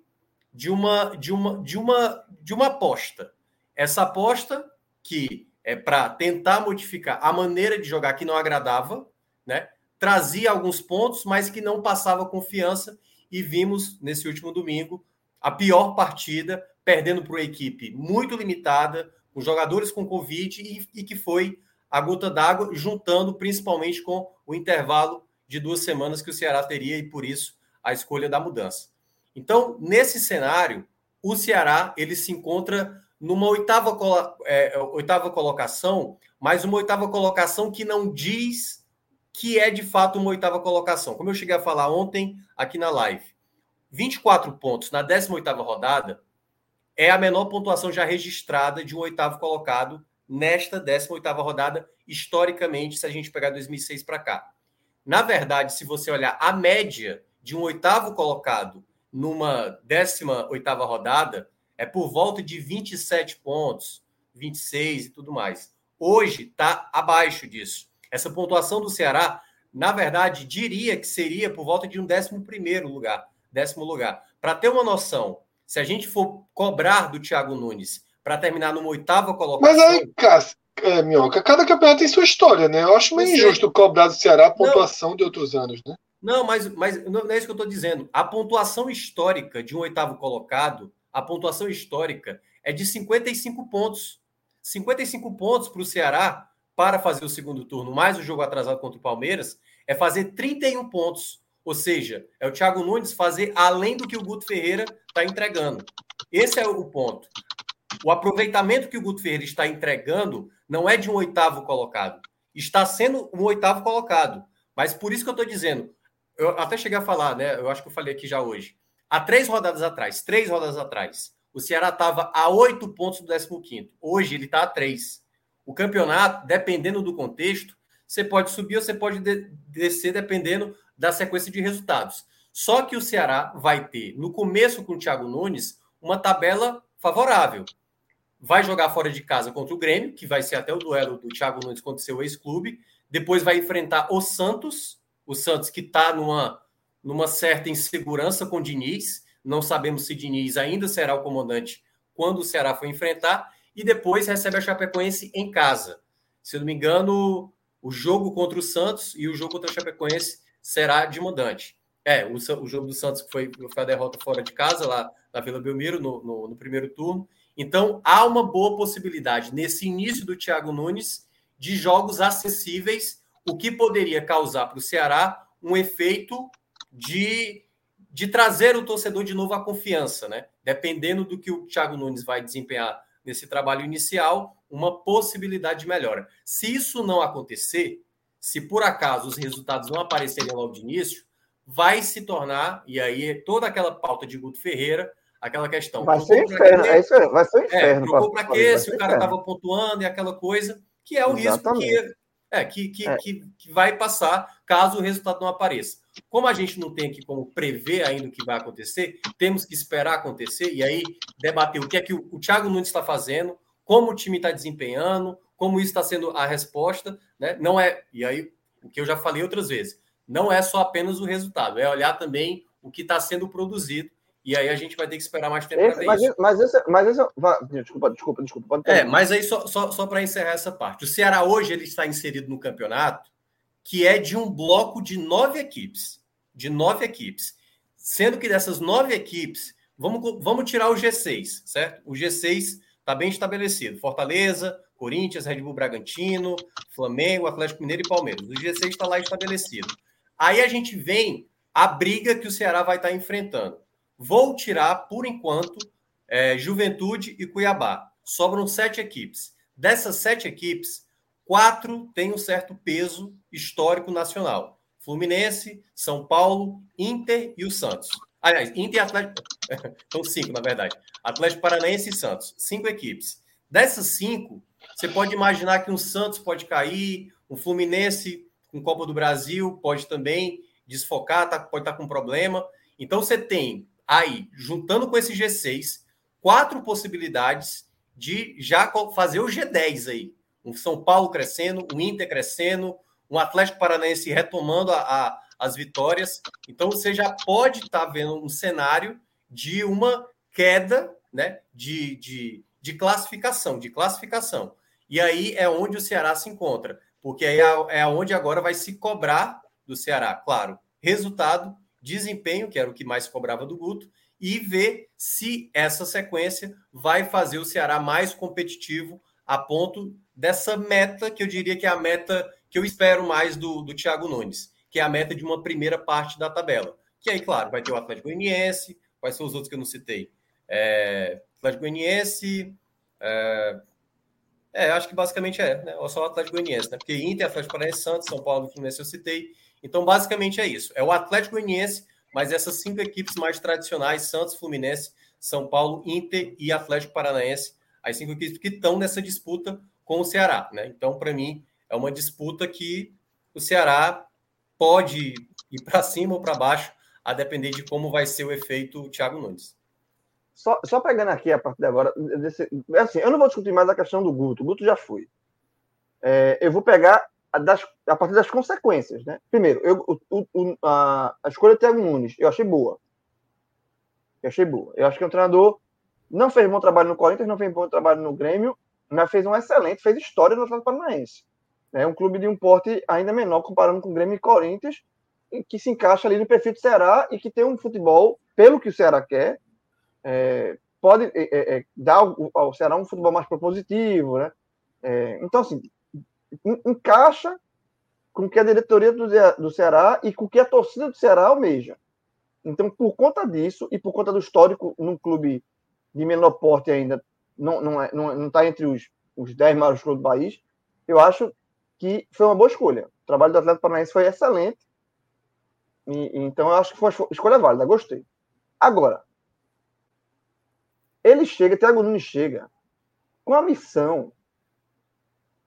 [SPEAKER 5] de uma de uma de uma de uma aposta. Essa aposta que é para tentar modificar a maneira de jogar que não agradava, né? Trazia alguns pontos, mas que não passava confiança e vimos nesse último domingo a pior partida, perdendo para uma equipe muito limitada, com jogadores com Covid e, e que foi a gota d'água, juntando principalmente com o intervalo de duas semanas que o Ceará teria e por isso a escolha da mudança. Então, nesse cenário, o Ceará ele se encontra numa oitava, é, oitava colocação, mas uma oitava colocação que não diz que é de fato uma oitava colocação. Como eu cheguei a falar ontem aqui na live, 24 pontos na 18ª rodada é a menor pontuação já registrada de um oitavo colocado nesta 18ª rodada, historicamente, se a gente pegar 2006 para cá. Na verdade, se você olhar a média de um oitavo colocado numa 18ª rodada, é por volta de 27 pontos, 26 e tudo mais. Hoje está abaixo disso. Essa pontuação do Ceará, na verdade, diria que seria por volta de um 11 lugar. Décimo lugar. Para ter uma noção, se a gente for cobrar do Thiago Nunes para terminar numa oitava colocação.
[SPEAKER 2] Mas aí, Cássio, é, Minhoca, cada campeonato tem sua história, né? Eu acho meio injusto cobrar do Ceará a pontuação não, de outros anos, né?
[SPEAKER 5] Não, mas, mas não é isso que eu estou dizendo. A pontuação histórica de um oitavo colocado a pontuação histórica é de 55 pontos. 55 pontos para o Ceará para fazer o segundo turno, mais o jogo atrasado contra o Palmeiras, é fazer 31 pontos. Ou seja, é o Thiago Nunes fazer além do que o Guto Ferreira está entregando. Esse é o ponto. O aproveitamento que o Guto Ferreira está entregando não é de um oitavo colocado. Está sendo um oitavo colocado. Mas por isso que eu estou dizendo, eu até cheguei a falar, né? Eu acho que eu falei aqui já hoje. Há três rodadas atrás, três rodadas atrás, o Ceará estava a oito pontos do 15. Hoje ele está a três. O campeonato, dependendo do contexto, você pode subir ou você pode de descer, dependendo da sequência de resultados. Só que o Ceará vai ter, no começo com o Thiago Nunes, uma tabela favorável. Vai jogar fora de casa contra o Grêmio, que vai ser até o duelo do Thiago Nunes contra o seu ex-clube. Depois vai enfrentar o Santos, o Santos que está numa numa certa insegurança com Diniz. Não sabemos se Diniz ainda será o comandante quando o Ceará for enfrentar. E depois recebe a Chapecoense em casa. Se não me engano, o jogo contra o Santos e o jogo contra a Chapecoense será de mandante. É, o, o jogo do Santos foi, foi a derrota fora de casa, lá na Vila Belmiro, no, no, no primeiro turno. Então, há uma boa possibilidade, nesse início do Thiago Nunes, de jogos acessíveis, o que poderia causar para o Ceará um efeito de, de trazer o torcedor de novo à confiança, né? Dependendo do que o Thiago Nunes vai desempenhar nesse trabalho inicial, uma possibilidade de melhora. Se isso não acontecer, se por acaso os resultados não aparecerem logo de início, vai se tornar, e aí toda aquela pauta de Guto Ferreira, aquela questão.
[SPEAKER 4] Vai ser inferno, é isso, vai ser inferno.
[SPEAKER 5] É, trocou para quê? Se o cara estava pontuando e aquela coisa, que é o Exatamente. risco que, é, que, que, é. Que, que vai passar caso o resultado não apareça. Como a gente não tem aqui como prever ainda o que vai acontecer, temos que esperar acontecer e aí debater o que é que o, o Thiago Nunes está fazendo, como o time está desempenhando, como isso está sendo a resposta, né? Não é, e aí o que eu já falei outras vezes, não é só apenas o resultado, é olhar também o que está sendo produzido e aí a gente vai ter que esperar mais tempo
[SPEAKER 4] para isso. Mas esse, mas esse, desculpa, desculpa, desculpa.
[SPEAKER 5] É, mas aí só, só, só para encerrar essa parte. O Ceará hoje ele está inserido no campeonato que é de um bloco de nove equipes. De nove equipes. Sendo que dessas nove equipes, vamos, vamos tirar o G6, certo? O G6 está bem estabelecido. Fortaleza, Corinthians, Red Bull Bragantino, Flamengo, Atlético Mineiro e Palmeiras. O G6 está lá estabelecido. Aí a gente vem a briga que o Ceará vai estar enfrentando. Vou tirar, por enquanto, é, Juventude e Cuiabá. Sobram sete equipes. Dessas sete equipes, quatro têm um certo peso histórico nacional. Fluminense, São Paulo, Inter e o Santos. Aliás, Inter e Atlético. São cinco, na verdade. Atlético Paranaense e Santos. Cinco equipes. Dessas cinco, você pode imaginar que um Santos pode cair, um Fluminense com Copa do Brasil pode também desfocar, tá, pode estar tá com problema. Então você tem aí, juntando com esse G6, quatro possibilidades de já fazer o G10 aí. Um São Paulo crescendo, um Inter crescendo, um Atlético Paranaense retomando a, a, as vitórias. Então você já pode estar tá vendo um cenário de uma queda né, de, de, de classificação, de classificação. E aí é onde o Ceará se encontra, porque aí é, é onde agora vai se cobrar do Ceará, claro, resultado, desempenho, que era o que mais cobrava do Guto, e ver se essa sequência vai fazer o Ceará mais competitivo a ponto dessa meta, que eu diria que é a meta que eu espero mais do, do Thiago Nunes, que é a meta de uma primeira parte da tabela. Que aí, claro, vai ter o Atlético Goianiense, quais são os outros que eu não citei? É, Atlético Goianiense, é, é, acho que basicamente é, né? Só o Atlético Goianiense, né? Porque Inter, Atlético Paranaense, Santos, São Paulo Fluminense eu citei. Então, basicamente é isso. É o Atlético Goianiense, mas essas cinco equipes mais tradicionais, Santos, Fluminense, São Paulo, Inter e Atlético Paranaense, as cinco equipes que estão nessa disputa com o Ceará, né? Então, para mim, é uma disputa que o Ceará pode ir para cima ou para baixo, a depender de como vai ser o efeito Thiago Nunes.
[SPEAKER 4] Só, só pegando aqui a partir de agora, desse, assim, eu não vou discutir mais a questão do Guto, o Guto já foi. É, eu vou pegar das, a, partir das consequências, né? Primeiro, eu, o, o, a, a, escolha do Thiago Nunes, eu achei boa. Eu achei boa. Eu acho que o treinador não fez bom trabalho no Corinthians, não fez bom trabalho no Grêmio, mas fez um excelente, fez história no Atlético Paranaense. É um clube de um porte ainda menor comparando com o Grêmio e Corinthians, que se encaixa ali no perfil do Ceará e que tem um futebol, pelo que o Ceará quer, é, pode é, é, é dar ao, ao, Ceará um futebol mais propositivo, né? É, então, assim, encaixa com o que a diretoria do, do Ceará e com o que a torcida do Ceará almeja. Então, por conta disso e por conta do histórico num clube de menor porte ainda, não está não é, não, não tá entre os, os 10 maiores clubes do país, eu acho que foi uma boa escolha. O trabalho do Atlético Paranaense foi excelente. E, então, eu acho que foi uma escolha válida, gostei. Agora, ele chega, Thiago Nunes chega com a missão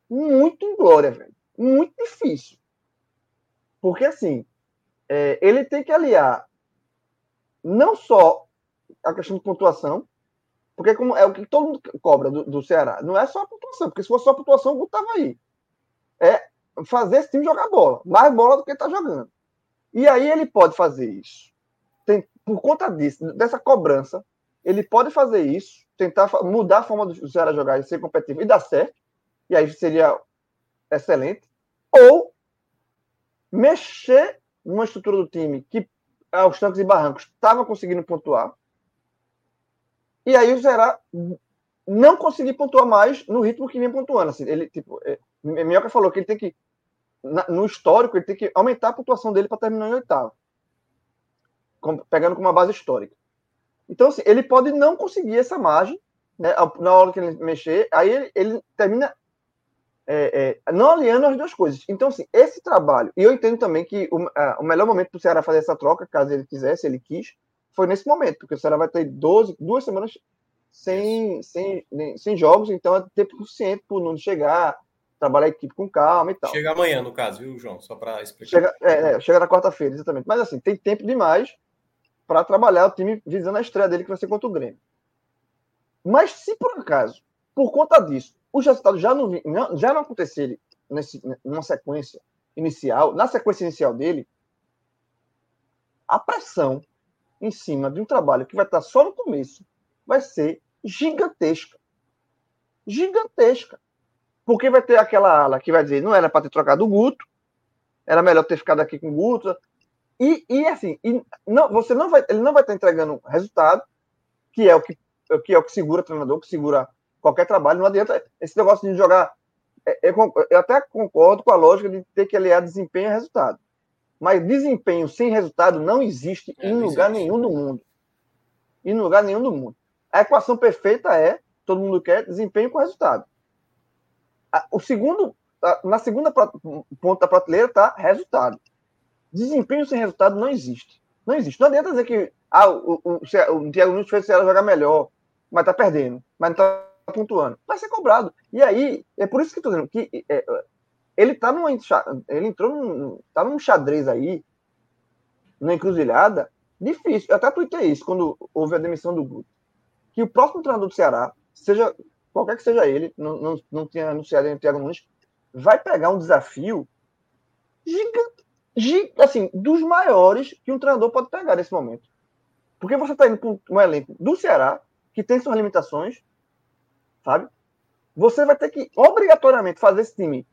[SPEAKER 4] muito inglória, velho. Muito difícil. Porque, assim, é, ele tem que aliar não só a questão de pontuação, porque como é o que todo mundo cobra do, do Ceará, não é só a pontuação, porque se fosse só a pontuação, o Guto estava aí é fazer esse time jogar bola, mais bola do que está jogando. E aí ele pode fazer isso. Tem, por conta disso, dessa cobrança, ele pode fazer isso, tentar mudar a forma do Ceará jogar e ser competitivo e dar certo, e aí seria excelente, ou mexer numa estrutura do time que aos trancos e barrancos estava conseguindo pontuar, e aí o Ceará não conseguir pontuar mais no ritmo que vinha pontuando. Assim, ele, tipo, é, Minhoca falou que ele tem que, no histórico, ele tem que aumentar a pontuação dele para terminar em oitavo. Pegando como uma base histórica. Então, assim, ele pode não conseguir essa margem, né, na hora que ele mexer, aí ele, ele termina é, é, não alinhando as duas coisas. Então, assim, esse trabalho, e eu entendo também que o, a, o melhor momento para o Ceará fazer essa troca, caso ele quisesse, ele quis, foi nesse momento, porque o Ceará vai ter 12, duas semanas sem, sem, sem jogos, então é tempo suficiente para o Nuno chegar, trabalhar a equipe com calma e tal.
[SPEAKER 5] Chega amanhã, no caso, viu, João? Só para explicar.
[SPEAKER 4] Chega, é, é, chega na quarta-feira, exatamente. Mas assim, tem tempo demais para trabalhar o time visando a estreia dele, que vai ser contra o Grêmio. Mas se por acaso, por conta disso, os resultados já não, já não acontecerem nesse, numa sequência inicial, na sequência inicial dele, a pressão em cima de um trabalho que vai estar só no começo vai ser gigantesca. Gigantesca. Porque vai ter aquela ala que vai dizer, não era para ter trocado o Guto, era melhor ter ficado aqui com o Guto. E, e assim, e não, você não vai, ele não vai estar entregando resultado, que é o que, que é o que segura o treinador, que segura qualquer trabalho. Não adianta esse negócio de jogar. É, eu até concordo com a lógica de ter que aliar desempenho e resultado. Mas desempenho sem resultado não existe é, em lugar existe. nenhum do mundo. Em lugar nenhum do mundo. A equação perfeita é, todo mundo quer, desempenho com resultado. O segundo, na segunda ponta da prateleira está resultado. Desempenho sem resultado não existe. Não existe. Não adianta dizer que ah, o, o, o, o Thiago Nunes fez o Ceará jogar melhor, mas está perdendo, mas não está pontuando. Vai ser cobrado. E aí, é por isso que estou dizendo que é, ele tá numa, ele entrou num, tá num xadrez aí, na encruzilhada, difícil. Eu até tuitei isso quando houve a demissão do Guto. Que o próximo treinador do Ceará, seja qualquer que seja ele, não, não, não tinha anunciado o Thiago Nunes, vai pegar um desafio gigante, gigante, assim, dos maiores que um treinador pode pegar nesse momento. Porque você está indo com um elenco do Ceará, que tem suas limitações, sabe? Você vai ter que obrigatoriamente fazer esse time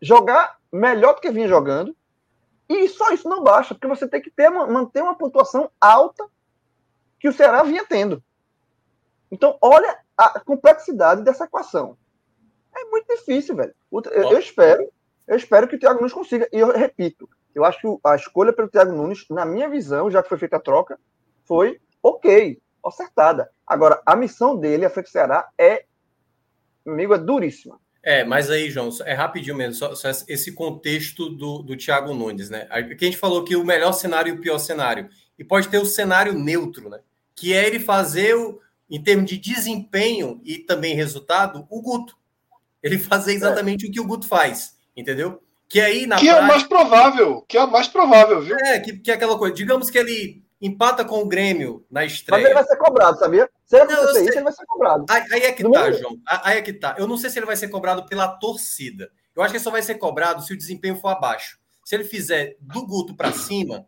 [SPEAKER 4] jogar melhor do que vinha jogando. E só isso não basta, porque você tem que ter manter uma pontuação alta que o Ceará vinha tendo. Então, olha a complexidade dessa equação. É muito difícil, velho. Eu, eu espero, eu espero que o Thiago Nunes consiga. E eu repito, eu acho que a escolha pelo Thiago Nunes, na minha visão, já que foi feita a troca, foi ok, acertada. Agora, a missão dele, a frente do Ceará, é, amigo, é duríssima.
[SPEAKER 5] É, mas aí, João, é rapidinho mesmo, só, só esse contexto do, do Thiago Nunes, né? Aqui a gente falou que o melhor cenário e o pior cenário. E pode ter o cenário neutro, né? Que é ele fazer, o, em termos de desempenho e também resultado, o Guto. Ele fazer exatamente é. o que o Guto faz, entendeu?
[SPEAKER 2] Que aí na Que prática, é o mais provável, que é o mais provável, viu?
[SPEAKER 5] É, que, que é aquela coisa. Digamos que ele empata com o Grêmio na estreia.
[SPEAKER 4] Mas ele vai ser cobrado, sabia? Se ele acontecer isso, ele vai ser cobrado.
[SPEAKER 5] Aí, aí é que no tá, mesmo... João. Aí é que tá. Eu não sei se ele vai ser cobrado pela torcida. Eu acho que ele só vai ser cobrado se o desempenho for abaixo. Se ele fizer do Guto para cima,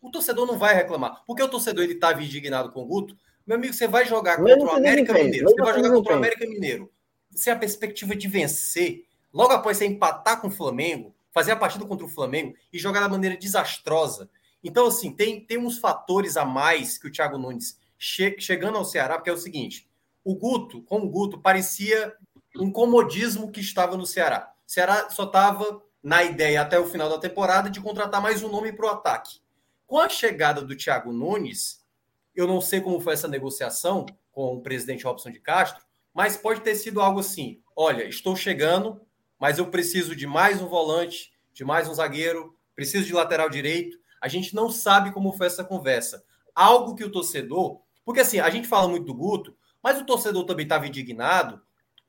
[SPEAKER 5] o torcedor não vai reclamar. Porque o torcedor ele estava indignado com o Guto. Meu amigo, você vai jogar contra o América Mineiro. Você vai jogar contra o América Mineiro. Sem a perspectiva de vencer, logo após você empatar com o Flamengo, fazer a partida contra o Flamengo e jogar da maneira desastrosa então, assim, tem, tem uns fatores a mais que o Thiago Nunes che chegando ao Ceará, porque é o seguinte: o Guto, com o Guto, parecia um comodismo que estava no Ceará. O Ceará só estava na ideia até o final da temporada de contratar mais um nome para o ataque. Com a chegada do Thiago Nunes, eu não sei como foi essa negociação com o presidente Robson de Castro, mas pode ter sido algo assim: olha, estou chegando, mas eu preciso de mais um volante, de mais um zagueiro, preciso de lateral direito. A gente não sabe como foi essa conversa. Algo que o torcedor. Porque assim, a gente fala muito do Guto, mas o torcedor também estava indignado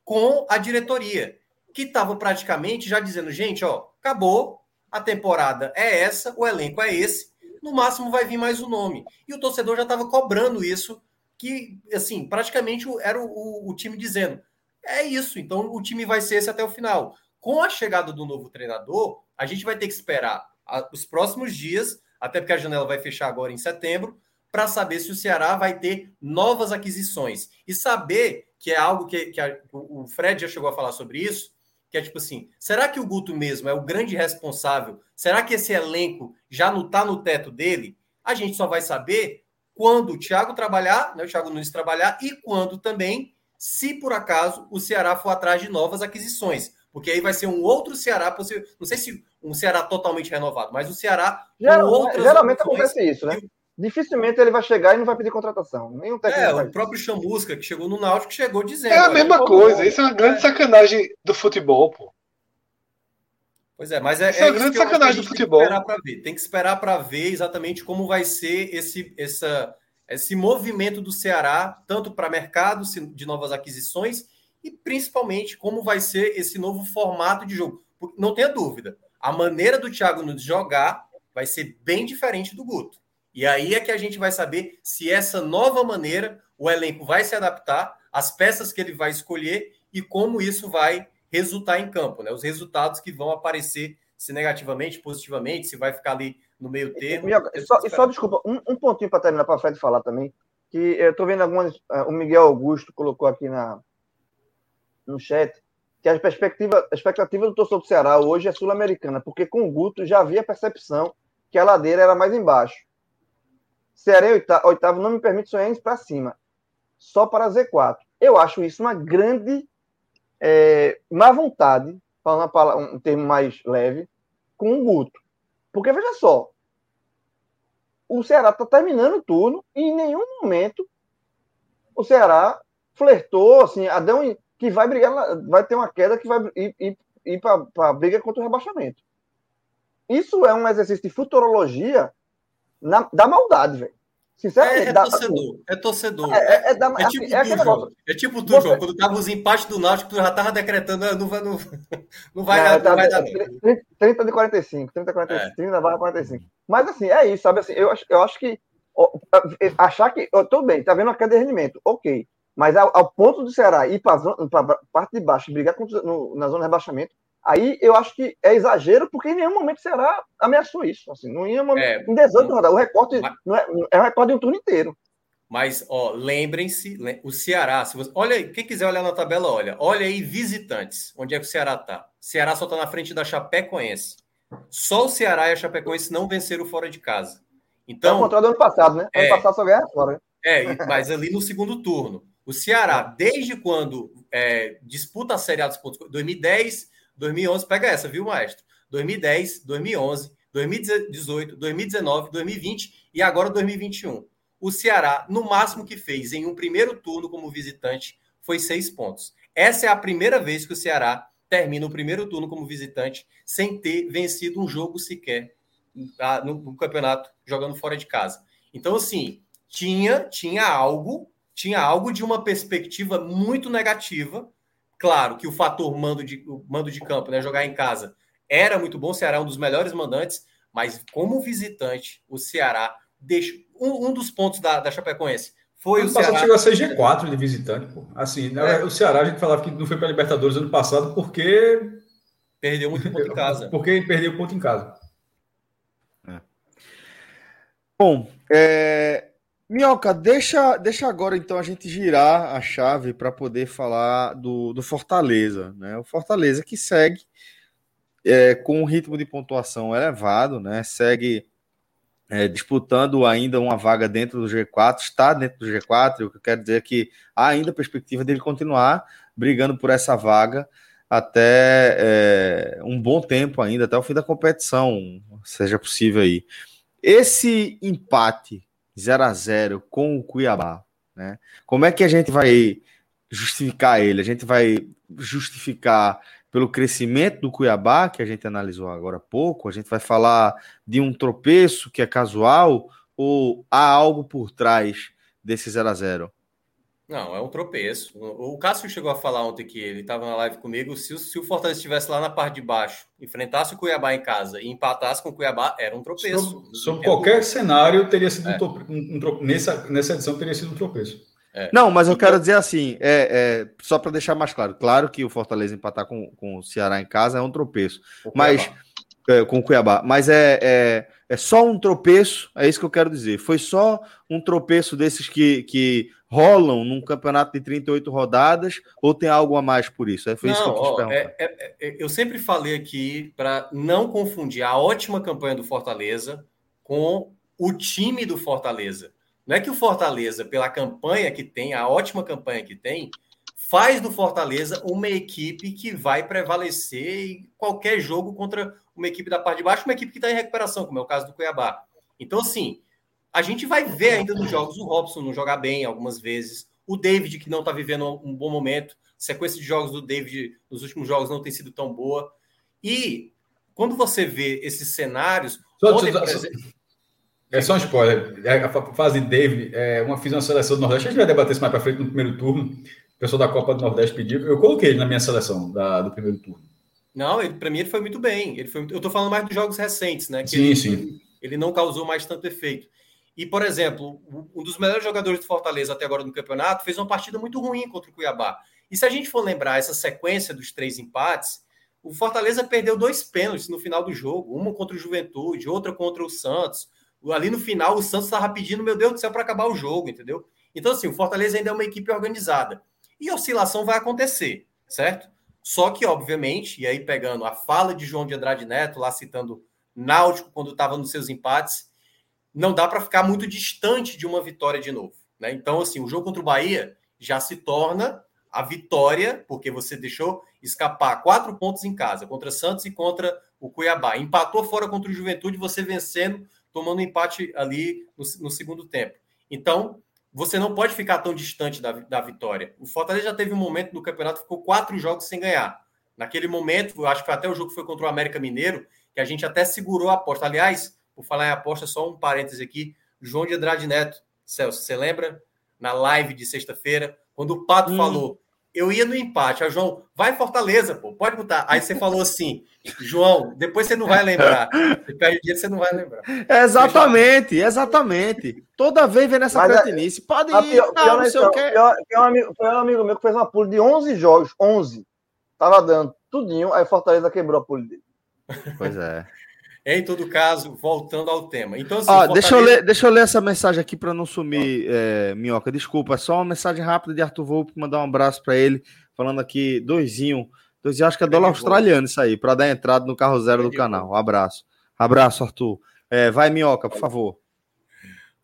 [SPEAKER 5] com a diretoria, que estava praticamente já dizendo: gente, ó, acabou, a temporada é essa, o elenco é esse, no máximo vai vir mais um nome. E o torcedor já estava cobrando isso, que, assim, praticamente era o, o, o time dizendo: é isso, então o time vai ser esse até o final. Com a chegada do novo treinador, a gente vai ter que esperar os próximos dias até porque a janela vai fechar agora em setembro, para saber se o Ceará vai ter novas aquisições. E saber que é algo que, que a, o Fred já chegou a falar sobre isso, que é tipo assim, será que o Guto mesmo é o grande responsável? Será que esse elenco já não está no teto dele? A gente só vai saber quando o Thiago trabalhar, né, o Thiago Nunes trabalhar, e quando também, se por acaso o Ceará for atrás de novas aquisições. Porque aí vai ser um outro Ceará, não sei se um Ceará totalmente renovado, mas o Ceará.
[SPEAKER 4] Geral, outras geralmente acontece isso, né? Dificilmente ele vai chegar e não vai pedir contratação. Nenhum
[SPEAKER 5] é, o próprio Chamusca, que chegou no Náutico, chegou dizendo.
[SPEAKER 2] É a mesma coisa, isso é uma grande é. sacanagem do futebol, pô.
[SPEAKER 5] Pois é, mas é,
[SPEAKER 2] isso é, é uma grande sacanagem do futebol.
[SPEAKER 5] Tem que, ver. tem que esperar para ver exatamente como vai ser esse, essa, esse movimento do Ceará, tanto para mercado de novas aquisições e principalmente como vai ser esse novo formato de jogo. Não tenha dúvida, a maneira do Thiago Nunes jogar vai ser bem diferente do Guto. E aí é que a gente vai saber se essa nova maneira o elenco vai se adaptar, as peças que ele vai escolher e como isso vai resultar em campo, né? Os resultados que vão aparecer, se negativamente, positivamente, se vai ficar ali no meio termo.
[SPEAKER 4] E só, e só desculpa, um, um pontinho para terminar para Fred falar também, que eu estou vendo algumas. Uh, o Miguel Augusto colocou aqui na, no chat que a perspectiva, a expectativa do torcedor do Ceará hoje é sul-americana, porque com o Guto já havia percepção que a ladeira era mais embaixo. Ceará oitavo, oitavo não me permite sonhar para cima, só para Z4. eu acho isso uma grande é, má vontade, falando palavra, um termo mais leve, com o Guto. Porque, veja só, o Ceará está terminando o turno e em nenhum momento o Ceará flertou, assim, Adão, que vai brigar, vai ter uma queda que vai ir, ir, ir para a briga contra o rebaixamento. Isso é um exercício de futurologia na, da maldade, velho.
[SPEAKER 5] Sinceramente, é, é torcedor. É torcedor. É, é, é, da, é tipo assim, tu, João. É tipo tu, João. Quando tava os empates do Náutico, tu já tava decretando, ah, não vai, não, não vai, não,
[SPEAKER 4] não
[SPEAKER 5] vai
[SPEAKER 4] dar, 30, 30 de 45, 30 de 45, é. 30 barra 45. Mas assim, é isso, sabe? Assim, eu, acho, eu acho que achar que. Tudo bem, tá vendo a queda de rendimento, ok. Mas ao, ao ponto do Ceará ir para a parte de baixo, brigar contra, no, na zona de rebaixamento, Aí eu acho que é exagero, porque em nenhum momento será ameaçou isso. Assim, não ia é, em 18 rodadas. O recorte mas, não é, é um recorte de um turno inteiro.
[SPEAKER 5] Mas, ó, lembrem-se, o Ceará, se você, olha, quem quiser olhar na tabela, olha, olha aí visitantes, onde é que o Ceará tá? O Ceará só está na frente da Chapecoense. Só o Ceará e a Chapecoense não venceram fora de casa. Então, é o
[SPEAKER 4] contrário do ano passado, né? É, ano passado só ganha fora.
[SPEAKER 5] É, mas ali no segundo turno. O Ceará, desde quando é, disputa a Série A dos pontos, 2010, 2011, pega essa, viu, maestro? 2010, 2011, 2018, 2019, 2020 e agora 2021. O Ceará, no máximo que fez em um primeiro turno como visitante, foi seis pontos. Essa é a primeira vez que o Ceará termina o primeiro turno como visitante sem ter vencido um jogo sequer tá, no, no campeonato jogando fora de casa. Então, assim, tinha, tinha algo, tinha algo de uma perspectiva muito negativa Claro que o fator mando de, mando de campo, né, jogar em casa, era muito bom. O Ceará é um dos melhores mandantes, mas como visitante, o Ceará deixa. Um, um dos pontos da, da Chapecoense foi ano o Ceará.
[SPEAKER 3] chegou a ser G4 de visitante. Pô. Assim, né, é. o Ceará a gente falava que não foi para a Libertadores ano passado porque.
[SPEAKER 5] Perdeu muito ponto em casa.
[SPEAKER 3] Porque perdeu ponto em casa.
[SPEAKER 1] É. Bom, é, Minhoca, deixa, deixa agora então a gente girar a chave para poder falar do, do Fortaleza. Né? O Fortaleza que segue é, com um ritmo de pontuação elevado, né? segue é, disputando ainda uma vaga dentro do G4, está dentro do G4, o que eu quero dizer é que há ainda a perspectiva dele continuar brigando por essa vaga até é, um bom tempo ainda, até o fim da competição, seja possível aí. Esse empate 0 a 0 com o Cuiabá, né? Como é que a gente vai justificar ele? A gente vai justificar pelo crescimento do Cuiabá, que a gente analisou agora há pouco, a gente vai falar de um tropeço que é casual ou há algo por trás desse 0 a 0
[SPEAKER 5] não, é um tropeço. O Cássio chegou a falar ontem que ele estava na live comigo. Se o, se o Fortaleza estivesse lá na parte de baixo, enfrentasse o Cuiabá em casa e empatasse com o Cuiabá, era um tropeço.
[SPEAKER 3] Sobre, sobre qualquer cenário, teria sido é. um, um, um, nessa, nessa edição teria sido um tropeço.
[SPEAKER 1] É. Não, mas eu então, quero dizer assim, é, é só para deixar mais claro, claro que o Fortaleza empatar com, com o Ceará em casa é um tropeço, mas é, com o Cuiabá, mas é, é, só um tropeço, é isso que eu quero dizer. Foi só um tropeço desses que, que rolam num campeonato de 38 rodadas ou tem algo a mais por isso? É, foi não, isso que eu quis
[SPEAKER 5] ó, é, é, é, eu sempre falei aqui para não confundir a ótima campanha do Fortaleza com o time do Fortaleza. Não é que o Fortaleza, pela campanha que tem, a ótima campanha que tem, faz do Fortaleza uma equipe que vai prevalecer em qualquer jogo contra uma equipe da parte de baixo, uma equipe que está em recuperação, como é o caso do Cuiabá. Então, assim, a gente vai ver ainda nos jogos o Robson não jogar bem algumas vezes, o David, que não está vivendo um bom momento, a sequência de jogos do David nos últimos jogos não tem sido tão boa. E quando você vê esses cenários. Só, ontem,
[SPEAKER 3] só, exemplo... É só um spoiler. É, a fase de David, é, uma, fiz uma seleção do Nordeste, a gente vai debater isso mais para frente no primeiro turno. O pessoal da Copa do Nordeste pediu. Eu coloquei ele na minha seleção da, do primeiro turno.
[SPEAKER 5] Não, para mim ele foi muito bem. Ele foi, eu estou falando mais dos jogos recentes, né?
[SPEAKER 3] Sim,
[SPEAKER 5] ele,
[SPEAKER 3] sim.
[SPEAKER 5] Ele não causou mais tanto efeito. E, por exemplo, um dos melhores jogadores do Fortaleza até agora no campeonato fez uma partida muito ruim contra o Cuiabá. E se a gente for lembrar essa sequência dos três empates, o Fortaleza perdeu dois pênaltis no final do jogo, uma contra o Juventude, outra contra o Santos. Ali no final, o Santos estava pedindo, meu Deus do céu, para acabar o jogo, entendeu? Então, assim, o Fortaleza ainda é uma equipe organizada. E oscilação vai acontecer, certo? Só que, obviamente, e aí pegando a fala de João de Andrade Neto, lá citando Náutico quando estava nos seus empates, não dá para ficar muito distante de uma vitória de novo. Né? Então, assim, o jogo contra o Bahia, já se torna a vitória, porque você deixou escapar quatro pontos em casa contra Santos e contra o Cuiabá. Empatou fora contra o Juventude, você vencendo, tomando empate ali no, no segundo tempo. Então, você não pode ficar tão distante da, da vitória. O Fortaleza já teve um momento no campeonato ficou quatro jogos sem ganhar. Naquele momento, acho que até o jogo foi contra o América Mineiro, que a gente até segurou a aposta. Aliás, por falar em aposta, só um parêntese aqui. João de Andrade Neto, Celso, você lembra? Na live de sexta-feira, quando o Pato hum. falou, eu ia no empate. Aí, João, vai Fortaleza, pô, pode botar. Aí você falou assim, João, depois você não vai lembrar. Você perde dinheiro, você não vai lembrar.
[SPEAKER 1] Exatamente, exatamente. Toda vez vem nessa é, cretinice. Pode ir, pior, não,
[SPEAKER 4] pior, não sei o que. Pior, pior, um amigo, foi um amigo meu que fez uma pulo de 11 jogos, 11. Tava dando tudinho, aí Fortaleza quebrou a pulo dele.
[SPEAKER 1] Pois é.
[SPEAKER 5] Em todo caso, voltando ao tema. Então,
[SPEAKER 1] assim, Fortaleza... deixa, eu ler, deixa eu ler essa mensagem aqui para não sumir, é, Minhoca. Desculpa, é só uma mensagem rápida de Arthur Volpe, mandar um abraço para ele, falando aqui, doisinho. Doisinho, acho que é dólar australiano isso aí, para dar entrada no carro zero do canal. Um abraço. Abraço, Arthur. É, vai, Minhoca, por favor.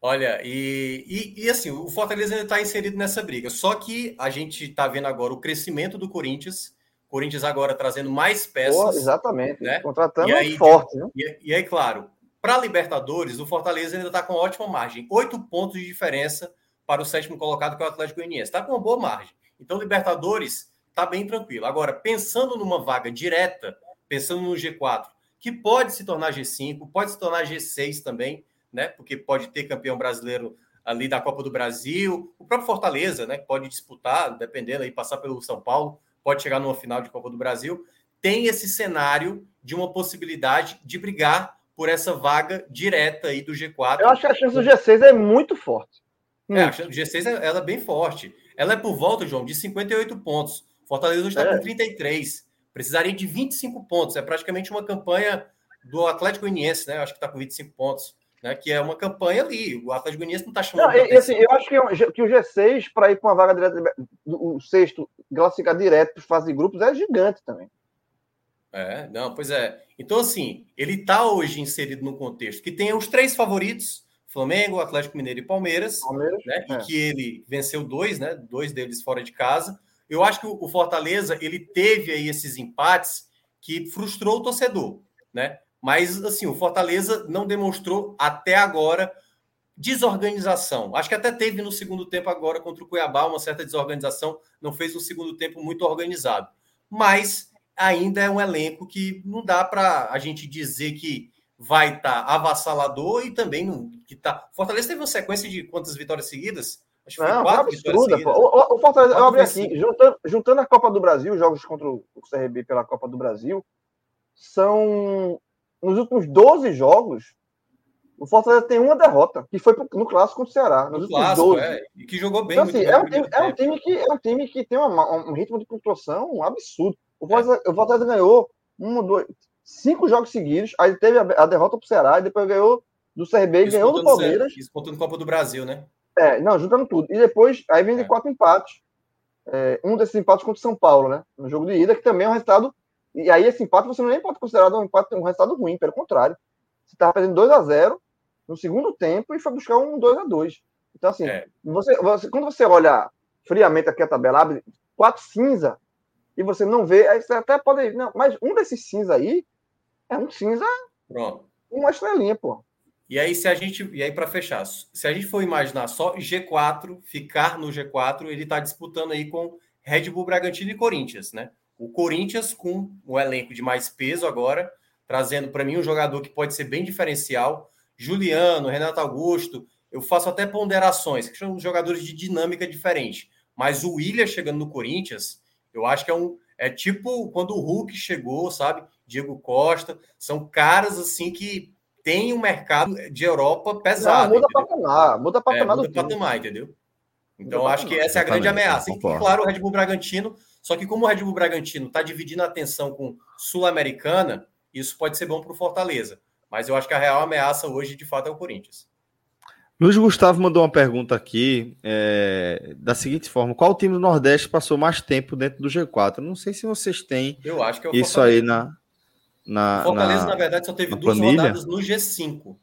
[SPEAKER 5] Olha, e, e, e, assim, o Fortaleza ainda está inserido nessa briga. Só que a gente está vendo agora o crescimento do Corinthians Corinthians agora trazendo mais peças. Oh,
[SPEAKER 4] exatamente. Né? Contratando e aí, forte. Né?
[SPEAKER 5] E, e aí, claro, para Libertadores, o Fortaleza ainda está com ótima margem. Oito pontos de diferença para o sétimo colocado, que é o Atlético Goianiense. Está com uma boa margem. Então, Libertadores está bem tranquilo. Agora, pensando numa vaga direta, pensando no G4, que pode se tornar G5, pode se tornar G6 também, né? Porque pode ter campeão brasileiro ali da Copa do Brasil, o próprio Fortaleza, né? Pode disputar, dependendo aí, passar pelo São Paulo pode chegar numa final de Copa do Brasil, tem esse cenário de uma possibilidade de brigar por essa vaga direta aí do G4.
[SPEAKER 4] Eu acho que a chance do G6 é muito forte.
[SPEAKER 5] É, a chance do G6 é, ela é bem forte. Ela é por volta, João, de 58 pontos. Fortaleza está é. com 33. Precisaria de 25 pontos. É praticamente uma campanha do Atlético Goianiense, né? Eu acho que está com 25 pontos. Né, que é uma campanha ali. O Atlético Goianiense não está chamando. Não,
[SPEAKER 4] e, assim, eu acho que, que o G6, para ir com uma vaga direta, o sexto, classificar direto para fase de grupos, é gigante também.
[SPEAKER 5] É, não, pois é. Então, assim, ele está hoje inserido no contexto que tem os três favoritos: Flamengo, Atlético Mineiro e Palmeiras, Palmeiras né? É. E que ele venceu dois, né? Dois deles fora de casa. Eu acho que o Fortaleza ele teve aí esses empates que frustrou o torcedor, né? Mas, assim, o Fortaleza não demonstrou até agora desorganização. Acho que até teve no segundo tempo agora contra o Cuiabá uma certa desorganização, não fez um segundo tempo muito organizado. Mas ainda é um elenco que não dá para a gente dizer que vai estar tá avassalador e também não, que tá. Fortaleza teve uma sequência de quantas vitórias seguidas?
[SPEAKER 4] Acho que não, quatro absurda, seguidas. O, o, Fortaleza, eu abri aqui, juntando, juntando a Copa do Brasil, jogos contra o CRB pela Copa do Brasil, são nos últimos 12 jogos, o Fortaleza tem uma derrota, que foi no clássico contra o Ceará. Nos no
[SPEAKER 5] clássico, 12. É, e que jogou bem.
[SPEAKER 4] Então, assim, é, um time, é, um time, que, é um time que tem uma, um ritmo de pontuação absurdo. O Fortaleza, é. o Fortaleza ganhou um, dois, cinco jogos seguidos, aí teve a, a derrota pro Ceará, e depois ganhou do CRB, e ganhou do Palmeiras.
[SPEAKER 5] no Copa do Brasil, né?
[SPEAKER 4] É, não, juntando tudo. E depois, aí vem de é. quatro empates. É, um desses empates contra o São Paulo, né? No jogo de ida, que também é um resultado e aí esse empate você nem pode considerar um empate um resultado ruim, pelo contrário. Você estava perdendo 2 a 0 no segundo tempo e foi buscar um 2 a 2 Então, assim, é. você, você, quando você olha friamente aqui a tabela, abre quatro cinza e você não vê, aí você até pode. Não, mas um desses cinza aí é um cinza. Pronto. Uma estrelinha, pô.
[SPEAKER 5] E aí, se a gente. E aí, para fechar, se a gente for imaginar só G4, ficar no G4, ele está disputando aí com Red Bull Bragantino e Corinthians, né? O Corinthians com o elenco de mais peso agora, trazendo para mim um jogador que pode ser bem diferencial. Juliano, Renato Augusto, eu faço até ponderações, que são jogadores de dinâmica diferente. Mas o William chegando no Corinthians, eu acho que é um. É tipo quando o Hulk chegou, sabe? Diego Costa, são caras assim que tem um mercado de Europa pesado.
[SPEAKER 4] Não, muda entendeu? patamar, muda patamar é, muda
[SPEAKER 5] patamar, entendeu? Então, acho que essa é a grande ameaça. E, claro, o Red Bull Bragantino só que como o Red Bull Bragantino está dividindo a atenção com Sul-Americana, isso pode ser bom para o Fortaleza. Mas eu acho que a real ameaça hoje, de fato, é o Corinthians.
[SPEAKER 1] Luiz Gustavo mandou uma pergunta aqui é, da seguinte forma: qual time do Nordeste passou mais tempo dentro do G4? Não sei se vocês têm
[SPEAKER 5] eu acho que é
[SPEAKER 1] isso aí na. na
[SPEAKER 5] o Fortaleza, na, na verdade, só teve duas planilha. rodadas no G5,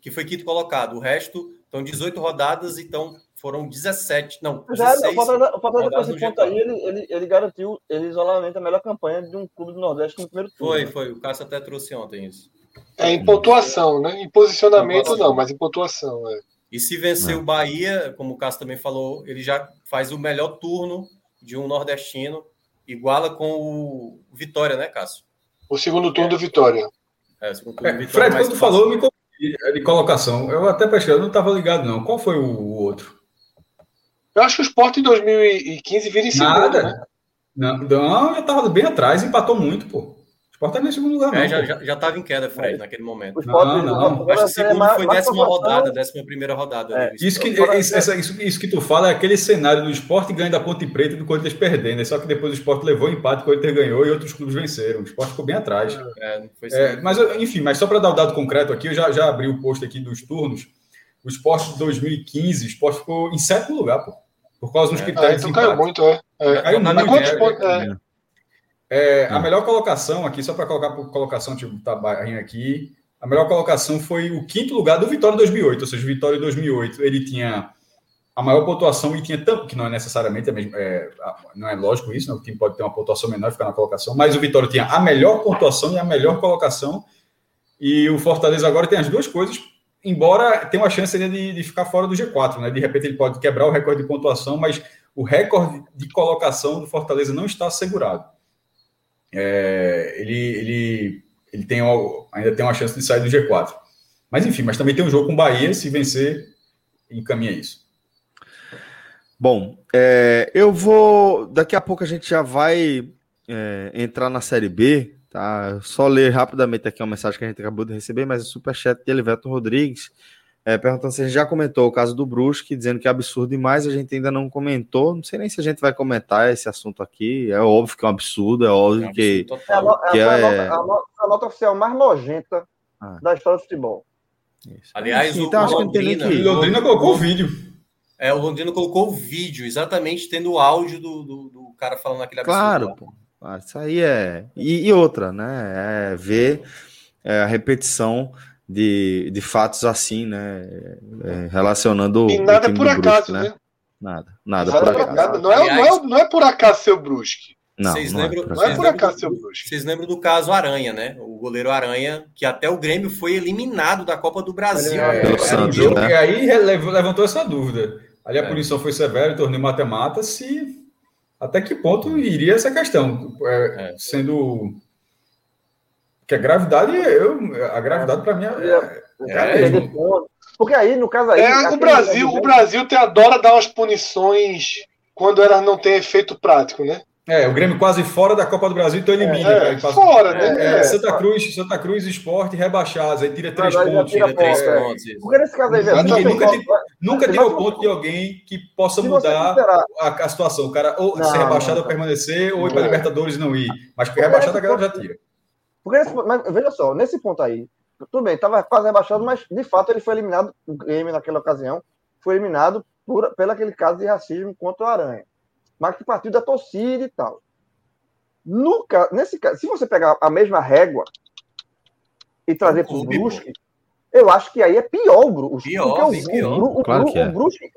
[SPEAKER 5] que foi quinto colocado. O resto estão 18 rodadas e estão foram 17, não,
[SPEAKER 4] Já,
[SPEAKER 5] 16
[SPEAKER 4] o Fortaleza, o Fortaleza com esse ponto aí, ele, ele, ele garantiu ele isoladamente a melhor campanha de um clube do Nordeste no primeiro turno.
[SPEAKER 5] Foi, foi. O Cássio até trouxe ontem isso.
[SPEAKER 2] É em pontuação, né? Em posicionamento não, mas em pontuação. É.
[SPEAKER 5] E se vencer
[SPEAKER 6] Não.
[SPEAKER 5] o Bahia, como o Cássio também falou, ele já faz o melhor turno de um nordestino, iguala com o Vitória, né, Cássio?
[SPEAKER 2] O segundo turno do Vitória.
[SPEAKER 5] É, o segundo turno do
[SPEAKER 3] É,
[SPEAKER 5] Vitória
[SPEAKER 3] Fred, quando tu falou, me confundi de colocação. Eu até pesquei, eu não estava ligado, não. Qual foi o outro?
[SPEAKER 2] Eu acho que o Sport em 2015 vira em segundo, né?
[SPEAKER 3] Nada. Não, não, eu estava bem atrás, empatou muito, pô. O Sport tá em segundo lugar, não.
[SPEAKER 5] É, já,
[SPEAKER 3] pô.
[SPEAKER 5] já, já tava em queda, Fred, naquele momento.
[SPEAKER 4] O Sport,
[SPEAKER 3] Não, não.
[SPEAKER 4] agora
[SPEAKER 5] Acho que o segundo
[SPEAKER 4] mais-
[SPEAKER 5] foi décima rodada, décima primeira rodada.
[SPEAKER 4] É.
[SPEAKER 5] né?
[SPEAKER 3] Isso que,
[SPEAKER 4] Fora-
[SPEAKER 3] esse- essa- isso, isso que tu fala é aquele cenário do esporte ganhando da Ponte Preta e do Corinthians perdendo. É só que depois o esporte levou empate, o Corinthians ganhou e outros clubes venceram. O esporte ficou bem atrás.
[SPEAKER 5] É, não foi
[SPEAKER 3] É, mas, enfim, mas só para dar o dado concreto aqui, eu já, já abri o post aqui dos turnos. O esporte de 2015, o esporte ficou em sétimo lugar, pô. Por causa dos
[SPEAKER 5] É.
[SPEAKER 2] Ah,
[SPEAKER 3] critérios
[SPEAKER 2] então
[SPEAKER 3] de
[SPEAKER 2] caiu muito, é. é.
[SPEAKER 3] Caiu
[SPEAKER 5] Mas
[SPEAKER 3] muito,
[SPEAKER 2] quantos
[SPEAKER 3] é,
[SPEAKER 2] pontos-
[SPEAKER 3] é,
[SPEAKER 2] é.
[SPEAKER 3] é, a melhor colocação aqui, só para colocar por colocação, a barrinha aqui. A melhor colocação foi o quinto lugar do Vitória 2008, ou seja, o Vitória 2008 ele tinha a maior pontuação e tinha tanto, que não é necessariamente é, não é lógico isso, né? o time pode ter uma pontuação menor e ficar na colocação, mas o Vitória tinha a melhor pontuação e a melhor colocação, e o Fortaleza agora tem as duas coisas, embora tenha uma chance ainda de, de ficar fora do G4, né? De repente ele pode quebrar o recorde de pontuação, mas o recorde de colocação do Fortaleza não está assegurado. É, ele, ele, ele tem, ainda tem uma chance de sair do G4. Mas enfim, mas também tem um jogo com o Bahia, se vencer, encaminha isso.
[SPEAKER 1] Bom, é, eu vou. Daqui a pouco a gente já vai é, entrar na Série B, tá? Só ler rapidamente aqui uma mensagem que a gente acabou de receber, mas o superchat de Eliveto Rodrigues, é, perguntando se a gente já comentou o caso do Brusque, dizendo que é absurdo demais, a gente ainda não comentou. Não sei nem se a gente vai comentar esse assunto aqui. É óbvio que é um absurdo, é
[SPEAKER 5] É um
[SPEAKER 1] óbvio que.
[SPEAKER 5] absurdo
[SPEAKER 4] É a,
[SPEAKER 5] total.
[SPEAKER 4] no-
[SPEAKER 1] Que
[SPEAKER 4] foi a
[SPEAKER 1] é-
[SPEAKER 4] nota, a nota- a nota oficial mais nojenta
[SPEAKER 1] Ah.
[SPEAKER 4] da história do futebol.
[SPEAKER 1] Isso.
[SPEAKER 5] Aliás, o,
[SPEAKER 1] então
[SPEAKER 5] o
[SPEAKER 1] acho que não tem nem
[SPEAKER 5] Londrina,
[SPEAKER 1] que-
[SPEAKER 3] E Londrina colocou o vídeo.
[SPEAKER 5] é, o Londrina colocou o vídeo, exatamente tendo o áudio do, do, do cara falando aquele absurdo.
[SPEAKER 1] Claro, pô. Ah, Isso aí é. E, e outra, né? É ver é, a repetição de, de fatos assim, né? É, relacionando.
[SPEAKER 2] E
[SPEAKER 1] o
[SPEAKER 2] nada é por
[SPEAKER 1] do
[SPEAKER 2] acaso,
[SPEAKER 1] Brusque,
[SPEAKER 2] né?
[SPEAKER 1] Nada, nada por acaso.
[SPEAKER 2] nada- não, é, não, é, não é por acaso seu Brusque.
[SPEAKER 1] Não,
[SPEAKER 5] Vocês
[SPEAKER 1] não é
[SPEAKER 5] lembram-
[SPEAKER 1] por
[SPEAKER 2] Não é
[SPEAKER 1] acaso.
[SPEAKER 2] por acaso seu Brusque.
[SPEAKER 5] Vocês lembram do caso Aranha, né? O goleiro Aranha, que até o Grêmio foi eliminado da Copa do Brasil.
[SPEAKER 4] É,
[SPEAKER 1] Pelo Santos, né?
[SPEAKER 3] E aí levantou essa dúvida. Ali a
[SPEAKER 5] É.
[SPEAKER 3] punição foi severa, torneio mata-mata, se até que ponto iria essa questão? É,
[SPEAKER 5] É.
[SPEAKER 3] Sendo que a gravidade, eu, a gravidade para mim é, é,
[SPEAKER 5] É,
[SPEAKER 3] mesmo.
[SPEAKER 4] Perder ponto. Porque aí, no caso aí.
[SPEAKER 2] É, o Brasil, o Brasil tem, adora dar umas punições quando elas não têm efeito prático, né?
[SPEAKER 3] É, o Grêmio quase fora da Copa do Brasil, então elimina.
[SPEAKER 2] É,
[SPEAKER 3] e passa-
[SPEAKER 2] fora, né?
[SPEAKER 3] É,
[SPEAKER 2] É.
[SPEAKER 3] Santa Cruz, Santa Cruz Esporte rebaixados, aí tira três
[SPEAKER 4] Mas
[SPEAKER 3] pontos.
[SPEAKER 4] tira
[SPEAKER 5] três
[SPEAKER 3] É,
[SPEAKER 5] pontos.
[SPEAKER 4] Porque nesse caso aí, velho,
[SPEAKER 2] Exatamente.
[SPEAKER 4] você
[SPEAKER 3] Nunca
[SPEAKER 4] tem-
[SPEAKER 3] Nunca tirou
[SPEAKER 4] você-
[SPEAKER 3] ponto de alguém que possa mudar a, a situação. O cara ou
[SPEAKER 4] Não,
[SPEAKER 3] ser rebaixado
[SPEAKER 4] não,
[SPEAKER 3] ou permanecer, ou ir para. Libertadores e não ir. Mas que rebaixado a galera já tira.
[SPEAKER 4] Porque nesse, mas veja só, nesse ponto aí, tudo bem, estava quase rebaixado, mas de fato ele foi eliminado, o Grêmio naquela ocasião, foi eliminado por, pelo aquele caso de racismo contra o Aranha. Mas que partiu da torcida e tal. No, ca- nesse caso, se você pegar a mesma régua e trazer para o Brusque, eu acho que aí é pior o Brusque.
[SPEAKER 5] Pior,
[SPEAKER 4] porque o,
[SPEAKER 5] pior.
[SPEAKER 4] o, o,
[SPEAKER 1] Claro que é.
[SPEAKER 4] o Brusque,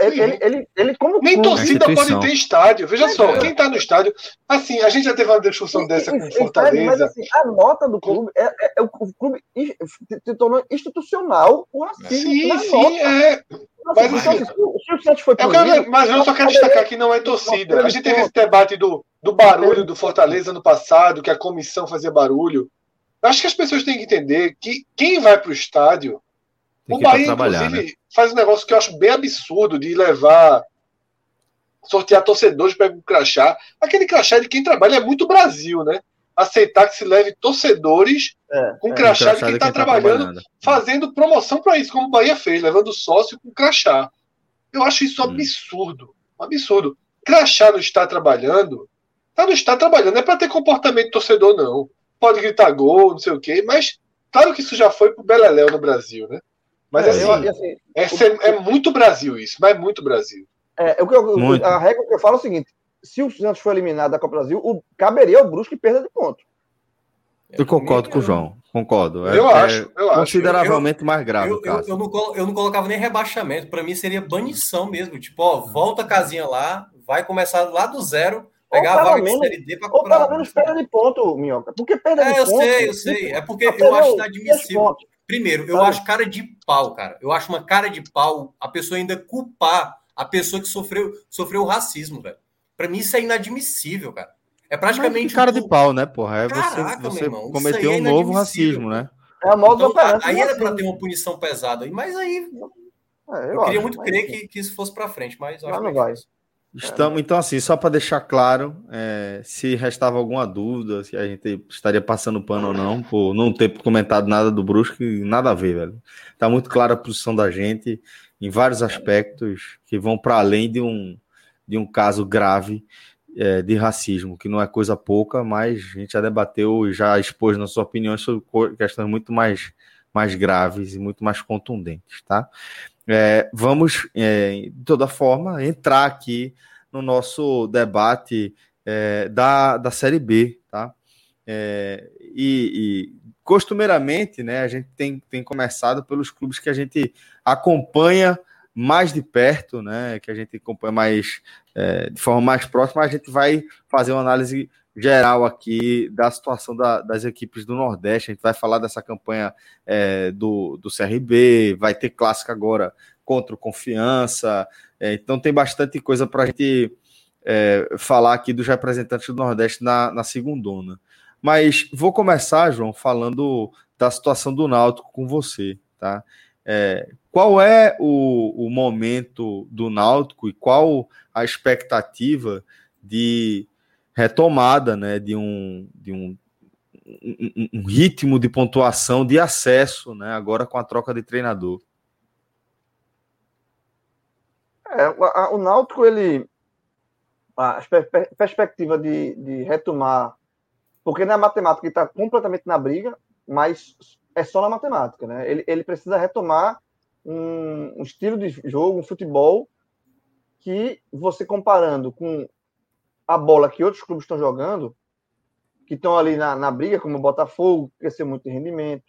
[SPEAKER 4] ele, ele, ele, ele como
[SPEAKER 2] Nem
[SPEAKER 4] clube,
[SPEAKER 2] torcida pode ter estádio. Veja só,
[SPEAKER 5] É.
[SPEAKER 2] quem tá no estádio. Assim, a gente já teve uma discussão dessa com o
[SPEAKER 4] Mas
[SPEAKER 2] Fortaleza.
[SPEAKER 4] assim, a nota do clube é, é- é o clube se- tornou institucional o racismo
[SPEAKER 2] Sim, sim,
[SPEAKER 4] nota.
[SPEAKER 2] é.
[SPEAKER 4] Mas,
[SPEAKER 2] mas-
[SPEAKER 4] então, se o se o Santos foi
[SPEAKER 2] Eu quero, mas eu só quero destacar que não é torcida. A gente teve esse debate do, do barulho do Fortaleza no passado, que a comissão fazia barulho. Eu acho que as pessoas têm que entender que quem vai para o estádio.
[SPEAKER 1] Tem
[SPEAKER 2] o Bahia,
[SPEAKER 1] trabalhar, né?
[SPEAKER 2] inclusive, faz um negócio que eu acho bem absurdo de levar. sortear torcedores para um crachá. Aquele crachá de quem trabalha é muito Brasil, né? Aceitar que se leve torcedores
[SPEAKER 4] É,
[SPEAKER 2] com
[SPEAKER 4] é.
[SPEAKER 2] crachá de quem está
[SPEAKER 1] tá
[SPEAKER 2] trabalhando
[SPEAKER 1] trabalhando.
[SPEAKER 2] fazendo promoção para isso, como o Bahia fez, levando sócio com crachá. Eu acho isso um
[SPEAKER 1] Hum.
[SPEAKER 2] absurdo. Um absurdo. Crachá não está trabalhando. Tá não está trabalhando. Não é para ter comportamento torcedor, não. Pode gritar gol, não sei o quê, mas claro que isso já foi pro Beleléu no Brasil, né? Mas
[SPEAKER 4] É,
[SPEAKER 2] assim,
[SPEAKER 4] eu- assim,
[SPEAKER 2] é, ser- é muito Brasil isso, mas é muito Brasil.
[SPEAKER 4] é, o que eu-
[SPEAKER 1] Muito.
[SPEAKER 4] a regra que eu falo é o seguinte: se o Santos for eliminado da Copa do Brasil, o, caberia ao Brusque perda de ponto.
[SPEAKER 1] Eu concordo com o João. Concordo.
[SPEAKER 2] É, eu é, acho, eu
[SPEAKER 1] consideravelmente
[SPEAKER 5] eu,
[SPEAKER 1] mais grave.
[SPEAKER 5] Eu, eu, eu, não, eu não colocava nem rebaixamento. Para mim seria banição mesmo. Tipo, ó, volta a casinha lá, vai começar lá do zero, pegar a vaga
[SPEAKER 4] menos, de Série D para comprar. Ou pelo menos perda de ponto, Minhoca. Porque perda
[SPEAKER 5] é,
[SPEAKER 4] de
[SPEAKER 5] eu
[SPEAKER 4] ponto.
[SPEAKER 5] É, eu sei, eu sei. É porque eu acho inadmissível. Primeiro, eu acho cara de pau, cara. Eu acho uma cara de pau a pessoa ainda culpar a pessoa que sofreu, sofreu racismo, velho. Para mim isso é inadmissível, cara. É praticamente.
[SPEAKER 1] cara de pau, né, porra? É Caraca, você, você cometeu é um novo racismo, né?
[SPEAKER 4] É a modo
[SPEAKER 5] então, Aí era para ter uma punição pesada, mas aí. É, eu, eu queria muito crer que, que isso fosse para frente, mas
[SPEAKER 4] acho não vai.
[SPEAKER 1] Estamos, então, assim, só para deixar claro, é, se restava alguma dúvida, se a gente estaria passando pano ou não, por não ter comentado nada do Brusque, nada a ver, velho. Tá muito clara a posição da gente em vários aspectos que vão para além de um, de um caso grave é, de racismo, que não é coisa pouca, mas a gente já debateu e já expôs nossas opiniões sobre questões muito mais, mais graves e muito mais contundentes, tá? É, vamos, é, de toda forma, entrar aqui no nosso debate é, da, da Série B, tá? É, e, e, costumeiramente, né, a gente tem, tem começado pelos clubes que a gente acompanha mais de perto, né, que a gente acompanha mais é, de forma mais próxima, a gente vai fazer uma análise geral aqui da situação da, das equipes do Nordeste. A gente vai falar dessa campanha é, do, do CRB, vai ter clássica agora contra o Confiança. É, então tem bastante coisa para a gente é, falar aqui dos representantes do Nordeste na, na segundona. Mas vou começar, João, falando da situação do Náutico com você, tá? É, qual é o, o momento do Náutico e qual a expectativa de retomada né, de, um, de um, um, um ritmo de pontuação de acesso né, agora com a troca de treinador?
[SPEAKER 4] É, o, o Náutico, ele. A perspectiva de, de retomar. Porque na matemática está completamente na briga, mas é só na matemática, né? Ele, ele precisa retomar um, um, estilo de jogo, um futebol que você comparando com a bola que outros clubes estão jogando, que estão ali na, na briga, como o Botafogo, que cresceu muito em rendimento,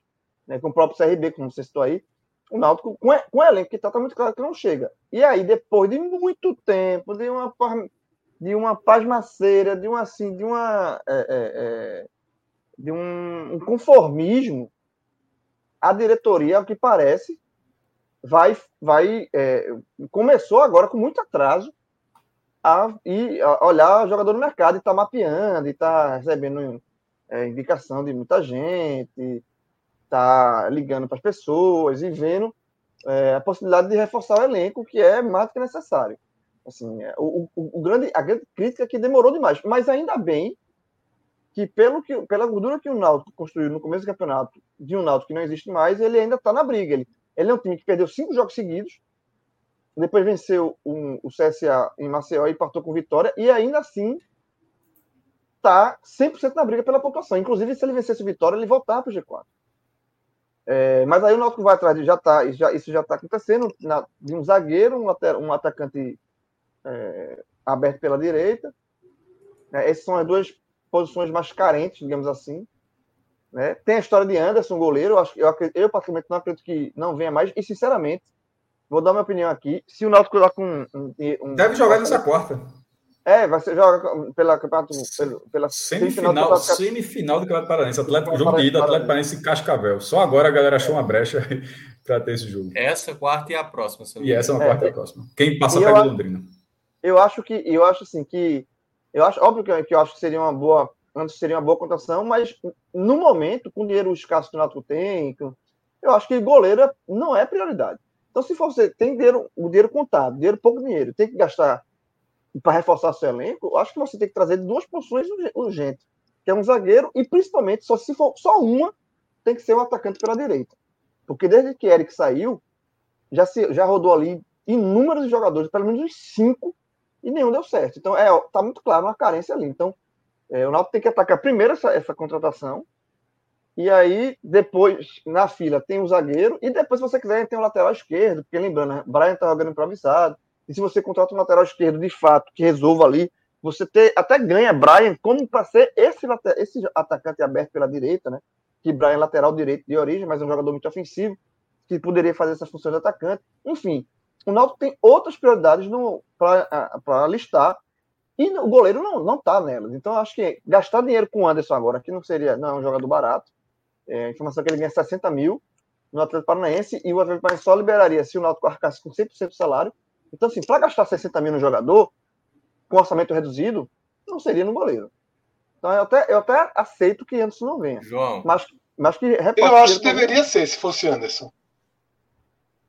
[SPEAKER 4] né, com o próprio CRB, como você citou aí, o Náutico, com, com o elenco que está, tá muito claro que não chega. E aí, depois de muito tempo, de uma, de uma pasmaceira, de uma, assim, de uma... É, é, é, de um, um conformismo, a diretoria, ao que parece, vai, vai é, começou agora com muito atraso a, ir, a olhar jogador no mercado e está mapeando, e está recebendo é, indicação de muita gente, está ligando para as pessoas e vendo é, a possibilidade de reforçar o elenco, que é mais do que necessário. Assim, é, o, o, o, grande, a grande crítica é que demorou demais, mas ainda bem que, pelo que pela gordura que o Náutico construiu no começo do campeonato, de um Náutico que não existe mais, ele ainda está na briga. Ele, ele é um time que perdeu cinco jogos seguidos, depois venceu um, o CSA em Maceió e partou com vitória, e ainda assim está 100% na briga pela pontuação. Inclusive, se ele vencesse Vitória, ele voltava para o G4. É, mas aí o Náutico vai atrás, já tá, já, isso já está acontecendo, na, de um zagueiro, um, um atacante é, aberto pela direita. É, essas são as duas posições mais carentes, digamos assim. Né? Tem a história de Anderson, goleiro. Eu, acho, eu, eu, particularmente, não acredito que não venha mais. E, sinceramente, vou dar minha opinião aqui. Se o Náutico coloca um, um,
[SPEAKER 3] um Deve jogar nessa quarta.
[SPEAKER 4] É, vai ser joga pela campeonato pela, pela
[SPEAKER 3] semifinal, semifinal, do semifinal do Campeonato Paranaense, Atlético, jogo de ida, Atlético Paranaense e Cascavel. Só agora a galera achou uma brecha para ter esse jogo.
[SPEAKER 5] Essa quarta e a próxima.
[SPEAKER 3] E essa é uma quarta é, e a próxima. Quem passa pega Londrina.
[SPEAKER 4] Eu acho que eu acho assim que eu acho óbvio que, que eu acho que seria uma boa antes seria uma boa contratação, mas no momento com o dinheiro escasso que o Náutico tem, eu acho que goleiro não é prioridade. Então se você tem dinheiro, o dinheiro contado, dinheiro pouco dinheiro, tem que gastar para reforçar seu elenco, acho que você tem que trazer duas posições urgentes, que é um zagueiro e principalmente, só se for só uma, tem que ser um atacante pela direita. Porque desde que Eric saiu, já, se, já rodou ali inúmeros jogadores, pelo menos uns cinco, e nenhum deu certo. Então, é, tá muito claro uma carência ali. Então, é, o Náutico tem que atacar primeiro essa, essa contratação, e aí, depois, na fila, tem o zagueiro, e depois, se você quiser, tem o lateral esquerdo, porque lembrando, né, Brian tá jogando improvisado, e se você contrata um lateral esquerdo de fato, que resolva ali, você ter, até ganha Brian como para ser esse, esse atacante aberto pela direita, né? Que Brian lateral direito de origem, mas é um jogador muito ofensivo, que poderia fazer essa função de atacante. Enfim, o Náutico tem outras prioridades para listar e o goleiro não, não tá nelas. Então, acho que gastar dinheiro com o Anderson agora, que não seria não é um jogador barato, é, a informação é que ele ganha 60 mil no Atlético Paranaense e o Atlético Paranaense só liberaria se o Náutico arcasse com 100% do salário. Então, assim, para gastar 60 mil no jogador, com orçamento reduzido, não seria no goleiro. Então, eu até, eu até aceito que Anderson não venha.
[SPEAKER 5] João.
[SPEAKER 4] Mas, mas que
[SPEAKER 2] Eu acho que deveria ser, se fosse Anderson.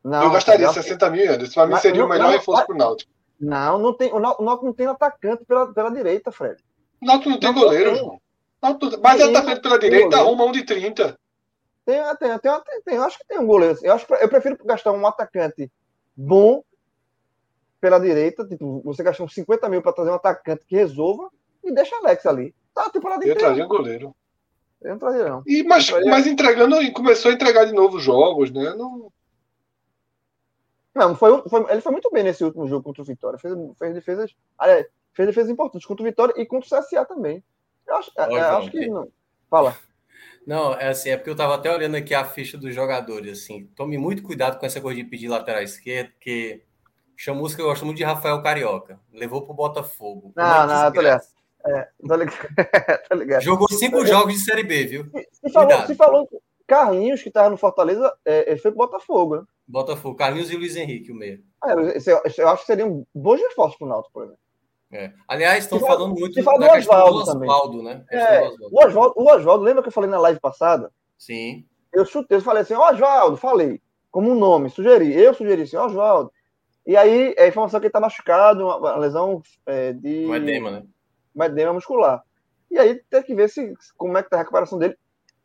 [SPEAKER 2] Não, eu gastaria eu 60 mil, Anderson. Para mim seria o melhor reforço para o Náutico.
[SPEAKER 4] Não, não tem, o Náutico não tem atacante pela, pela direita, Fred.
[SPEAKER 2] O Náutico não tem não goleiro, João. Mas ele atacante pela direita, arruma um de 30.
[SPEAKER 4] Tem, tem, tem, tem, tem, eu acho que tem um goleiro. Eu, acho, eu prefiro gastar um atacante bom pela direita, tipo, você gastar uns 50 mil para trazer um atacante que resolva e deixa Alex ali. Tá a temporada
[SPEAKER 2] inteira. Eu trazia um goleiro.
[SPEAKER 4] Eu não trazia, não.
[SPEAKER 2] E, mas, mas entregando, começou a entregar de novo jogos, né? Não...
[SPEAKER 4] Não, foi, foi, ele foi muito bem nesse último jogo contra o Vitória. Fez, fez defesas. Aliás, fez defesas importantes contra o Vitória e contra o CSA também. Eu acho, é, acho que não. Fala.
[SPEAKER 5] Não, é assim, é porque eu tava até olhando aqui a ficha dos jogadores, assim. Tome muito cuidado com essa coisa de pedir lateral esquerdo, porque Chamusca gosta muito de Rafael Carioca. Levou pro Botafogo.
[SPEAKER 4] Não, é não, tô ligado. É, tô ligado. tô ligado.
[SPEAKER 5] Jogou cinco é, jogos de Série B, viu?
[SPEAKER 4] Se falou, se falou Carlinhos, que tava no Fortaleza, é, ele foi pro Botafogo, né?
[SPEAKER 5] Botafogo, Carlinhos e Luiz Henrique, o meio.
[SPEAKER 4] Ah, eu, eu acho que seria um bom reforço pro Náutico, por exemplo.
[SPEAKER 5] É. Aliás, estão falando muito
[SPEAKER 4] se fala do Oswaldo, Oswaldo né? É, o Oswaldo, o Oswaldo, lembra que eu falei na live passada?
[SPEAKER 5] Sim.
[SPEAKER 4] Eu chutei, eu falei assim, Oswaldo, falei, como um nome, sugeri, eu sugeri assim, Oswaldo. E aí, é a informação que ele tá machucado, uma lesão é, de.
[SPEAKER 5] Um edema, né?
[SPEAKER 4] Um edema muscular. E aí tem que ver se, como é que tá a recuperação dele.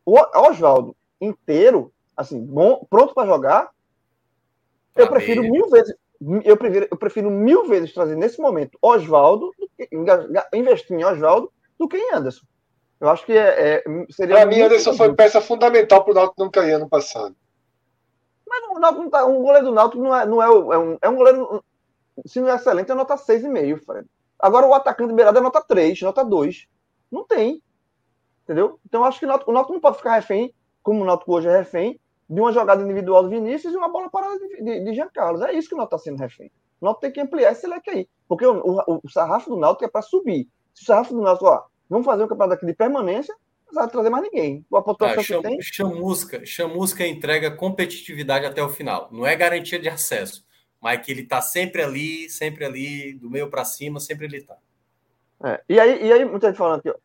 [SPEAKER 4] O Oswaldo inteiro, assim, bom, pronto para jogar, eu prefiro mil vezes eu prefiro, eu prefiro mil vezes trazer nesse momento Oswaldo, investir em Oswaldo, do que em Anderson. Eu acho que é, é
[SPEAKER 2] seria. Para mim, Anderson foi peça fundamental para o Náutico não cair ano passado.
[SPEAKER 4] Mas o Náutico tá, um goleiro do Náutico não é, não é, é, um, é um goleiro. Se não é excelente, é nota 6,5, Fred. Agora o atacante beirado é nota 3, nota 2. Não tem. Entendeu? Então eu acho que o Náutico, o Náutico não pode ficar refém, como o Náutico hoje é refém, de uma jogada individual do Vinícius e uma bola parada de, de, de Jean Carlos. É isso que o Náutico está sendo refém. O Náutico tem que ampliar esse leque aí. Porque o, o, o sarrafo do Náutico é para subir. Se o sarrafo do Náutico, ó, vamos fazer um campeonato aqui de permanência, não vai trazer mais ninguém. O
[SPEAKER 5] pontuação ah, cham, que tem... Chamusca, chamusca entrega competitividade até o final. Não é garantia de acesso, mas que ele está sempre ali, sempre ali, do meio para cima, sempre ele está.
[SPEAKER 4] É, e, aí, e aí, muita gente falando aqui, ó.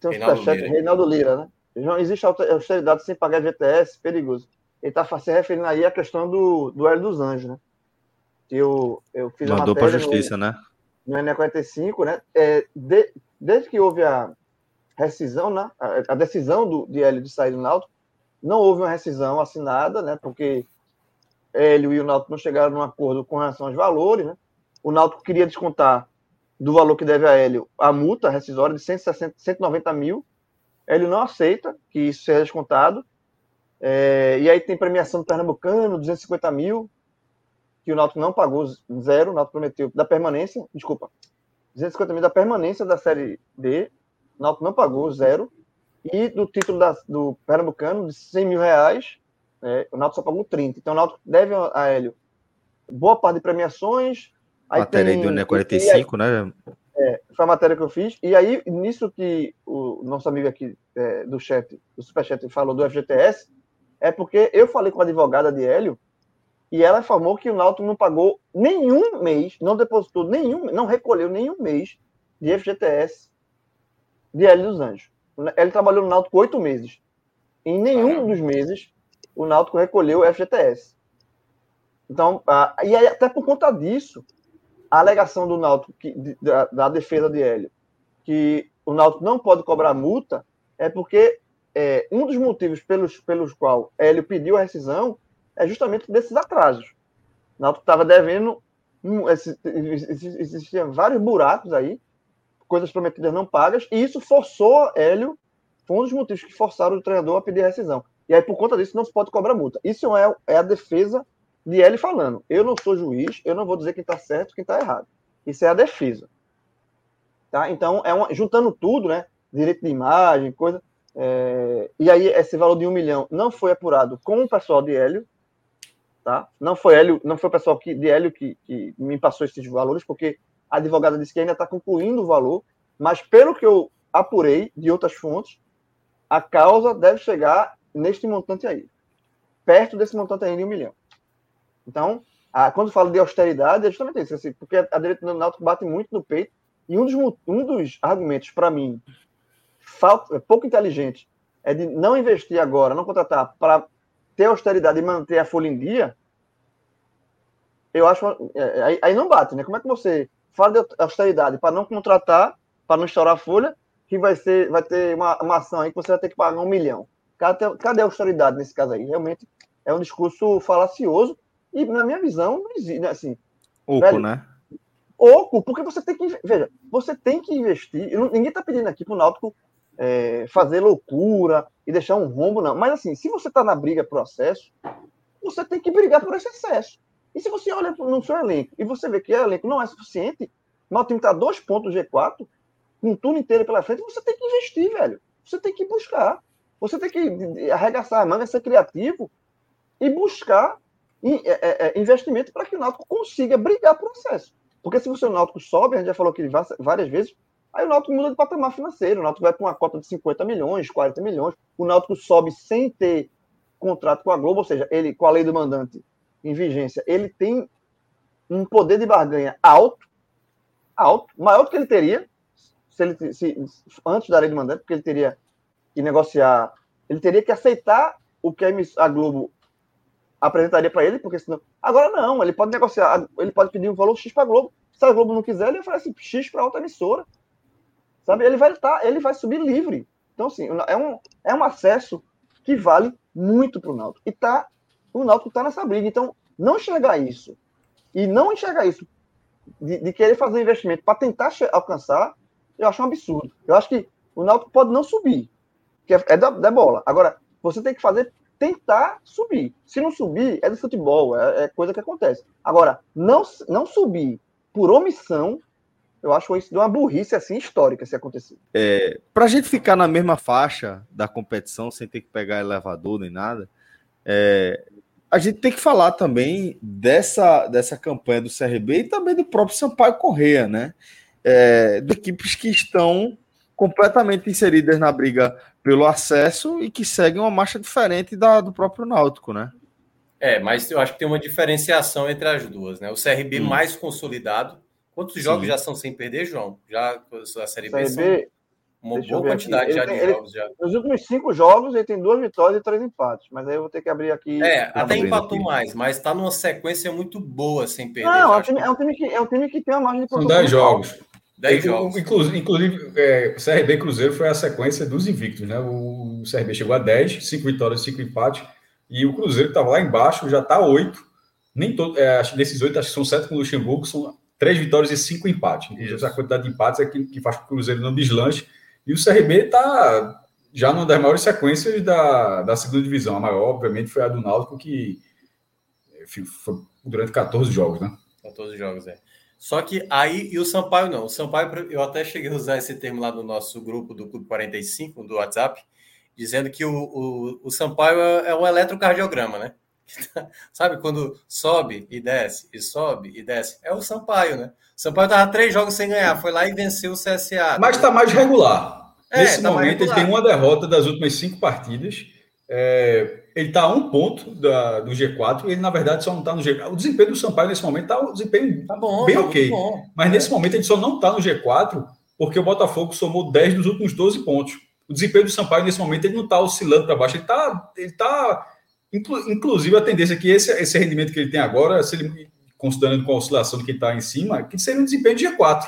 [SPEAKER 4] Tem um Reinaldo, Lira, Reinaldo Lira, né? Não existe austeridade sem pagar GTS, perigoso. Ele está se referindo aí à questão do, do Hélio dos Anjos, né? Eu, eu fiz
[SPEAKER 1] Mandou para a justiça, no, né?
[SPEAKER 4] No ENE 45, né? É, de, desde que houve a rescisão, né? A, a, decisão do, de Hélio de sair do Náutico, não houve uma rescisão assinada, né? Porque Hélio e o Náutico não chegaram num acordo com relação aos valores, né? O Náutico queria descontar do valor que deve a Hélio a multa rescisória de 160, 190 mil, ele não aceita que isso seja descontado. É, e aí tem premiação do Pernambucano, 250 mil, que o Náutico não pagou zero, o Náutico prometeu, da permanência, desculpa, 250 mil da permanência da Série D, o Náutico não pagou zero, e do título da, do Pernambucano, de 100 mil reais, né, o Náutico só pagou 30. Então o Náutico deve a Hélio boa parte de premiações.
[SPEAKER 1] Aí Matéria tem, do 45, né?
[SPEAKER 4] É, foi a matéria que eu fiz. E aí, nisso que o nosso amigo aqui é, do chat, do Superchat, falou do FGTS, é porque eu falei com a advogada de Hélio e ela informou que o Náutico não pagou nenhum mês, não depositou nenhum, não recolheu nenhum mês de FGTS de Hélio dos Anjos. Ele trabalhou no Náutico oito meses. Em nenhum dos meses o Náutico recolheu o FGTS. Então, ah, e aí, até por conta disso, a alegação do Náutico, que, da, da, defesa de Hélio, que o Náutico não pode cobrar multa, é porque é, um dos motivos pelos, pelos qual Hélio pediu a rescisão é justamente desses atrasos. O Náutico estava devendo, um, existiam vários buracos aí, coisas prometidas não pagas, e isso forçou Hélio, foi um dos motivos que forçaram o treinador a pedir a rescisão. E aí, por conta disso, não se pode cobrar multa. Isso é, é a defesa de ele falando: eu não sou juiz, eu não vou dizer quem está certo quem está errado. Isso é a defesa. Tá? Então, é uma, juntando tudo, né? Direito de imagem, coisa. É, e aí, esse valor de um milhão não foi apurado com o pessoal de Hélio, tá? Não foi Hélio, não foi o pessoal que, de Hélio que, que me passou esses valores, porque a advogada disse que ainda está concluindo o valor, mas pelo que eu apurei de outras fontes, a causa deve chegar neste montante aí, perto desse montante aí de um milhão. Então, a, quando falo de austeridade, é justamente isso, assim, porque a direita do Náutico bate muito no peito, e um dos, um dos argumentos, para mim, falta, é pouco inteligente, é de não investir agora, não contratar para ter austeridade e manter a folha em dia, eu acho. É, aí, aí, não bate, né? Como é que você fala de austeridade para não contratar, para não estourar a folha, que vai, ser, vai ter uma, uma ação aí que você vai ter que pagar um milhão? Cadê, cadê a austeridade nesse caso aí? Realmente é um discurso falacioso e, na minha visão, não existe. Né, assim,
[SPEAKER 1] Oco, velho, né?
[SPEAKER 4] Oco, porque você tem que. Veja, você tem que investir. Ninguém está pedindo aqui para o Náutico é, fazer loucura e deixar um rombo, não. Mas assim, se você está na briga por acesso, você tem que brigar por esse acesso. E se você olha no seu elenco e você vê que o elenco não é suficiente, mas o time está dois pontos G4, com um turno inteiro pela frente, você tem que investir, velho. Você tem que buscar. Você tem que arregaçar a manga, ser criativo e buscar investimento para que o Náutico consiga brigar por acesso. Porque se você o Náutico sobe, a gente já falou que várias vezes, aí o Náutico muda de patamar financeiro. O Náutico vai para uma cota de 50 milhões, 40 milhões. O Náutico sobe sem ter contrato com a Globo, ou seja, ele com a lei do mandante em vigência, ele tem um poder de barganha alto, alto, maior do que ele teria se ele se, antes da lei do mandante, porque ele teria que negociar, ele teria que aceitar o que a Globo apresentaria para ele, porque senão. Agora não, ele pode negociar, ele pode pedir um valor X para a Globo. Se a Globo não quiser, ele oferece X para outra emissora. Sabe? Ele vai estar, ele vai subir livre. Então, assim, é um, é um acesso que vale muito para o Náutico. E tá, o Náutico está nessa briga. Então, não enxergar isso e não enxergar isso de, de querer fazer investimento para tentar alcançar, eu acho um absurdo. Eu acho que o Náutico pode não subir, que é, é da, da bola. Agora, você tem que fazer tentar subir. Se não subir, é do futebol, é, é, coisa que acontece. Agora, não, não subir por omissão, eu acho isso de uma burrice assim histórica se acontecer.
[SPEAKER 1] É, Para a gente ficar na mesma faixa da competição, sem ter que pegar elevador nem nada, é, a gente tem que falar também dessa, dessa campanha do CRB e também do próprio Sampaio Correia, né? É, de equipes que estão completamente inseridas na briga pelo acesso e que seguem uma marcha diferente da do próprio Náutico, né?
[SPEAKER 5] É, mas eu acho que tem uma diferenciação entre as duas, né? O CRB hum. mais consolidado. Quantos jogos já são sem perder, João? Já a Série B são uma boa quantidade já tem, de jogos. Já.
[SPEAKER 4] Nos últimos cinco jogos ele tem duas vitórias e três empates, mas aí eu vou ter que abrir aqui.
[SPEAKER 5] É, até empatou aqui. mais, mas está numa sequência muito boa sem perder.
[SPEAKER 4] Não, é um, time, é um, time, que, é um time que tem uma margem de
[SPEAKER 3] São dez jogos. 10 jogos. Inclusive, inclusive é, o CRB Cruzeiro foi a sequência dos invictos, né? O CRB chegou a 10, 5 vitórias, 5 empates, e o Cruzeiro estava lá embaixo, já está 8. Nem todo, é, acho, desses 8, acho que são 7 com o Luxemburgo, são 3 vitórias e 5 empates. Inclusive, a quantidade de empates é que, que faz com que o Cruzeiro não deslanche. E o CRB está já numa das maiores sequências da, da segunda divisão. A maior, obviamente, foi a do Náutico, que foi durante 14 jogos, né?
[SPEAKER 5] 14 jogos, é. Só que aí, e o Sampaio não. O Sampaio, eu até cheguei a usar esse termo lá no nosso grupo do Clube 45, do WhatsApp, dizendo que o, o, o Sampaio é, é um eletrocardiograma, né? Sabe quando sobe e desce, e sobe e desce? É o Sampaio, né? O Sampaio tava três jogos sem ganhar, foi lá e venceu o CSA.
[SPEAKER 3] Mas está mais regular. É, Nesse tá momento, regular. ele tem uma derrota das últimas cinco partidas. É, ele está a um ponto da, do G4 e ele, na verdade, só não está no G4. O desempenho do Sampaio nesse momento está um desempenho tá bom, bem tá ok. Bom. Mas é. nesse momento ele só não está no G4 porque o Botafogo somou 10 dos últimos 12 pontos. O desempenho do Sampaio nesse momento ele não está oscilando para baixo, ele está. Ele tá, inclusive, a tendência é que esse, esse rendimento que ele tem agora, se ele, considerando com a oscilação de quem está em cima, que seria um desempenho de G4.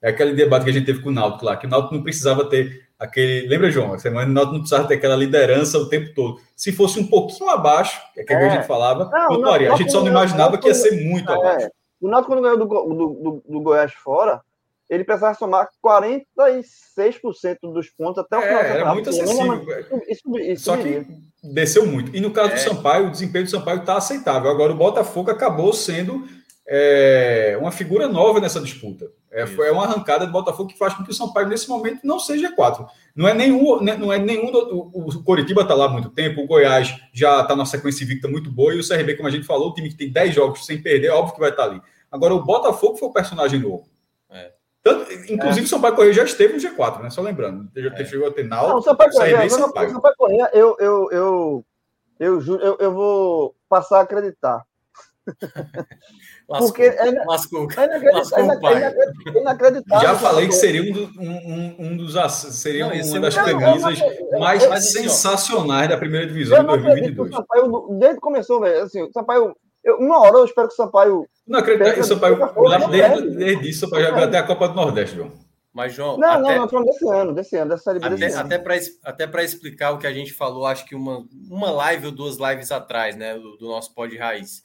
[SPEAKER 3] É aquele debate que a gente teve com o Náutico lá, que o Náutico não precisava ter aquele. Lembra, João? A semana não precisava ter aquela liderança o tempo todo. Se fosse um pouquinho abaixo, que é que é. a gente falava, não, não, a gente só não imaginava que ia ser muito é. abaixo.
[SPEAKER 4] O Náutico, quando ganhou do, do, do, do Goiás fora, ele precisava somar 46% dos pontos até o
[SPEAKER 3] final. É, era muito acessível. Isso, isso, Só que desceu muito. E no caso é. do Sampaio, o desempenho do Sampaio está aceitável. Agora, o Botafogo acabou sendo é, uma figura nova nessa disputa. É, foi uma arrancada do Botafogo que faz com que o Sampaio, nesse momento, não seja quatro. Não é nenhum. Né, não é nenhum do, o Coritiba está lá há muito tempo, o Goiás já está numa sequência invicta muito boa, e o CRB, como a gente falou, o time que tem 10 jogos sem perder, óbvio que vai estar tá ali. Agora, o Botafogo foi o personagem novo. É. Tanto, inclusive, é. o Sampaio Correia já esteve no G4, né? Só lembrando. Já é. chegou a ter Náutico, não, o
[SPEAKER 4] Sampaio Correia, o Sampaio Correia, eu, eu, eu, eu, juro, eu, eu vou passar a acreditar.
[SPEAKER 5] Porque é, lascou, é,
[SPEAKER 3] é, é inacreditável. Já falei que seria um, do, um, um dos seria não, uma das camisas mais assim, sensacionais da primeira divisão de 2022.
[SPEAKER 4] Sampaio, desde que começou, velho, assim, o Sampaio eu, uma hora eu espero que o Sampaio.
[SPEAKER 3] Não acredito. O Sampaio, desde, desde isso, o Sampaio já ganhou até a Copa do Nordeste, João.
[SPEAKER 5] Mas, João.
[SPEAKER 4] Não, até, não, não, falando desse ano, desse ano, dessa série
[SPEAKER 5] Até, até para até explicar o que a gente falou, acho que uma, uma live ou duas lives atrás, né, do, do nosso pod raiz.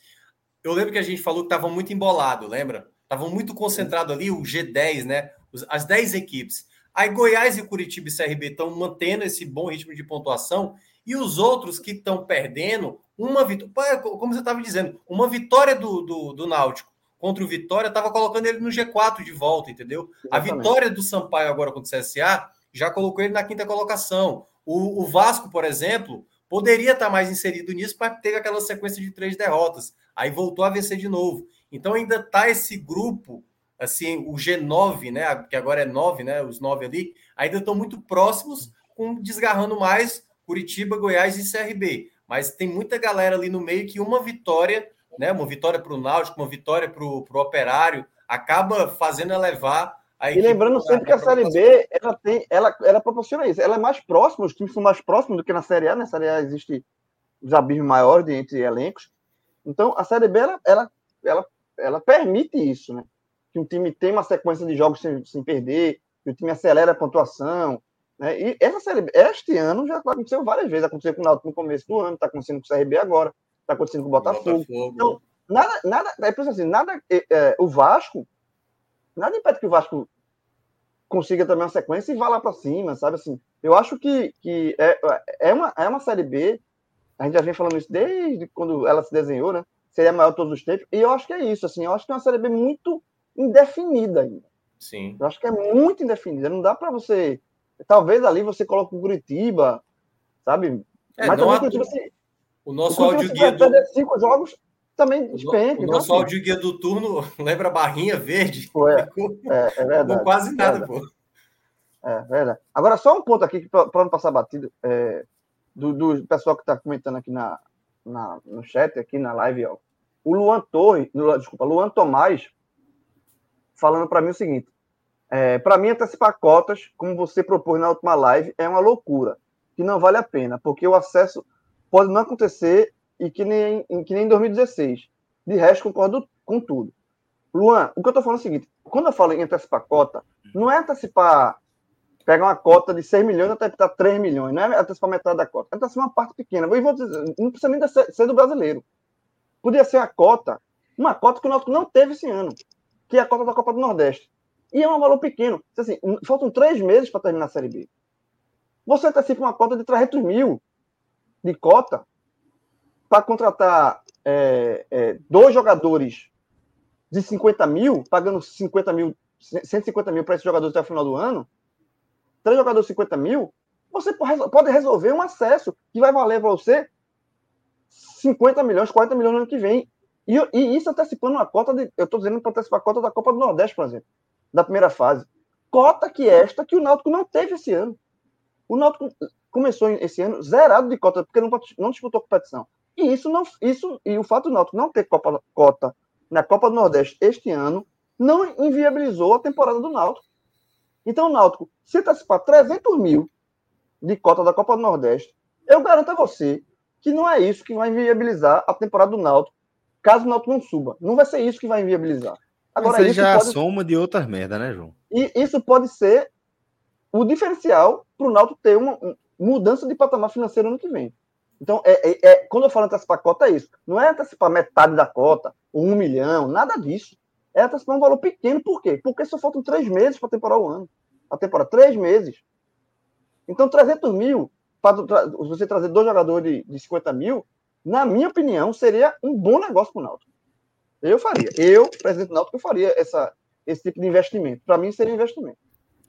[SPEAKER 5] Eu lembro que a gente falou que estava muito embolado, lembra? Estavam muito concentrado ali, o G10, né? As 10 equipes. Aí Goiás e Curitiba e CRB estão mantendo esse bom ritmo de pontuação e os outros que estão perdendo, uma vitória, como você estava dizendo, uma vitória do, do, do Náutico contra o Vitória estava colocando ele no G4 de volta, entendeu? Exatamente. A vitória do Sampaio agora contra o CSA já colocou ele na quinta colocação. O, o Vasco, por exemplo, poderia estar mais inserido nisso para ter aquela sequência de três derrotas. Aí voltou a vencer de novo. Então ainda está esse grupo, assim, o G9, né? Que agora é 9, né? Os nove ali, ainda estão muito próximos, com desgarrando mais Curitiba, Goiás e CRB. Mas tem muita galera ali no meio que uma vitória, né? Uma vitória para o Náutico, uma vitória para o Operário, acaba fazendo elevar
[SPEAKER 4] E lembrando sempre que a Série B ela tem, ela, ela proporciona isso. Ela é mais próxima, os times são mais próximos do que na Série A. Na Série A existe os abismos maiores entre elencos. Então a Série B ela, ela, ela, ela permite isso, né? Que um time tem uma sequência de jogos sem, sem perder, que o time acelera a pontuação, né? E essa série, este ano já aconteceu várias vezes. Aconteceu com o Náutico no começo do ano, está acontecendo com o CRB agora, está acontecendo com o Botafogo. Botafogo. Então, nada, nada, é por assim, nada, é, é, o Vasco, nada impede que o Vasco consiga também uma sequência e vá lá para cima, sabe assim? Eu acho que, que é, é, uma, é uma série B, a gente já vem falando isso desde quando ela se desenhou, né? Seria a maior de todos os tempos, e eu acho que é isso, assim, eu acho que é uma série B muito indefinida ainda.
[SPEAKER 5] Sim.
[SPEAKER 4] Eu acho que é muito indefinida, não dá para você Talvez ali você coloque o Curitiba, sabe?
[SPEAKER 5] É, Mas também Curitiba, assim, o nosso o áudio guia do...
[SPEAKER 4] cinco jogos também
[SPEAKER 5] despenca. O, o nosso áudio guia do turno lembra a barrinha verde.
[SPEAKER 4] Pô, é, é, é, verdade.
[SPEAKER 5] Com quase nada, pô.
[SPEAKER 4] É verdade. Agora, só um ponto aqui, para não passar batido, é, do, do, pessoal que está comentando aqui na, na, no chat, aqui na live, ó. O Luan Torre, desculpa, Luan Tomás, falando para mim o seguinte: é, para mim, antecipar cotas, como você propôs na última live, é uma loucura, que não vale a pena, porque o acesso pode não acontecer e que nem, que nem em 2016. De resto, concordo com tudo. Luan, o que eu estou falando é o seguinte: quando eu falo em antecipar cota, não é antecipar, pegar uma cota de 6 milhões e antecipar 3 milhões, não é antecipar metade da cota, é antecipar uma parte pequena. Eu vou dizer, não precisa nem ser do brasileiro. Podia ser a cota, uma cota que o Náutico não teve esse ano, que é a cota da Copa do Nordeste. E é um valor pequeno. Assim, faltam três meses para terminar a Série B. Você antecipa uma cota de 300 mil de cota para contratar é, é, dois jogadores de 50 mil, pagando 50 mil, 150 mil para esses jogadores até o final do ano, três jogadores de 50 mil, você pode resolver um acesso que vai valer para você 50 milhões, 40 milhões no ano que vem. E, e isso antecipando uma cota de. Eu estou dizendo para antecipar a cota da Copa do Nordeste, por exemplo da primeira fase. Cota que esta que o Náutico não teve esse ano. O Náutico começou esse ano zerado de cota, porque não, não disputou competição. E isso não, isso e o fato do Náutico não ter Copa, cota na Copa do Nordeste este ano não inviabilizou a temporada do Náutico. Então, o Náutico, se antecipar 300 mil de cota da Copa do Nordeste, eu garanto a você que não é isso que vai inviabilizar a temporada do Náutico, caso o Náutico não suba. Não vai ser isso que vai inviabilizar.
[SPEAKER 1] Agora, Mas isso já pode... é a soma de outras merda, né, João?
[SPEAKER 4] E isso pode ser o diferencial para o Náutico ter uma mudança de patamar financeiro ano que vem. Então, é, é, é, quando eu falo antecipar cota, é isso. Não é antecipar metade da cota, um milhão, nada disso. É antecipar um valor pequeno. Por quê? Porque só faltam três meses para temporar o ano. A temporada, três meses. Então, 300 mil, para você trazer dois jogadores de, de 50 mil, na minha opinião, seria um bom negócio para o Náutico. Eu faria. Eu, presidente do Náutico, eu faria essa, esse tipo de investimento. Para mim, seria investimento.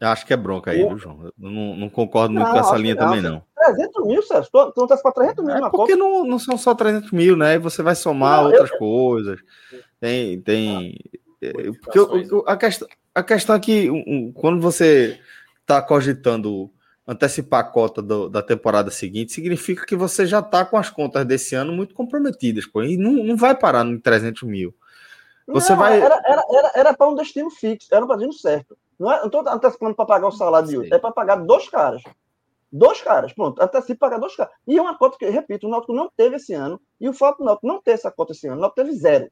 [SPEAKER 1] Eu acho que é bronca aí, viu, João? Eu não, não concordo muito não, com essa linha também, não.
[SPEAKER 4] 300 mil, Sérgio. Tu, tu não tá para 300 mil
[SPEAKER 1] é porque não, não são só 300 mil, né? Você vai somar não, outras eu... coisas. Tem. tem é, porque eu, a, questão, a questão é que um, quando você está cogitando antecipar a cota do, da temporada seguinte, significa que você já está com as contas desse ano muito comprometidas, pô, e não, não vai parar em 300 mil. Você
[SPEAKER 4] não,
[SPEAKER 1] vai.
[SPEAKER 4] Era, era, era, era para um destino fixo, era um destino certo. Não é, estou antecipando para pagar o salário de hoje, é para pagar dois caras. Dois caras, pronto, antecipa pagar dois caras. E é uma cota que, repito, o Náutico não teve esse ano, e o fato do Náutico não ter essa cota esse ano, o Náutico teve zero.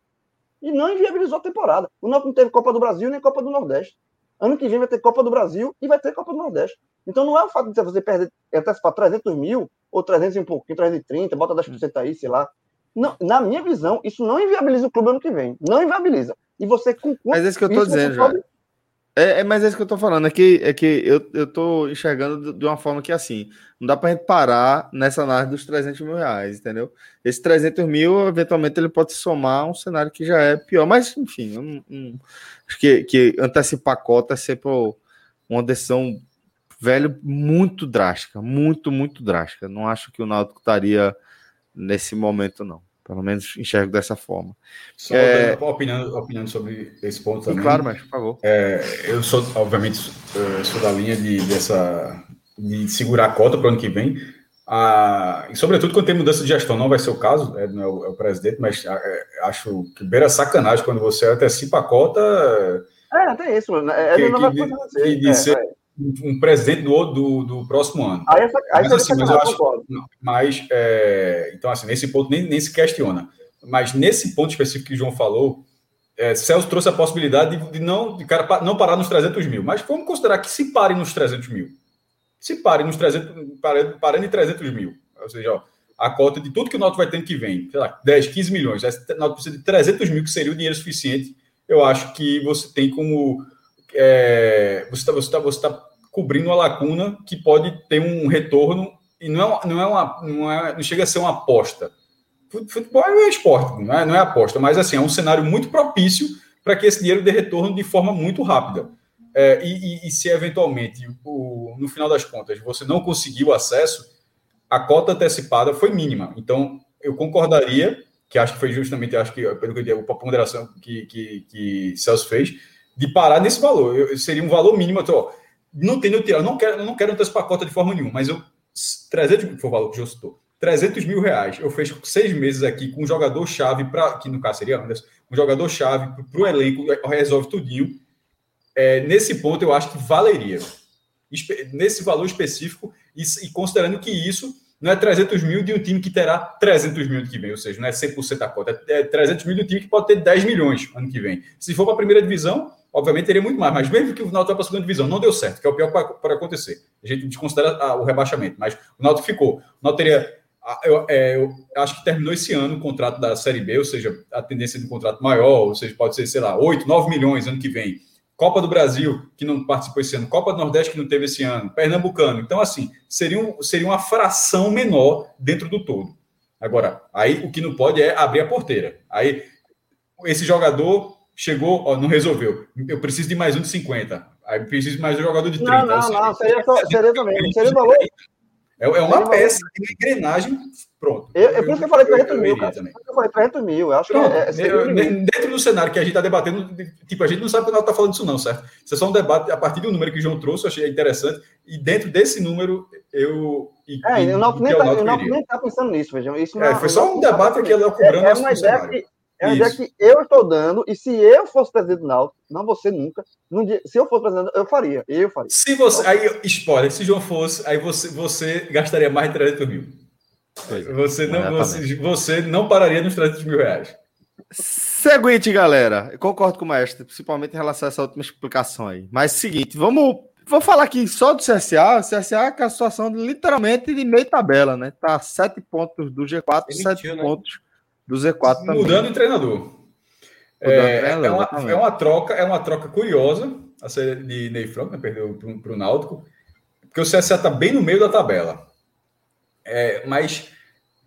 [SPEAKER 4] E não inviabilizou a temporada. O Náutico não teve Copa do Brasil nem Copa do Nordeste. Ano que vem vai ter Copa do Brasil e vai ter Copa do Nordeste. Então não é o fato de você perder, antecipar 300 mil ou 300 e um pouquinho, 330, bota 10% aí, sei lá. Não, na minha visão, isso não inviabiliza o clube ano que vem. Não inviabiliza. E você
[SPEAKER 1] com Mas é isso que eu estou dizendo, já. É, é, mas é isso que eu estou falando, é que, é que eu, eu tô enxergando de uma forma que assim, não dá para gente parar nessa análise dos 300 mil reais, entendeu? Esse 300 mil, eventualmente, ele pode somar um cenário que já é pior, mas enfim, um, um, acho que, que antecipar cota é sempre uma decisão velho, muito drástica, muito, muito drástica. Não acho que o Náutico estaria nesse momento, não. Pelo menos enxergo dessa forma.
[SPEAKER 3] Só é... opinando, opinando sobre esse ponto também.
[SPEAKER 1] Claro, mas por favor.
[SPEAKER 3] É, eu sou, obviamente, eu sou da linha de, dessa, de segurar a cota para o ano que vem. Ah, e sobretudo quando tem mudança de gestão, não vai ser o caso, é, não é o, é o presidente, mas é, acho que beira sacanagem quando você antecipa a cota.
[SPEAKER 4] É, tem isso. É, que,
[SPEAKER 3] não que, vai que de é, ser, um presidente do, do, do próximo ano. Aí, aí mas, assim, mas eu acho, mas é, então assim nesse ponto nem, nem se questiona. Mas nesse ponto específico que o João falou, é, Celso trouxe a possibilidade de, de não de cara não parar nos 300 mil. Mas vamos considerar que se pare nos 300 mil, se pare nos 300, parando, parando em 300 mil, ou seja, ó, a cota de tudo que o Náutico vai ter que vem, sei lá, 10, 15 milhões, o Náutico precisa de 300 mil, que seria o dinheiro suficiente. Eu acho que você tem como é, você está você tá, você tá cobrindo uma lacuna que pode ter um retorno e não é, não é uma não, é, não chega a ser uma aposta. Futebol é esporte, não é, não é aposta, mas assim é um cenário muito propício para que esse dinheiro dê retorno de forma muito rápida. É, e, e, e, se eventualmente, o, no final das contas, você não conseguiu acesso, a cota antecipada foi mínima. Então, eu concordaria, que acho que foi justamente, acho que, pelo que eu a ponderação que, que, que Celso fez, de parar nesse valor. Eu, seria um valor mínimo. Então, não tem eu. Eu não quero, não quero antecipar cota de forma nenhuma, mas eu. 300 mil, valor que eu citou. 300 mil reais. Eu fecho seis meses aqui com um jogador-chave, para que no caso seria Anderson, um jogador-chave para o elenco, resolve tudinho. É, nesse ponto, eu acho que valeria. Nesse valor específico, e, e, considerando que isso não é 300 mil de um time que terá 300 mil ano que vem, ou seja, não é 100% da cota, é 300 mil de um time que pode ter 10 milhões ano que vem. Se for para a primeira divisão, obviamente teria muito mais, mas mesmo que o Náutico vá para a segunda divisão, não deu certo, que é o pior pode acontecer. A gente desconsidera o rebaixamento, mas o Náutico ficou. O Náutico teria, eu, é, eu, acho que terminou esse ano o contrato da Série B, ou seja, a tendência de um contrato maior, ou seja, pode ser, sei lá, 8, 9 milhões ano que vem. Copa do Brasil, que não participou esse ano, Copa do Nordeste, que não teve esse ano, Pernambucano. Então, assim, seria, um, seria uma fração menor dentro do todo. Agora, aí o que não pode é abrir a porteira. Aí, esse jogador chegou, ó, não resolveu. Eu preciso de mais um de 50. Aí preciso de mais um jogador de 30.
[SPEAKER 4] Não, não, não, seria, só, seria também. Seria valor.
[SPEAKER 3] É, é uma peça, uma engrenagem, pronto.
[SPEAKER 4] Eu, é por isso que eu falei 300 mil, cara. Eu falei 300 mil, eu acho que é,
[SPEAKER 3] é Dentro do cenário que a gente está debatendo, tipo, a gente não sabe quando ela está falando isso não, certo? Isso é só um debate a partir do número que o João trouxe, eu achei interessante, e dentro desse número, eu... E,
[SPEAKER 4] é, e, o Náutico nem está tá pensando nisso, vejam. Isso
[SPEAKER 3] é, foi só um debate que ele é cobrando.
[SPEAKER 4] É, uma ideia que é uma ideia que eu estou dando, e se eu fosse presidente do Náutico, não você nunca, dia, se eu fosse presidente, eu faria, eu faria.
[SPEAKER 3] Se você, aí, spoiler, se João fosse, aí você, você gastaria mais de 300 mil. É, você não, você, você não pararia nos 300 mil reais.
[SPEAKER 1] Seguinte, galera, eu concordo com o mestre, principalmente em relação a essa última explicação aí. Mas seguinte, vamos. Vou falar aqui só do CSA. O CSA é a situação literalmente de meio tabela, né? Tá sete pontos do G4, sete né? pontos do Z4 também.
[SPEAKER 3] Mudando o treinador. É, treinador é, uma, é, uma, troca, é uma troca curiosa a ser de Ney Franco, né, perdeu para o Náutico, porque o CSA está bem no meio da tabela. É, mas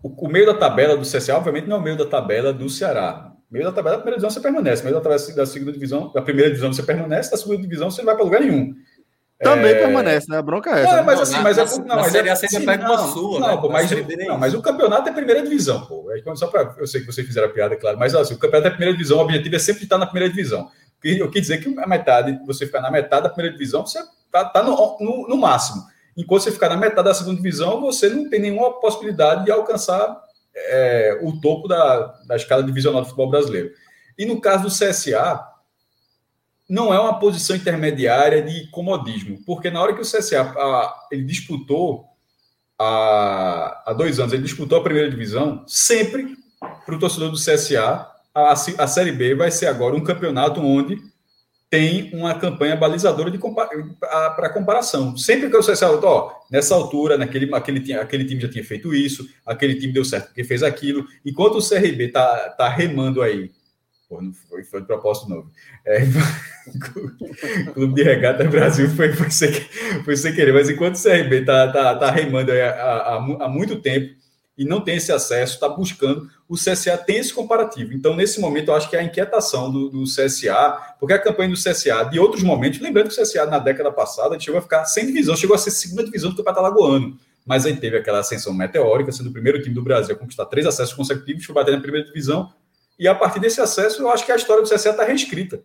[SPEAKER 3] o, o, meio da tabela do CSA, obviamente, não é o meio da tabela do Ceará. Meio da tabela da primeira divisão você permanece, meio da tabela da segunda divisão, da primeira divisão você permanece, da segunda divisão você não vai para lugar nenhum.
[SPEAKER 1] Também é... permanece, né? A bronca é essa.
[SPEAKER 3] Não, mas assim, mas é não,
[SPEAKER 5] mas
[SPEAKER 3] é
[SPEAKER 5] assim, você pega uma sua,
[SPEAKER 3] não,
[SPEAKER 5] né?
[SPEAKER 3] pô, mas, não, mas o campeonato é primeira divisão, pô. É só para eu sei que vocês fizeram a piada, claro, mas assim, o campeonato é primeira divisão, o objetivo é sempre estar na primeira divisão. Eu quis dizer que a metade, você ficar na metade da primeira divisão, você tá, tá no, no, no máximo. Enquanto você ficar na metade da segunda divisão, você não tem nenhuma possibilidade de alcançar é, o topo da, da escala divisional do futebol brasileiro. E no caso do CSA, não é uma posição intermediária de comodismo, porque na hora que o CSA a, ele disputou há, dois anos, ele disputou a primeira divisão, sempre para o torcedor do CSA, a, a Série B vai ser agora um campeonato onde tem uma campanha balizadora para comparação. Sempre que o CSA, ó, nessa altura, naquele, aquele, aquele time já tinha feito isso, aquele time deu certo porque fez aquilo, enquanto o CRB tá, tá remando aí Pô, não foi, foi de propósito novo. É, Clube de Regata Brasil foi, foi, sem, foi sem querer, mas enquanto o CRB está tá, tá remando há, há, há, muito tempo e não tem esse acesso, está buscando, o CSA tem esse comparativo. Então, nesse momento, eu acho que a inquietação do, do CSA, porque a campanha do CSA, de outros momentos, lembrando que o CSA na década passada chegou a ficar sem divisão, chegou a ser segunda divisão do Campeonato Alagoano mas aí teve aquela ascensão meteórica, sendo o primeiro time do Brasil a conquistar três acessos consecutivos, foi bater na primeira divisão, e a partir desse acesso, eu acho que a história do CSA está reescrita.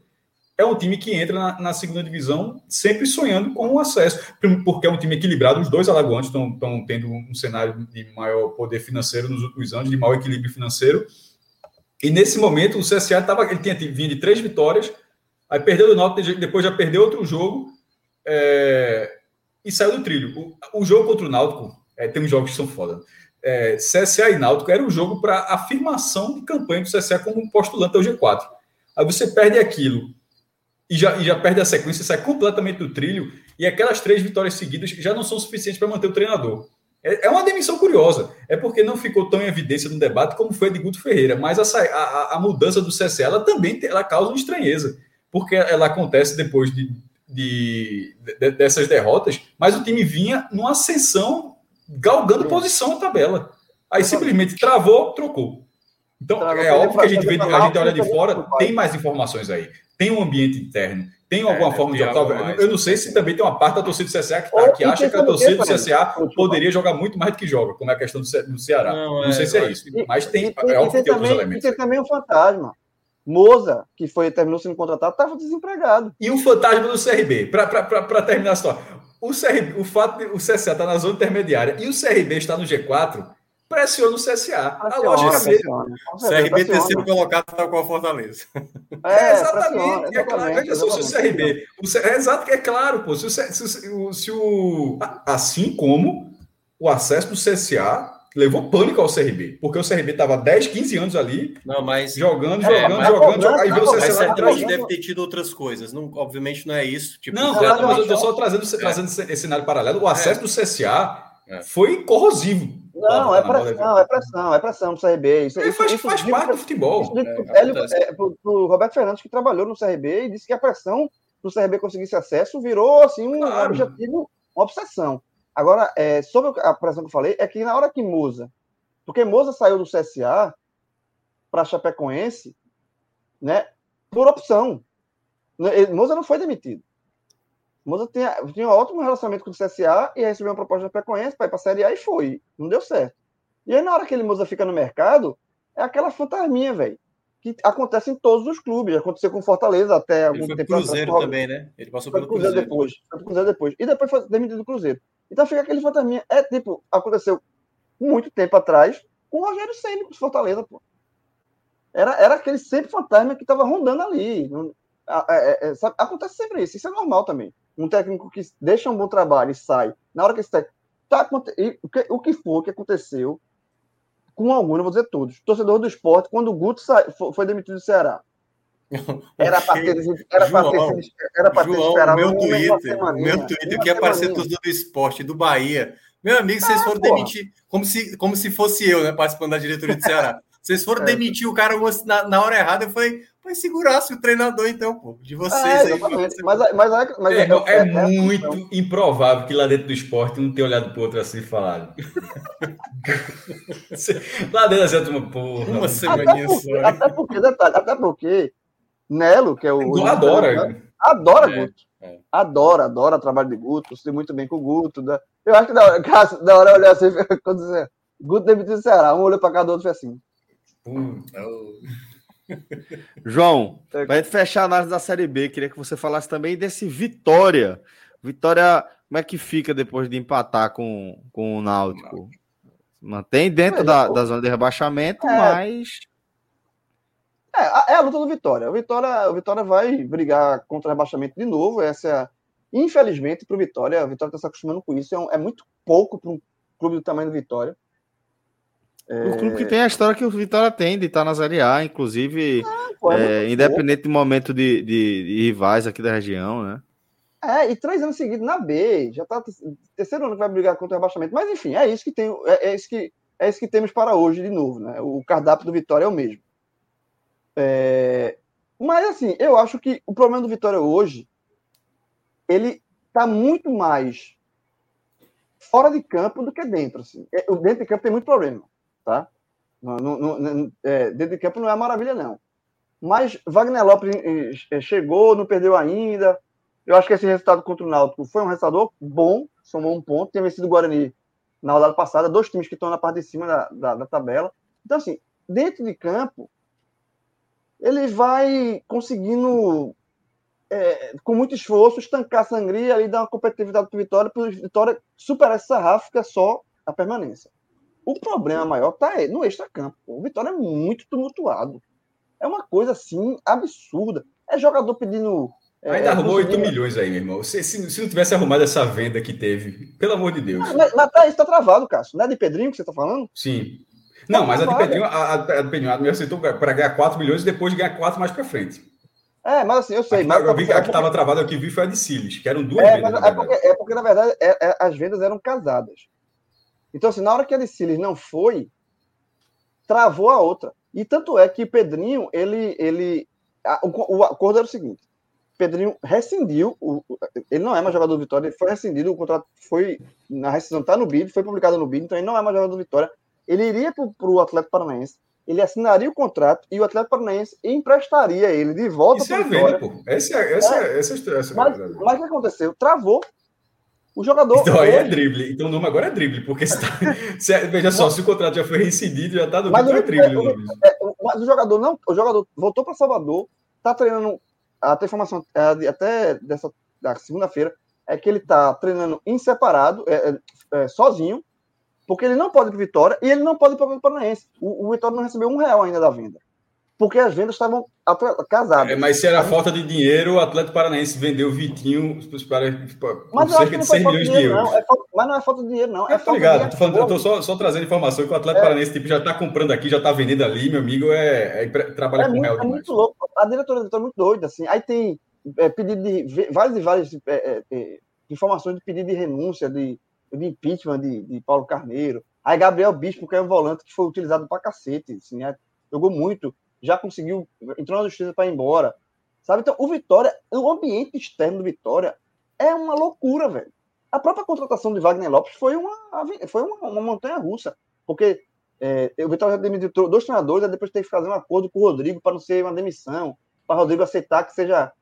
[SPEAKER 3] É um time que entra na, na, segunda divisão sempre sonhando com o acesso, porque é um time equilibrado. Os dois alagoanos estão tendo um cenário de maior poder financeiro nos últimos anos, de maior equilíbrio financeiro. E nesse momento, o CSA tava, ele tinha vindo de três vitórias, aí perdeu do Náutico, depois já perdeu outro jogo é, e saiu do trilho. O, o jogo contra o Náutico, é, tem uns jogos que são foda é, CSA e Náutico era um jogo para afirmação de campanha do CSA como postulante ao G4. Aí você perde aquilo e já, e já perde a sequência, sai completamente do trilho, e aquelas três vitórias seguidas já não são suficientes para manter o treinador. É, é uma demissão curiosa, é porque não ficou tão em evidência no debate como foi a de Guto Ferreira, mas a, a, a mudança do CSA ela também ela causa uma estranheza, porque ela acontece depois de, de, de, dessas derrotas, mas o time vinha numa ascensão galgando posição na tabela. Aí simplesmente travou, trocou. Então, travou, é óbvio que a gente, vê, a gente olha de fora, tem mais informações aí. Tem um ambiente interno, tem alguma é, forma de jogar. Eu não sei se também tem uma parte da torcida do CSA que, tá, que acha que a torcida do CSA poderia jogar muito mais do que joga, como é a questão do, Ceará. Não, não é, sei se é isso. Mas tem, é óbvio que tem outros elementos.
[SPEAKER 4] E tem também um fantasma. Moza, que foi terminou sendo contratado, estava desempregado.
[SPEAKER 3] E o fantasma do CRB, para terminar a história. O, CRB, o fato de o CSA estar tá na zona intermediária e o CRB está no G4 pressiona o CSA.
[SPEAKER 5] Pressiona, a lógica pressiona. CRB terceiro colocado está com a Fortaleza.
[SPEAKER 3] É, é exatamente. É claro, veja só, se o CRB. O, é exato, é claro, pô. Se o, se, o, se o, assim como o acesso do CSA levou pânico ao CRB, porque o CRB estava 10, 15 anos ali,
[SPEAKER 5] não, mas,
[SPEAKER 3] jogando, é, jogando, jogando, jogando, aí veio o CSA
[SPEAKER 5] atrás. deve ter tido outras coisas, não, obviamente não é isso.
[SPEAKER 3] Tipo, não, claro, mas eu estou só trazendo, é. trazendo esse cenário paralelo. O acesso é. do CSA é. foi corrosivo.
[SPEAKER 4] Não, é pressão, é pressão, é pressão do CRB. Isso, isso
[SPEAKER 3] faz, isso, faz parte do futebol.
[SPEAKER 4] É, é, pro, pro Roberto Fernandes, que trabalhou no CRB, e disse que a pressão do CRB conseguisse acesso virou assim um claro. objetivo, uma obsessão. Agora, é, sobre a pressão que eu falei, é que na hora que Moza, porque Moza saiu do CSA para Chapecoense, né, por opção. Moza não foi demitido. Moza tinha, tinha um ótimo relacionamento com o CSA e recebeu uma proposta da Chapecoense para ir para a Série A e foi. Não deu certo. E aí, na hora que ele Moza fica no mercado, é aquela fantasminha, velho. Que acontece em todos os clubes. Aconteceu com Fortaleza até algum
[SPEAKER 5] tempo Cruzeiro atrás, também, né? Ele passou pelo Cruzeiro,
[SPEAKER 4] Cruzeiro depois. Foi Cruzeiro depois. E depois foi demitido do Cruzeiro. Então fica aquele fantasminha. É tipo, aconteceu muito tempo atrás com o Rogério Senna, com Fortaleza, pô. Era, era aquele sempre fantasma que estava rondando ali. É, é, é, sabe? Acontece sempre isso. Isso é normal também. Um técnico que deixa um bom trabalho e sai. Na hora que esse técnico. Tá, o, que, o que for que aconteceu com algum, não vou dizer todos. Torcedor do esporte, quando o Guto sa... foi demitido do Ceará. Era para ter, era João, ter, era ter
[SPEAKER 5] João, esperado meu Twitter, meu Twitter, que aparecer torcedor do esporte do Bahia. Meu amigo, vocês ah, foram demitir como se, como se fosse eu, né, participando da diretoria do Ceará. Vocês foram é. demitir o cara na, na hora errada. Eu falei, Vai segurasse o treinador, então, pô, de vocês é, aí.
[SPEAKER 4] Mas, mas, mas, mas
[SPEAKER 3] é, é, é, muito improvável que lá dentro do esporte um tenha olhado pro outro assim e falado. lá dentro assim, uma porra.
[SPEAKER 4] Uma semaninha só. Até porque, detalhe, até porque Nelo, que é o.
[SPEAKER 3] o adora.
[SPEAKER 4] Adora é, Guto. É. Adora, adora o trabalho de Guto, sei muito bem com o Guto. Da... Eu acho que da hora, da hora olhar assim, quando dizer, Guto demitiu o Ceará, um olhou para cada outro e assim. Puta.
[SPEAKER 1] João, é. para fechar a análise da Série B, queria que você falasse também desse Vitória. Vitória, como é que fica depois de empatar com, com o Náutico? Mantém dentro da, da zona de rebaixamento, é. mas.
[SPEAKER 4] É, é a luta do Vitória. O Vitória, o Vitória vai brigar contra o rebaixamento de novo. Essa é, infelizmente, para o Vitória, a Vitória está se acostumando com isso. É, um, é muito pouco para um clube do tamanho do Vitória.
[SPEAKER 1] O clube que tem a história que o Vitória tem de estar na Série A, inclusive, ah, pô, é, é independente do momento de, de, de, rivais aqui da região, né?
[SPEAKER 4] É, e três anos seguidos na B, já tá terceiro ano que vai brigar contra o rebaixamento. Mas enfim, é isso que tem, é, é, isso que é isso que temos para hoje de novo, né? O cardápio do Vitória é o mesmo. É, mas assim, eu acho que o problema do Vitória hoje ele tá muito mais fora de campo do que dentro. Assim. É, o dentro de campo tem muito problema tá? É, dentro de campo não é maravilha, não. Mas Wagner Lopes chegou, não perdeu ainda. Eu acho que esse resultado contra o Náutico foi um resultado bom, somou um ponto. Tem vencido o Guarani na rodada passada, dois times que estão na parte de cima da, da, da tabela. Então, assim, dentro de campo, ele vai conseguindo, é, com muito esforço, estancar a sangria e dar uma competitividade para o Vitória, para o Vitória superar essa ráfica só a permanência. O problema maior está no extra-campo. O Vitória é muito tumultuado. É uma coisa assim absurda. É jogador pedindo.
[SPEAKER 3] É, Ainda arrumou 8 milhões aí, meu irmão. Se, se, se, não tivesse arrumado essa venda que teve, pelo amor de Deus.
[SPEAKER 4] Mas, mas tá, isso tá travado, Cássio. Não é de Pedrinho que você tá falando?
[SPEAKER 3] Sim. Não, tá mas travado. a de Pedrinho, a, a de Pedrinho me aceitou para ganhar 4 milhões e depois ganhar 4 mais para frente.
[SPEAKER 4] É, mas assim, eu sei.
[SPEAKER 3] A,
[SPEAKER 4] mas,
[SPEAKER 3] eu vi, a que estava travada, eu que vi foi a de Siles, que eram duas é, vendas.
[SPEAKER 4] É porque, é porque, na verdade, é, é, as vendas eram casadas. Então, assim, na hora que a de Siles não foi, travou a outra. E tanto é que Pedrinho, ele. ele a, o, o acordo era o seguinte: Pedrinho rescindiu, o, ele não é mais jogador do Vitória, ele foi rescindido, o contrato foi. Na rescisão está no BID, foi publicado no BID, então ele não é mais jogador do Vitória. Ele iria para o Atlético Paranaense, ele assinaria o contrato e o Atlético Paranaense emprestaria ele de volta
[SPEAKER 3] para o é Vitória. Venda, pô. Essa, é, essa, é. essa, essa, essa
[SPEAKER 4] mas, mas o que aconteceu? Travou o jogador.
[SPEAKER 3] Então hoje... é drible. Então o nome agora é drible, porque se tá... se, é, veja só, se o contrato já foi reincidido, já está no mas, é drible.
[SPEAKER 4] É, é, mas o jogador não. O jogador voltou para Salvador, está treinando. Até informação é, até dessa da segunda-feira é que ele está treinando em separado, é, sozinho, porque ele não pode ir para Vitória e ele não pode ir para o Paranaense. O, o Vitória não recebeu um real ainda da venda porque as vendas estavam casadas.
[SPEAKER 3] É, mas se era falta de dinheiro, o Atlético Paranaense vendeu o Vitinho para,
[SPEAKER 4] por cerca de 100 milhões de, dinheiro, euros. Não. É falta, mas não é falta de dinheiro, não. É,
[SPEAKER 3] tá ligado. Falando, eu estou só, só, trazendo informação que o Atlético é. Paranaense tipo, já está comprando aqui, já está vendendo ali, meu amigo, é, é trabalha é com
[SPEAKER 4] muito,
[SPEAKER 3] real
[SPEAKER 4] É muito louco. A diretoria está muito doida. Assim. Aí tem é, pedido de várias e várias é, é, informações de pedido de renúncia, de, de impeachment de, de Paulo Carneiro. Aí Gabriel Bispo, que é um volante que foi utilizado para cacete, assim, jogou muito já conseguiu, entrou na justiça para ir embora. Sabe? Então, o Vitória, o ambiente externo do Vitória é uma loucura, velho. A própria contratação de Wagner Lopes foi uma, foi uma, uma montanha russa. Porque é, o Vitória já demitiu dois treinadores, depois teve que fazer um acordo com o Rodrigo para não ser uma demissão, para o Rodrigo aceitar que seja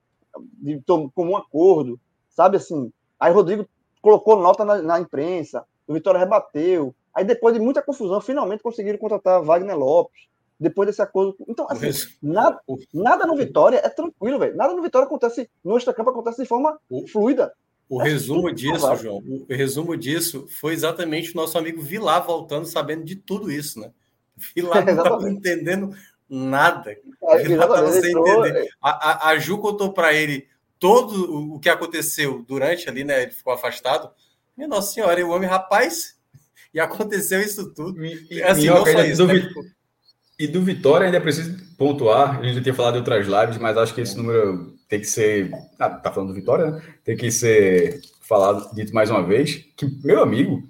[SPEAKER 4] de comum acordo, sabe assim? Aí o Rodrigo colocou nota na, na, imprensa, o Vitória rebateu. Aí depois de muita confusão, finalmente conseguiram contratar Wagner Lopes depois desse acordo. Então, assim, nada, nada no Vitória é tranquilo, velho. Nada no Vitória acontece, no extracampo acontece de forma fluida.
[SPEAKER 5] O é resumo disso, provável. João, o resumo disso foi exatamente o nosso amigo Vilar voltando sabendo de tudo isso, né? Vilar não estava entendendo nada. É, Vilar sem entender. A, a, a Ju contou para ele todo o que aconteceu durante ali, né? Ele ficou afastado. Minha Nossa Senhora, o homem, rapaz, e aconteceu isso tudo.
[SPEAKER 3] E, assim, não só isso, né? E do Vitória ainda é preciso pontuar, a gente já tinha falado em outras lives, mas acho que esse número tem que ser. Ah, tá falando do Vitória, né? Tem que ser falado, dito mais uma vez, que, meu amigo,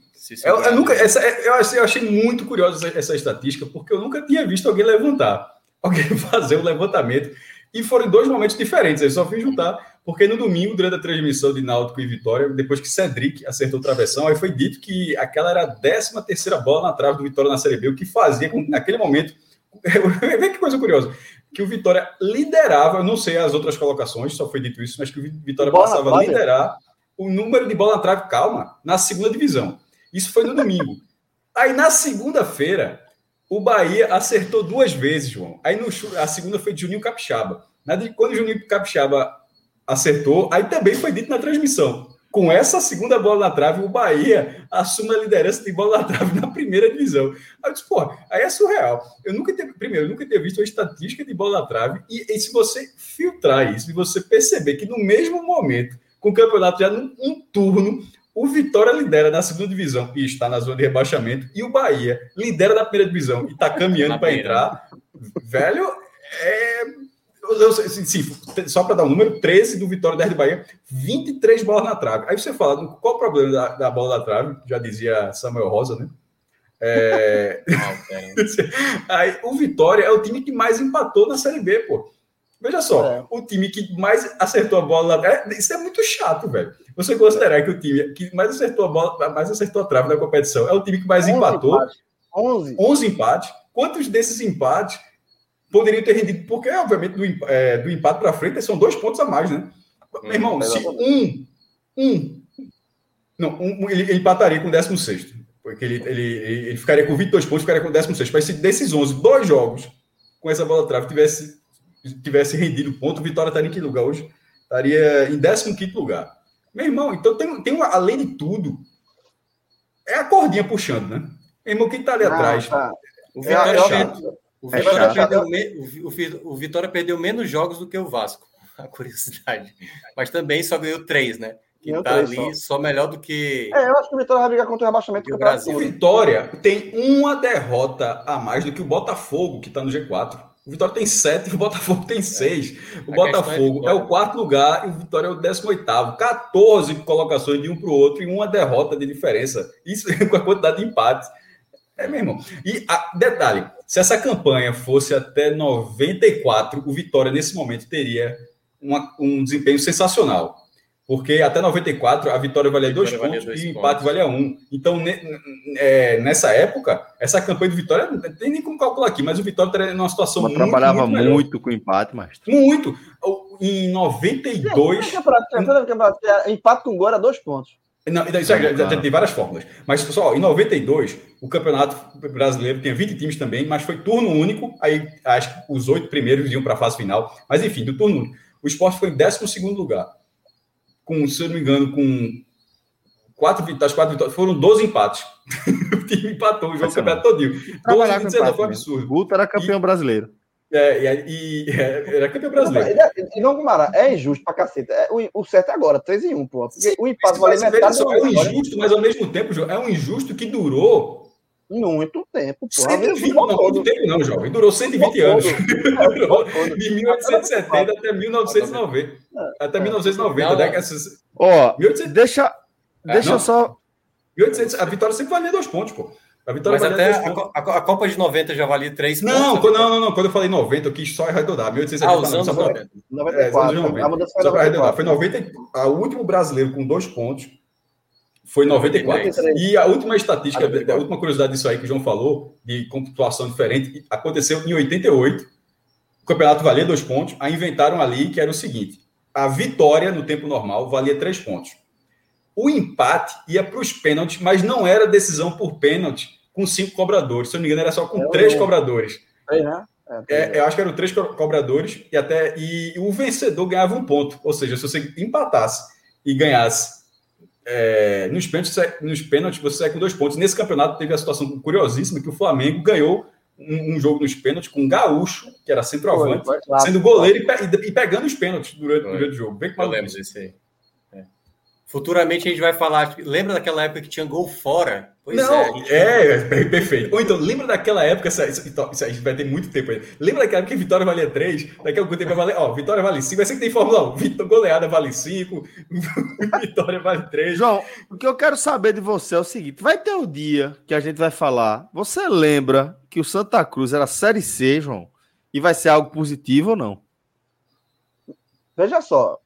[SPEAKER 3] Eu, eu, nunca, essa, eu, achei, eu achei muito curiosa essa, essa, estatística, porque eu nunca tinha visto alguém levantar, alguém fazer o um levantamento. E foram dois momentos diferentes. Eu só fiz juntar, porque no domingo, durante a transmissão de Náutico e Vitória, depois que Cedric acertou o travessão, aí foi dito que aquela era a 13 terceira bola na trave do Vitória na Série B, o que fazia, com, naquele momento, vê que coisa curiosa, que o Vitória liderava, eu não sei as outras colocações, só foi dito isso, mas que o Vitória bola passava a liderar o número de bola na trave, calma, na segunda divisão. Isso foi no domingo. Aí na segunda-feira, o Bahia acertou duas vezes, João. Aí no, a segunda foi de Juninho Capixaba. Quando o Juninho Capixaba acertou, aí também foi dito na transmissão. Com essa segunda bola na trave, o Bahia assume a liderança de bola na trave na primeira divisão. Aí eu disse, pô, aí é surreal. Eu nunca teve, primeiro, eu nunca tinha visto a estatística de bola na trave, e, e se você filtrar isso, e você perceber que no mesmo momento, com o campeonato já num um turno, o Vitória lidera na segunda divisão e está na zona de rebaixamento, e o Bahia lidera na primeira divisão e está caminhando para entrar. Velho, é. Sim, só para dar um número, 13 do Vitória 10 do Bahia, 23 bolas na trave. Aí você fala, qual o problema da, da bola na trave? Já dizia Samuel Rosa, né? É... Aí, o Vitória é o time que mais empatou na Série B, pô. Veja só, é. o time que mais acertou a bola lá. É, isso é muito chato, velho. Você considerar que o time que mais acertou a bola, mais acertou a trave na competição é o time que mais empatou. Empate. 11. 11 empates. Quantos desses empates poderiam ter rendido? Porque, obviamente, do, é, do empate para frente são dois pontos a mais, né? Hum, Meu irmão, se um. Um. Não, um, ele, ele empataria com o 16. Porque ele, ele, ele ficaria com 22 pontos, ficaria com o 16. Mas se desses 11, dois jogos com essa bola trave tivesse tivesse rendido ponto, o Vitória estaria em que lugar hoje? Estaria em 15 lugar. Meu irmão, então tem, tem uma, além de tudo, é a cordinha puxando, né? Meu irmão, quem está ali ah, atrás? Tá.
[SPEAKER 5] O Vitória, é, perdeu, o, Vitória é perdeu o, o, Vitória perdeu menos jogos do que o Vasco, a curiosidade. Mas também só ganhou três, né? Que está ali só. só. melhor do que.
[SPEAKER 4] É, eu acho que o Vitória vai brigar contra o rebaixamento
[SPEAKER 3] do Brasil. O Vitória tem uma derrota a mais do que o Botafogo, que está no G4. O Vitória tem sete, o Botafogo tem seis. O a Botafogo é, é, o quarto lugar e o Vitória é o décimo oitavo. 14 colocações de um para o outro e uma derrota de diferença. Isso com a quantidade de empates. É, meu irmão. E a, detalhe: se essa campanha fosse até 94, o Vitória, nesse momento, teria uma, um desempenho sensacional. Porque até 94 a vitória valia dois pontos dois e o empate valia um. Então, ne, é, nessa época, essa campanha do Vitória não tem nem como calcular aqui, mas o Vitória estaria numa situação
[SPEAKER 1] mas muito. trabalhava muito, muito com o empate, mas.
[SPEAKER 3] Muito. Em 92. Sim,
[SPEAKER 4] campeonato, empate com gol era dois pontos.
[SPEAKER 3] Não, isso é, já tem várias fórmulas. Mas só, em 92, o Campeonato Brasileiro tinha 20 times também, mas foi turno único. Aí acho que os oito primeiros iam para a fase final. Mas enfim, do turno único. O esporte foi em 12 lugar com, se eu não me engano, com quatro vitórias, quatro vitórias, foram 12 empates. o time empatou o jogo campeonato todinho. 12 19 foi absurdo.
[SPEAKER 1] O Guto era campeão e, brasileiro.
[SPEAKER 3] É, e, e é, era campeão brasileiro.
[SPEAKER 4] E não, Gumara, é injusto pra caceta. É, o, o certo é agora, 3 em 1, pô. Porque o empate vale
[SPEAKER 3] metade. Só, é um injusto, mas ao mesmo tempo, é um injusto que durou
[SPEAKER 4] muito tempo, pô.
[SPEAKER 3] 120, não, muito tempo não, jovem. Durou 120 anos. Durou de 1870 até 1990. Até 1990, né?
[SPEAKER 1] Ó, deixa, deixa é, só...
[SPEAKER 3] 1800, a vitória sempre valia dois pontos, pô.
[SPEAKER 5] A vitória Mas até a, a, a, Copa de 90 já valia três
[SPEAKER 3] não, pontos. Não, não, não, Quando eu falei 90, eu quis só arredondar. 1870, ah, os anos 90. 94. É, 90. Só para arredondar. Foi 90, o último brasileiro com dois pontos foi 94. 93. E a última estatística, a última curiosidade disso aí que o João falou, de pontuação diferente, aconteceu em 88. O campeonato valia dois pontos. Aí inventaram ali que era o seguinte: a vitória no tempo normal valia três pontos. O empate ia para os pênaltis, mas não era decisão por pênalti com cinco cobradores. Se eu não me engano, era só com é três o... cobradores. É, né? É, é, eu acho que eram três cobradores e até e o vencedor ganhava um ponto. Ou seja, se você empatasse e ganhasse é, nos, pênaltis, nos pênaltis você sai com dois pontos. Nesse campeonato teve a situação curiosíssima que o Flamengo ganhou um, um jogo nos pênaltis com o Gaúcho, que era centroavante, foi, foi, sendo goleiro e, e, pegando os pênaltis durante, durante o jogo.
[SPEAKER 5] Com Eu lembro disso aí. Futuramente a gente vai falar. Lembra daquela época que tinha gol fora?
[SPEAKER 3] Pois não, é, gente... é, perfeito. Ou então, lembra daquela época, isso, isso, isso, a gente vai ter muito tempo aí. Lembra daquela época que Vitória valia 3, daqui a algum tempo vai valer, ó, Vitória vale 5, vai ser que tem Fórmula 1, Vitória, goleada vale 5, Vitória vale 3.
[SPEAKER 1] João, o que eu quero saber de você é o seguinte, vai ter o um dia que a gente vai falar, você lembra que o Santa Cruz era Série C, João, e vai ser algo positivo ou não?
[SPEAKER 4] Veja só,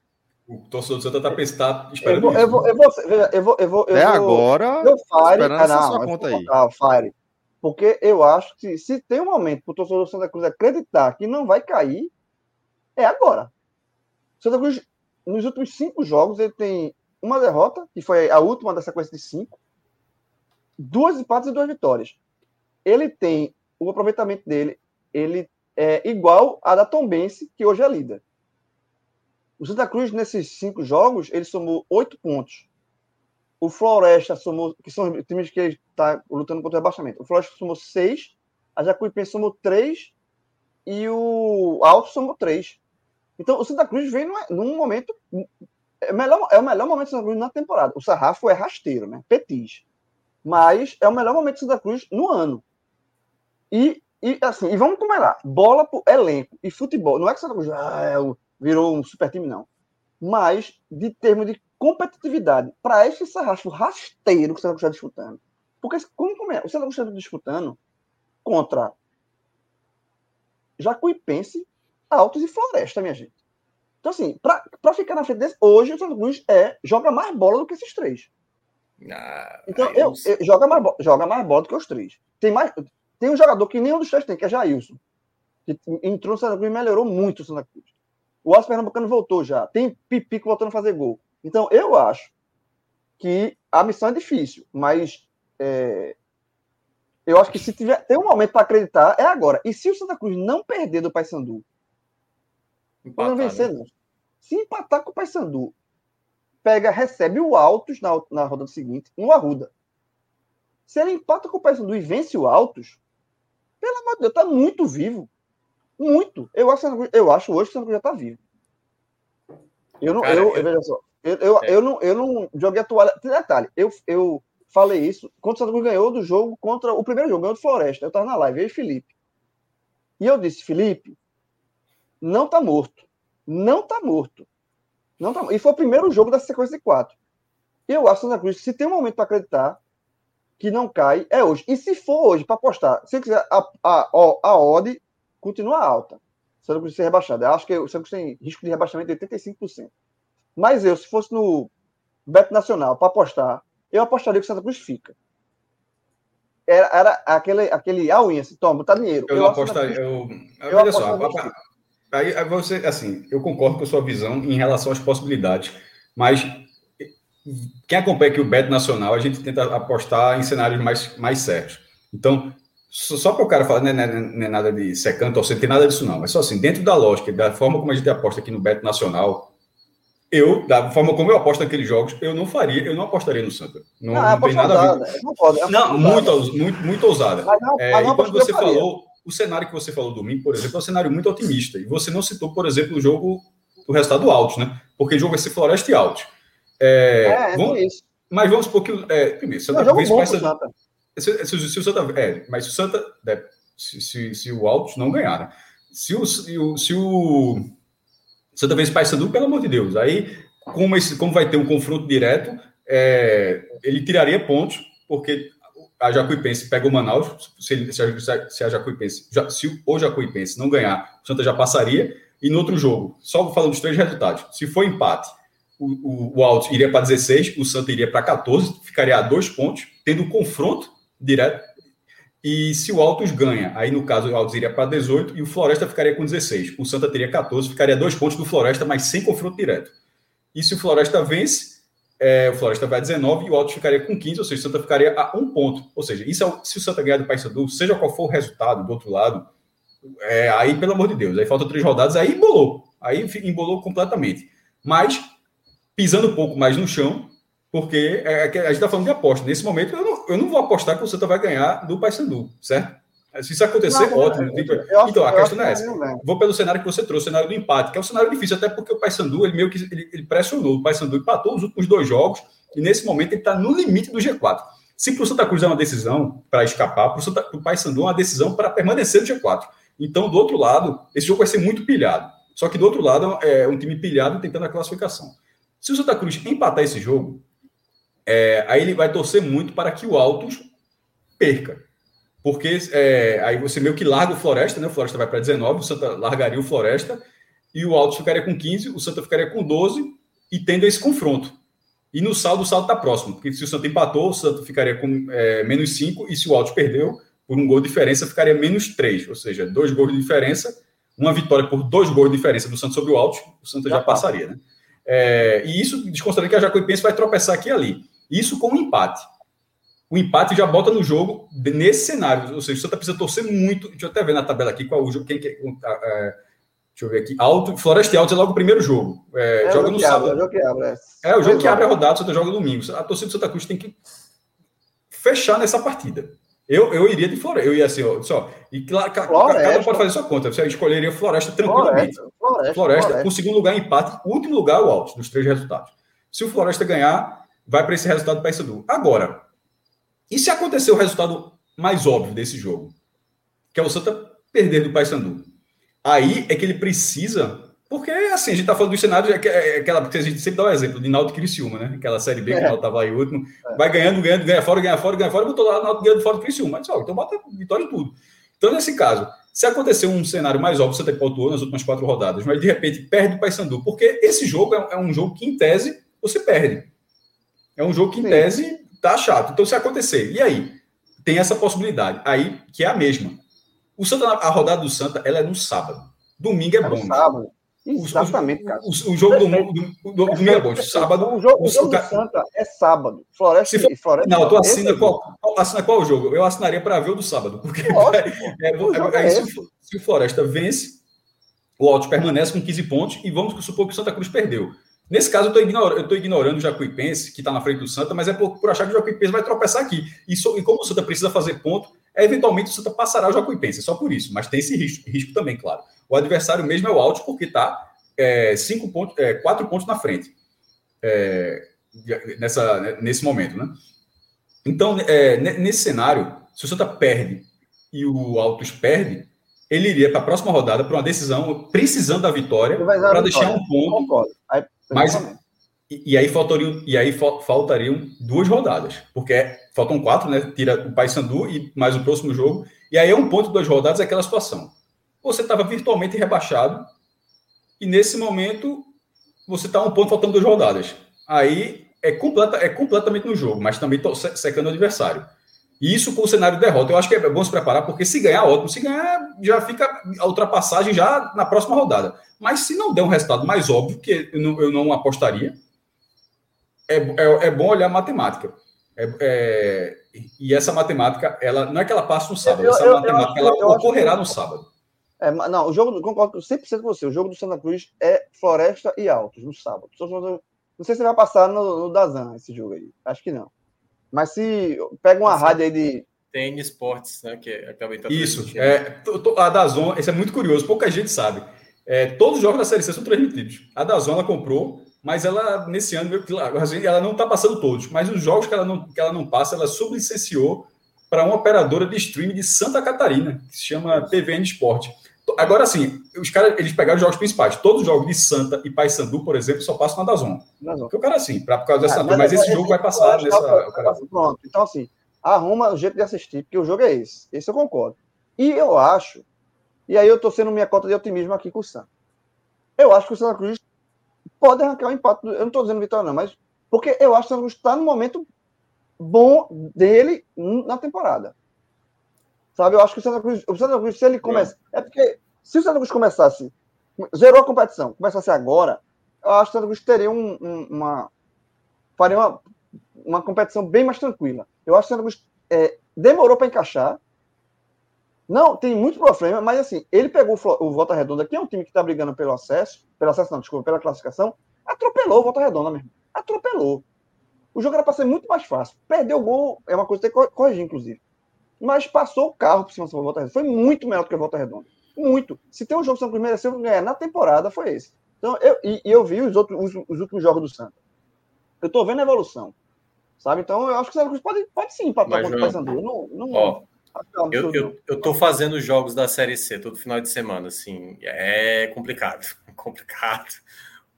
[SPEAKER 3] o torcedor do Santa tá pensando, tá esperando
[SPEAKER 4] eu vou, eu vou, eu vou, eu vou, eu vou, eu
[SPEAKER 1] é agora.
[SPEAKER 4] Eu fire, ah, não, sua conta aí. Ah, fire. Porque eu acho que se tem um momento para o torcedor do Santa Cruz acreditar que não vai cair, é agora. Santa Cruz, nos últimos cinco jogos, ele tem uma derrota, que foi a última da sequência de cinco, duas empates e duas vitórias. Ele tem o aproveitamento dele, ele é igual a da Tombense, que hoje é líder. O Santa Cruz, nesses cinco jogos, ele somou oito pontos. O Floresta somou, que são os times que está lutando contra o rebaixamento. O Floresta somou seis, a Jacuipense somou três e o Alto somou três. Então, o Santa Cruz vem num, momento. É, melhor, é o melhor momento do Santa Cruz na temporada. O Sarrafo é rasteiro, né? Petis. Mas é o melhor momento do Santa Cruz no ano. E, e assim, e vamos começar. Bola pro elenco e futebol. Não é que o Santa Cruz ah, é o virou um super time, não. Mas, de termos de competitividade, para este sarrafo rasteiro que o Santa Cruz está disputando. Porque, como, como é? O Santa Cruz está disputando contra Jacuipense, Altos e Floresta, minha gente. Então, assim, para ficar na frente desse, hoje o Santa Cruz é, joga mais bola do que esses três. Ah, então, eu, eu, joga, mais, joga mais bola do que os três. Tem, mais, tem um jogador que nenhum dos três tem, que é Jailson. Que entrou no Santa Cruz e melhorou muito o Santa Cruz. O Alce Pernambucano voltou já. Tem Pipico voltando a fazer gol. Então, eu acho que a missão é difícil, mas é, eu acho que se tiver tem um momento para acreditar, é agora. E se o Santa Cruz não perder do Paysandu, não vencer, né? não. Se empatar com o Paysandu, pega, recebe o Altos na, na rodada seguinte, no Arruda. Se ele empata com o Paysandu e vence o Altos, pelo amor de Deus, tá muito vivo. Muito. Eu acho, eu acho hoje que o Santa Cruz já está vivo. Eu não, Cara, eu, eu, veja só, eu, eu, é. eu, não, eu não joguei a toalha. Detalhe, eu, eu falei isso quando o Santa Cruz ganhou do jogo contra o primeiro jogo, ganhou do Floresta. Eu estava na live, eu e Felipe. E eu disse, Felipe, não está morto. Não está morto. Não tá, e foi o primeiro jogo da sequência de quatro. Eu acho, Santa Cruz, que se tem um momento para acreditar que não cai, é hoje. E se for hoje, para apostar, se quiser, a, a, a, a odd continua alta. O Santa Cruz ser rebaixado. Eu acho que o Santa Cruz tem risco de rebaixamento de 85%. Mas eu, se fosse no Beto Nacional para apostar, eu apostaria que o Santa Cruz fica. Era, era aquele, aquele a unha, assim, toma, tá dinheiro.
[SPEAKER 3] Eu, eu apostaria. Eu, eu, olha só, aí, aí você, assim, eu concordo com a sua visão em relação às possibilidades, mas quem acompanha aqui o Beto Nacional, a gente tenta apostar em cenários mais, mais certos. Então, só para o cara falar, não é, não, é, não é, nada de secante, ou não tem nada disso, não. É só assim, dentro da lógica, da forma como a gente aposta aqui no Beto Nacional, eu, da forma como eu aposto naqueles jogos, eu não faria, eu não apostaria no Santa. Não, não, não tem nada ousada, a ver. Não, pode, é não muito, muito, muito ousada. Mas não, é, mas e quando você falou, o cenário que você falou domingo, por exemplo, é um cenário muito otimista. E você não citou, por exemplo, o jogo, o resultado alto, né? Porque o jogo vai ser Floresta e Alto. É, é, vamos, é isso. Mas vamos supor que. É, primeiro, Santa Cruz vai ser. Se, se, se, o Santa. É, mas se o Santa. Né, se, se, se, o Altos não ganhar, né? Se o, se o, se o Santa vence Paysandu, pelo amor de Deus. Aí, como, esse, como vai ter um confronto direto, é, ele tiraria pontos, porque a Jacuipense pega o Manaus. Se, se, a, se a Jacuipense. Já, se o Jacuipense não ganhar, o Santa já passaria. E no outro jogo, só falando dos três resultados, se for empate, o, o, o Altos iria para 16, o Santa iria para 14, ficaria a dois pontos, tendo um confronto direto. E se o Altos ganha, aí no caso o Altos iria para 18 e o Floresta ficaria com 16. O Santa teria 14, ficaria dois pontos do Floresta, mas sem confronto direto. E se o Floresta vence, é, o Floresta vai a 19 e o Altos ficaria com 15, ou seja, o Santa ficaria a um ponto. Ou seja, isso é, se o Santa ganhar do Paysandu, seja qual for o resultado do outro lado, é, aí, pelo amor de Deus, aí faltam três rodadas, aí embolou. Aí embolou completamente. Mas, pisando um pouco mais no chão, porque é, é a gente está falando de aposta. Nesse momento, eu não, eu não vou apostar que o Santa vai ganhar do Paysandu, certo? Se isso acontecer, não, ótimo. Eu então, a questão é essa. Vou pelo cenário que você trouxe, o cenário do empate, que é um cenário difícil, até porque o Paysandu, ele meio que ele, ele pressionou. O Paysandu empatou os últimos dois jogos, e nesse momento ele está no limite do G4. Se para o Santa Cruz é uma decisão para escapar, para o Paysandu é uma decisão para permanecer no G4. Então, do outro lado, esse jogo vai ser muito pilhado. Só que do outro lado, é um time pilhado tentando a classificação. Se o Santa Cruz empatar esse jogo, é, aí ele vai torcer muito para que o Altos perca. Porque é, aí você meio que larga o Floresta, né? O Floresta vai para 19, o Santa largaria o Floresta, e o Altos ficaria com 15, o Santa ficaria com 12, e tendo esse confronto. E no saldo, o saldo está próximo, porque se o Santa empatou, o Santa ficaria com é, menos 5, e se o Altos perdeu, por um gol de diferença, ficaria menos 3, ou seja, dois gols de diferença, uma vitória por dois gols de diferença do Santa sobre o Altos, o Santa já, já passaria, né? É, e isso desconsidera que a Jacuipense vai tropeçar aqui e ali. Isso com um empate. O empate já bota no jogo nesse cenário. Ou seja, o Santa precisa torcer muito. Deixa eu até ver na tabela aqui qual o jogo. Quem, quem, é, deixa eu ver aqui. Alto, Floresta e Alto é logo o primeiro jogo. É, é joga no sábado. é o jogo que abre, é. é o jogo que abre a rodada, o Santa joga domingo. A torcida do Santa Cruz tem que fechar nessa partida. Eu, eu iria de Floresta. Eu ia assim, ó, só. E claro, cada um pode fazer sua conta. Você escolheria Floresta tranquilamente. Floresta, Floresta, Floresta, Floresta. com segundo lugar empate, último lugar o alto dos três resultados. Se o Floresta ganhar, vai para esse resultado do Paysandu. Agora, e se acontecer o resultado mais óbvio desse jogo, que é o Santa perder do Paysandu? Aí é que ele precisa porque, assim, a gente tá falando dos cenários, é, é aquela que a gente sempre dá o um exemplo, de Náutico Criciúma, né? Aquela Série B que o Náutico tava aí último, é. vai ganhando, ganhando, ganha fora, ganha fora, ganha fora, botou lá o Náutico ganhando fora do Criciúma. Mas, ó, então bota vitória em tudo. Então, nesse caso, se acontecer um cenário mais óbvio, você tem pontuou nas últimas quatro rodadas, mas de repente perde o Paysandu, porque esse jogo é, é, um jogo que, em tese, você perde. É um jogo que, em Sim. tese, tá chato. Então, se acontecer, e aí? Tem essa possibilidade. Aí, que é a mesma. O Santa, a rodada do Santa, ela é no sábado. Domingo é, é bom. Sábado.
[SPEAKER 4] Exatamente, cara.
[SPEAKER 3] O, o, jogo do, do, do, domingo é bom. Sábado.
[SPEAKER 4] O jogo, o jogo do Santa é sábado. Floresta,
[SPEAKER 3] for,
[SPEAKER 4] Floresta
[SPEAKER 3] Não, tu assina é qual, assina qual jogo? Eu assinaria para ver o do sábado. Porque é, é, se, se, o Floresta vence, o Alto permanece com 15 pontos e vamos supor que o Santa Cruz perdeu. Nesse caso, eu estou ignorando, o Jacuipense, que está na frente do Santa, mas é por, por achar que o Jacuipense vai tropeçar aqui. E, so, e como o Santa precisa fazer ponto, eventualmente o Santa passará o Jacuipense, só por isso. Mas tem esse risco, risco também, claro. O adversário mesmo é o Alto, porque está é, cinco pontos, é, quatro pontos na frente é, nessa, nesse momento, né? Então, é, nesse cenário, se o Santa perde e o Altos perde, ele iria para a próxima rodada para uma decisão, precisando da vitória, para deixar um ponto. Aí, mas, e, e, aí faltariam, e aí faltariam duas rodadas, porque faltam quatro, né? Tira o Paysandu e mais o próximo jogo, e aí é um ponto, duas rodadas, é aquela situação você estava virtualmente rebaixado e nesse momento você está um ponto faltando duas rodadas. Aí é, completa, é completamente no jogo, mas também secando o adversário. E isso com o cenário de derrota. Eu acho que é bom se preparar, porque se ganhar, ótimo. Se ganhar, já fica a ultrapassagem já na próxima rodada. Mas se não der um resultado mais óbvio, que eu não, eu não apostaria, é, é, é, bom olhar a matemática. É, é, e essa matemática, ela não é que ela passe no sábado, essa eu, matemática eu, ela ocorrerá no sábado.
[SPEAKER 4] É, não, o jogo, concordo 100% com você. O jogo do Santa Cruz é Floresta e Altos, no sábado. Não sei se vai passar no, no Dazan esse jogo aí. Acho que não. Mas se pega uma rádio aí de.
[SPEAKER 5] Tem esportes, né? Que acaba
[SPEAKER 3] entrando. Isso. É, a Dazon, isso é muito curioso, pouca gente sabe. É, todos os jogos da Série C são transmitidos. A Dazon ela comprou, mas ela, nesse ano, ela não está passando todos. Mas os jogos que ela não, que ela não passa, ela sublicenciou para uma operadora de streaming de Santa Catarina, que se chama TVN Esporte. Agora sim, os caras eles pegaram os jogos principais. Todos os jogos de Santa e Paysandu, por exemplo, só passam na Dazon. Porque o cara assim, pra, por causa dessa. Ah, mas, mas esse é, jogo vai passar nessa.
[SPEAKER 4] Pronto. Então, assim, arruma o jeito de assistir, porque o jogo é esse. Esse eu concordo. E eu acho, e aí eu tô sendo minha cota de otimismo aqui com o Santa. Eu acho que o Santa Cruz pode arrancar um empate. Eu não tô dizendo vitória, não, mas. Porque eu acho que o Santa Cruz está no momento bom dele na temporada. Sabe, eu acho que o Santa Cruz, o Santa Cruz, se ele começa. É. é porque se o Santa Cruz começasse, zerou a competição, começasse agora, eu acho que o Santa Cruz teria um, um, uma. faria uma, uma competição bem mais tranquila. Eu acho que o Santa Cruz é, demorou para encaixar. Não, tem muito problema, mas assim, ele pegou o, o Volta Redonda, que é um time que está brigando pelo acesso, pelo acesso, não, desculpa, pela classificação, atropelou o Volta Redonda mesmo. Atropelou. O jogo era para ser muito mais fácil. Perdeu o gol é uma coisa que tem que corrigir, inclusive. Mas passou o carro por cima do Volta Redonda. Foi muito melhor do que o Volta Redonda. Muito. Se tem um jogo que o Santos mereceu ganhar na temporada, foi esse. Então, eu, e, e eu vi os, outros, os, os, últimos jogos do Santos. Eu tô vendo a evolução. Sabe? Então, eu acho que o Santa Cruz pode, pode sim empatar contra o Paysandu. Não, não,
[SPEAKER 5] ó, eu, eu, eu tô fazendo jogos da Série C todo final de semana, assim, é complicado, complicado,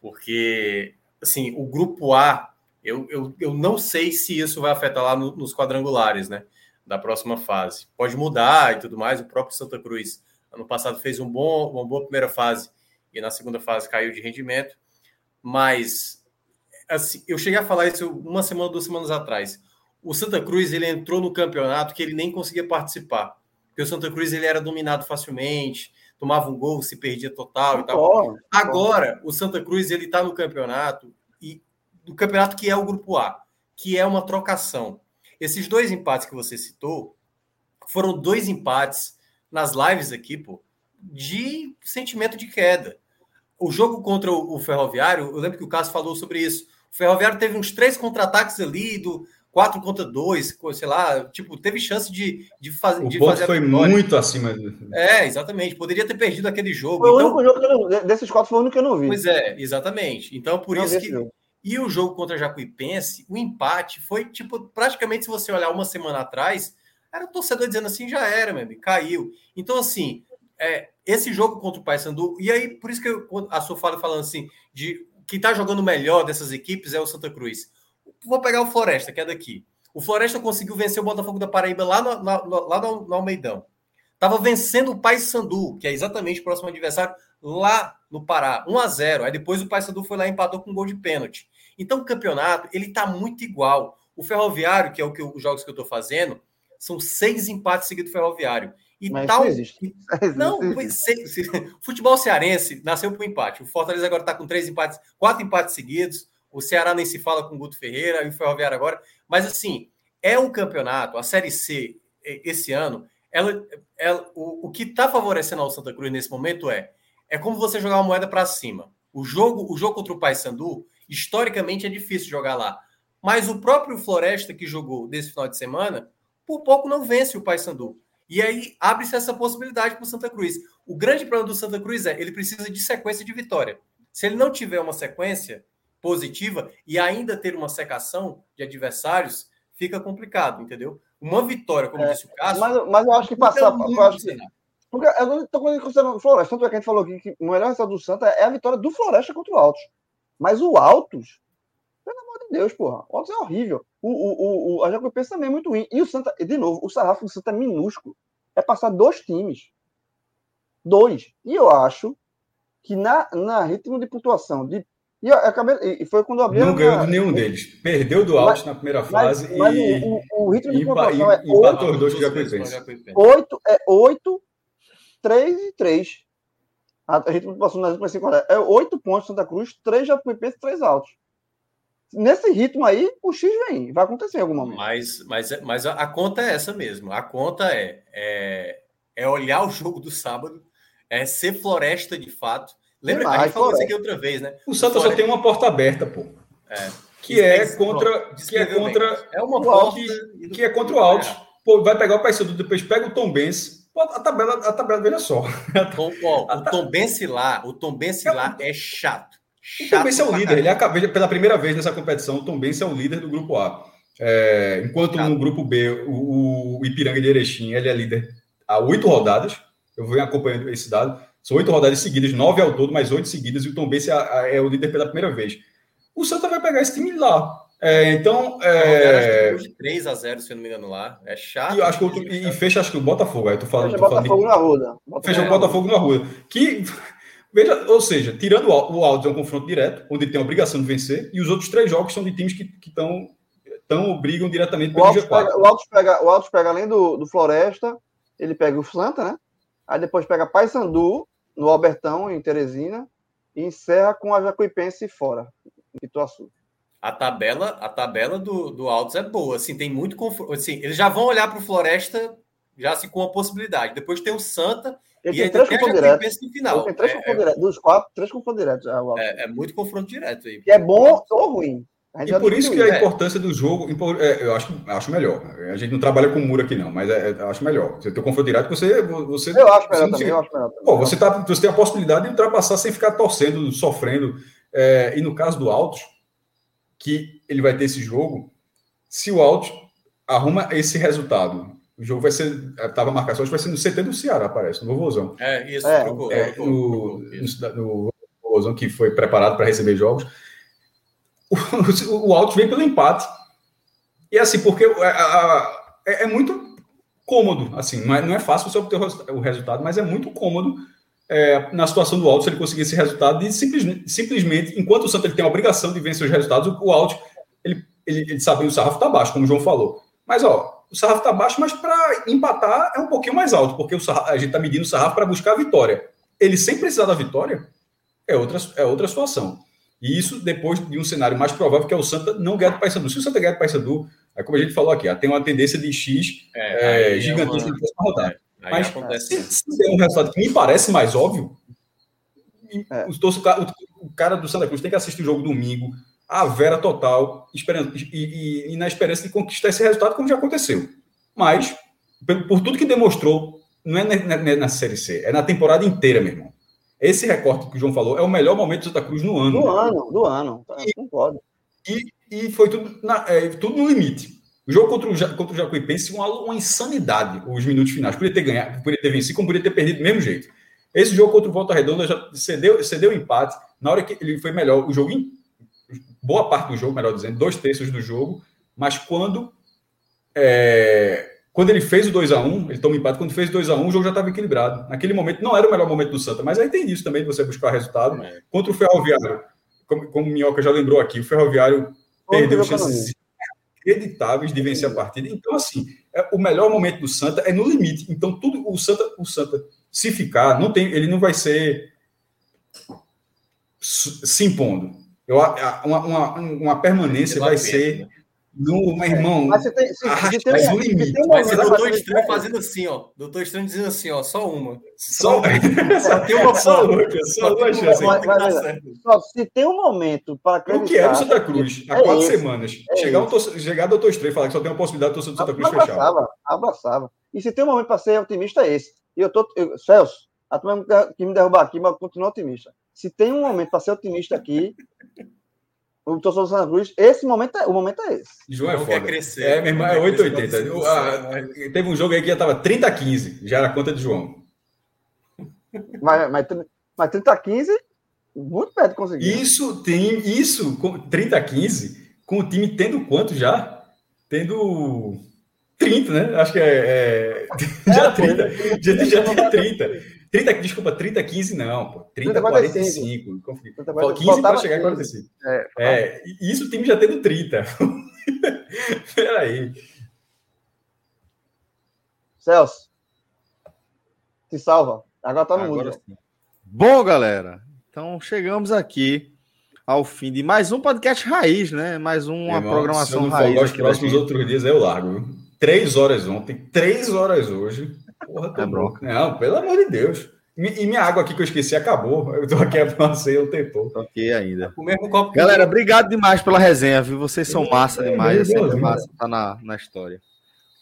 [SPEAKER 5] porque, assim, o Grupo A, eu, eu, eu não sei se isso vai afetar lá no, nos quadrangulares, né, da próxima fase. Pode mudar e tudo mais, o próprio Santa Cruz, ano passado, fez um bom, uma boa primeira fase e na segunda fase caiu de rendimento, mas, assim, eu cheguei a falar isso uma semana, duas semanas atrás, o Santa Cruz ele entrou no campeonato que ele nem conseguia participar. Porque o Santa Cruz ele era dominado facilmente, tomava um gol, se perdia total e tal. Agora, o Santa Cruz ele está no campeonato e do campeonato que é o grupo A, que é uma trocação. Esses dois empates que você citou foram dois empates nas lives aqui, pô, de sentimento de queda. O jogo contra o Ferroviário, eu lembro que o Cássio falou sobre isso. O Ferroviário teve uns três contra-ataques ali do 4 contra 2, sei lá, tipo, teve chance de, de, faz,
[SPEAKER 3] o
[SPEAKER 5] de
[SPEAKER 3] fazer. foi muito acima.
[SPEAKER 5] É, exatamente. Poderia ter perdido aquele jogo.
[SPEAKER 4] Foi então... o único jogo que eu não, desses quatro foi o único que eu não vi.
[SPEAKER 5] Pois é, exatamente. Então, por não isso que. Jogo. E o jogo contra Jacuipense, o empate foi, tipo, praticamente, se você olhar uma semana atrás, era o torcedor dizendo assim, já era, meu amigo, caiu. Então, assim, é, esse jogo contra o Paysandu, e aí, por isso que eu, a sua fala falando assim, de quem tá jogando melhor dessas equipes é o Santa Cruz vou pegar o Floresta, que é daqui. O Floresta conseguiu vencer o Botafogo da Paraíba lá no, lá no, no Almeidão. Estava vencendo o Paysandu, que é exatamente o próximo adversário, lá no Pará, 1 a 0 Aí depois o Paysandu foi lá e empatou com um gol de pênalti. Então o campeonato, ele está muito igual. O Ferroviário, que é o que os jogos que eu estou fazendo, são seis empates seguidos do Ferroviário. E
[SPEAKER 4] Mas
[SPEAKER 5] tal.
[SPEAKER 4] Existe.
[SPEAKER 5] Não, se, se, futebol cearense nasceu por empate. O Fortaleza agora está com três empates, quatro empates seguidos. O Ceará nem se fala com o Guto Ferreira e o Ferroviário agora. Mas, assim, é um campeonato, a Série C, esse ano, ela, ela o, o que está favorecendo ao Santa Cruz nesse momento é é como você jogar uma moeda para cima. O jogo, o jogo contra o Paysandu, historicamente, é difícil jogar lá. Mas o próprio Floresta que jogou desse final de semana, por pouco não vence o Paysandu. E aí abre-se essa possibilidade para o Santa Cruz. O grande problema do Santa Cruz é ele precisa de sequência de vitória. Se ele não tiver uma sequência, positiva e ainda ter uma secação de adversários, fica complicado, entendeu? Uma vitória, como é, disse o Cássio.
[SPEAKER 4] Mas, mas eu acho que passar. Que, porque eu não estou considerando o Floresta. Tanto é que a gente falou aqui que o melhor resultado do Santa é a vitória do Floresta contra o Altos. Mas o Altos, pelo amor de Deus, porra. O Altos é horrível. O, o, o, a Jacuipense também é muito ruim. E o Santa, de novo, o sarrafo do Santa é minúsculo. É passar dois times. Dois. E eu acho que na, na ritmo de pontuação de e, acabei, e foi quando abriu.
[SPEAKER 3] Não ganhou de nenhum deles. Perdeu do Altos na primeira fase
[SPEAKER 4] mas, mas e. O, o, ritmo de pontuação
[SPEAKER 3] é. Empatou os dois que já.
[SPEAKER 4] 8, é 8, 3 e 3. A ritmo de pontuação na é 8 pontos Santa Cruz, 3 Jacuipense e 3 Altos. Nesse ritmo aí, o X vem, vai acontecer em algum momento.
[SPEAKER 5] Mas, mas, mas a, conta é essa mesmo. A conta é, é, é olhar o jogo do sábado, é ser floresta de fato Lembra? a gente falou isso aqui outra vez, né?
[SPEAKER 3] O Santos só tem uma porta aberta, pô. É. Que é contra. Que é contra.
[SPEAKER 5] É uma porta.
[SPEAKER 3] Que, que é contra o Altos. Pô, vai pegar o Paysandu, depois pega o Tom Benz. A tabela, a tabela, veja só.
[SPEAKER 5] Tom, ó, o Tom Benz lá, o Tom Benz lá é chato.
[SPEAKER 3] chato o Tom Benz é o líder. Ele acabou pela primeira vez nessa competição, o Tom Benz é o líder do grupo A. É, enquanto no grupo B, o, o Ipiranga de Erechim, ele é líder há oito rodadas. Eu venho acompanhando esse dado. São oito rodadas seguidas, nove ao todo, mais oito seguidas, e o Tom Benz é, é, o líder pela primeira vez. O Santa vai pegar esse time lá. É, então. É...
[SPEAKER 5] de 3 a 0 se eu não me engano, lá. É chato.
[SPEAKER 3] E, acho que outro, e fecha, acho que o Botafogo. Aí falando.
[SPEAKER 4] Fecha o Botafogo
[SPEAKER 3] de...
[SPEAKER 4] na Ruda.
[SPEAKER 3] Fecha o Botafogo na Ruda. Que. Veja, ou seja, tirando o Aldo é um confronto direto, onde tem a obrigação de vencer, e os outros três jogos são de times que estão tão brigam diretamente
[SPEAKER 4] pelo G4. Pega, o Altos pega, o Altos pega além do, do Floresta, ele pega o Santa, né? Aí depois pega Paysandu, no Albertão, em Teresina, e encerra com a Jacuipense fora, em Ituaçu.
[SPEAKER 5] A tabela, a tabela do, do Altos é boa, assim, tem muito confronto. Assim, eles já vão olhar para o Floresta já assim, com a possibilidade. Depois tem o Santa
[SPEAKER 4] ele e tem três confrontos diretos.
[SPEAKER 5] no final.
[SPEAKER 4] Ele tem três é, confrontos é, diretos. Dos quatro, três confrontos diretos.
[SPEAKER 5] É, é, muito confronto direto aí.
[SPEAKER 4] Que é bom ou ruim.
[SPEAKER 3] E por isso que a é. importância do jogo, é, eu acho, acho melhor. A gente não trabalha com muro aqui, não, mas é, é, acho melhor. Você tem o confronto direto, você. você
[SPEAKER 4] eu acho melhor também, eu acho melhor também.
[SPEAKER 3] Pô, você, tá, você tem a possibilidade de ultrapassar sem ficar torcendo, sofrendo. É, e no caso do Altos, que ele vai ter esse jogo, se o Altos arruma esse resultado, o jogo vai ser. Estava marcado, hoje vai ser no CT do Ceará, parece, no Vovozão.
[SPEAKER 5] É, isso, é, trocou,
[SPEAKER 3] é, trocou, no, no, no Vovozão que foi preparado para receber jogos o, o Altos vem pelo empate. E assim, porque é, é, muito cômodo, assim, não é, não é fácil você obter o resultado, mas é muito cômodo é, na situação do Alto se ele conseguir esse resultado e simplesmente, simplesmente enquanto o Santos ele tem a obrigação de vencer os resultados, o, o Alto, ele, ele, ele sabe, o sarrafo está baixo, como o João falou. Mas, ó, o sarrafo está baixo, mas para empatar é um pouquinho mais alto, porque sarrafo, a gente está medindo o sarrafo para buscar a vitória. Ele sem precisar da vitória é outra, é outra situação. E isso depois de um cenário mais provável, que é o Santa não ganhar do Paysandu. Se o Santa ganhar do Paysandu, é como a gente falou aqui, tem uma tendência de X é, é, gigantesca é uma... rodada. É, Mas se, se der um resultado que me parece mais óbvio, é. o, o, o, cara do Santa Cruz tem que assistir o jogo domingo, a vera total, esperando, e, e, e, na esperança de conquistar esse resultado, como já aconteceu. Mas, por, por tudo que demonstrou, não é na, na, na Série C, é na temporada inteira, meu irmão. Esse recorte que o João falou é o melhor momento do Santa Cruz no ano.
[SPEAKER 4] Do ano, do ano.
[SPEAKER 3] E, concordo. E, e foi tudo, na, é, tudo no limite. O jogo contra o, contra o Jacuipense uma, uma insanidade, os minutos finais. Podia ter ganhado, podia ter vencido, como podia ter perdido do mesmo jeito. Esse jogo contra o Volta Redonda já cedeu, cedeu empate. Na hora que ele foi melhor, o jogo, boa parte do jogo, melhor dizendo, dois terços do jogo, mas quando é, quando ele fez o 2 a 1 ele toma empate. Quando fez o 2 a 1 o jogo já estava equilibrado. Naquele momento, não era o melhor momento do Santa, mas aí tem isso também, de você buscar resultado. É. Contra o Ferroviário, como, como o Minhoca já lembrou aqui, o Ferroviário perdeu chances inacreditáveis de vencer a partida. Então, assim, é, o melhor momento do Santa é no limite. Então, tudo o Santa, o Santa, se ficar, não tem, ele não vai ser se impondo. Eu, uma, uma, uma permanência vai ser. No, meu irmão. Mas você tem, se, tem,
[SPEAKER 5] um, limite. Tem mas o doutor Estranho fazendo assim, ó. Doutor Estranho dizendo assim, ó, só uma.
[SPEAKER 3] Só, só tem uma só só uma chance.
[SPEAKER 4] Só, se tem um momento para
[SPEAKER 3] O que é do Santa Cruz? Há é quatro esse, semanas. É chegar, um torcedor, chegar doutor Estranho e falar que só tem uma possibilidade de torcer do Santa Cruz
[SPEAKER 4] abraçava,
[SPEAKER 3] fechado.
[SPEAKER 4] Abraçava. E se tem um momento para ser otimista, é esse. E eu tô. Eu, Celso, a turma que me derrubar aqui, mas eu continuo otimista. Se tem um momento para ser otimista aqui, o torcedor do Santa Cruz, esse momento é, o momento é esse.
[SPEAKER 3] João é foda. Quer crescer, é, meu irmão, é 880. teve um jogo aí que já estava 30 a 15, já era a conta de João.
[SPEAKER 4] Mas, mas, mas 30 a 15, muito perto de conseguir.
[SPEAKER 3] Isso tem, isso, 30 a 15, com o time tendo quanto já? Tendo 30, né? Acho que é. é já, 30, já, já tinha 30. 30, desculpa, 30, 15 não, pô. 30, 30 45. 45. 15 para chegar a 45. É, é, isso o time já tendo 30. Peraí.
[SPEAKER 4] Celso, te salva. Agora tá no Agora mundo. Sim.
[SPEAKER 1] Bom, galera, então chegamos aqui ao fim de mais um podcast raiz, né? Mais uma Irmão, programação se eu não raiz.
[SPEAKER 3] Os próximos outros dias eu largo. Três horas ontem, três horas hoje. Porra, tá é bronca. Não, pelo amor de Deus. E minha água aqui que eu esqueci acabou. Eu tô aqui avancei o tempo.
[SPEAKER 1] Ok, ainda. Galera, obrigado demais pela resenha, viu? Vocês são massa demais. É sempre massa tá na, na história.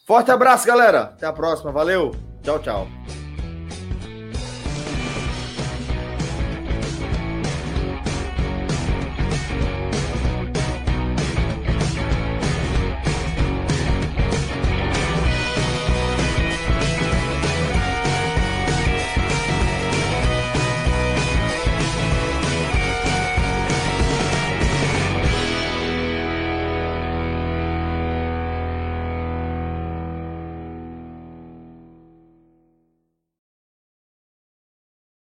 [SPEAKER 1] Forte abraço, galera. Até a próxima. Valeu. Tchau, tchau.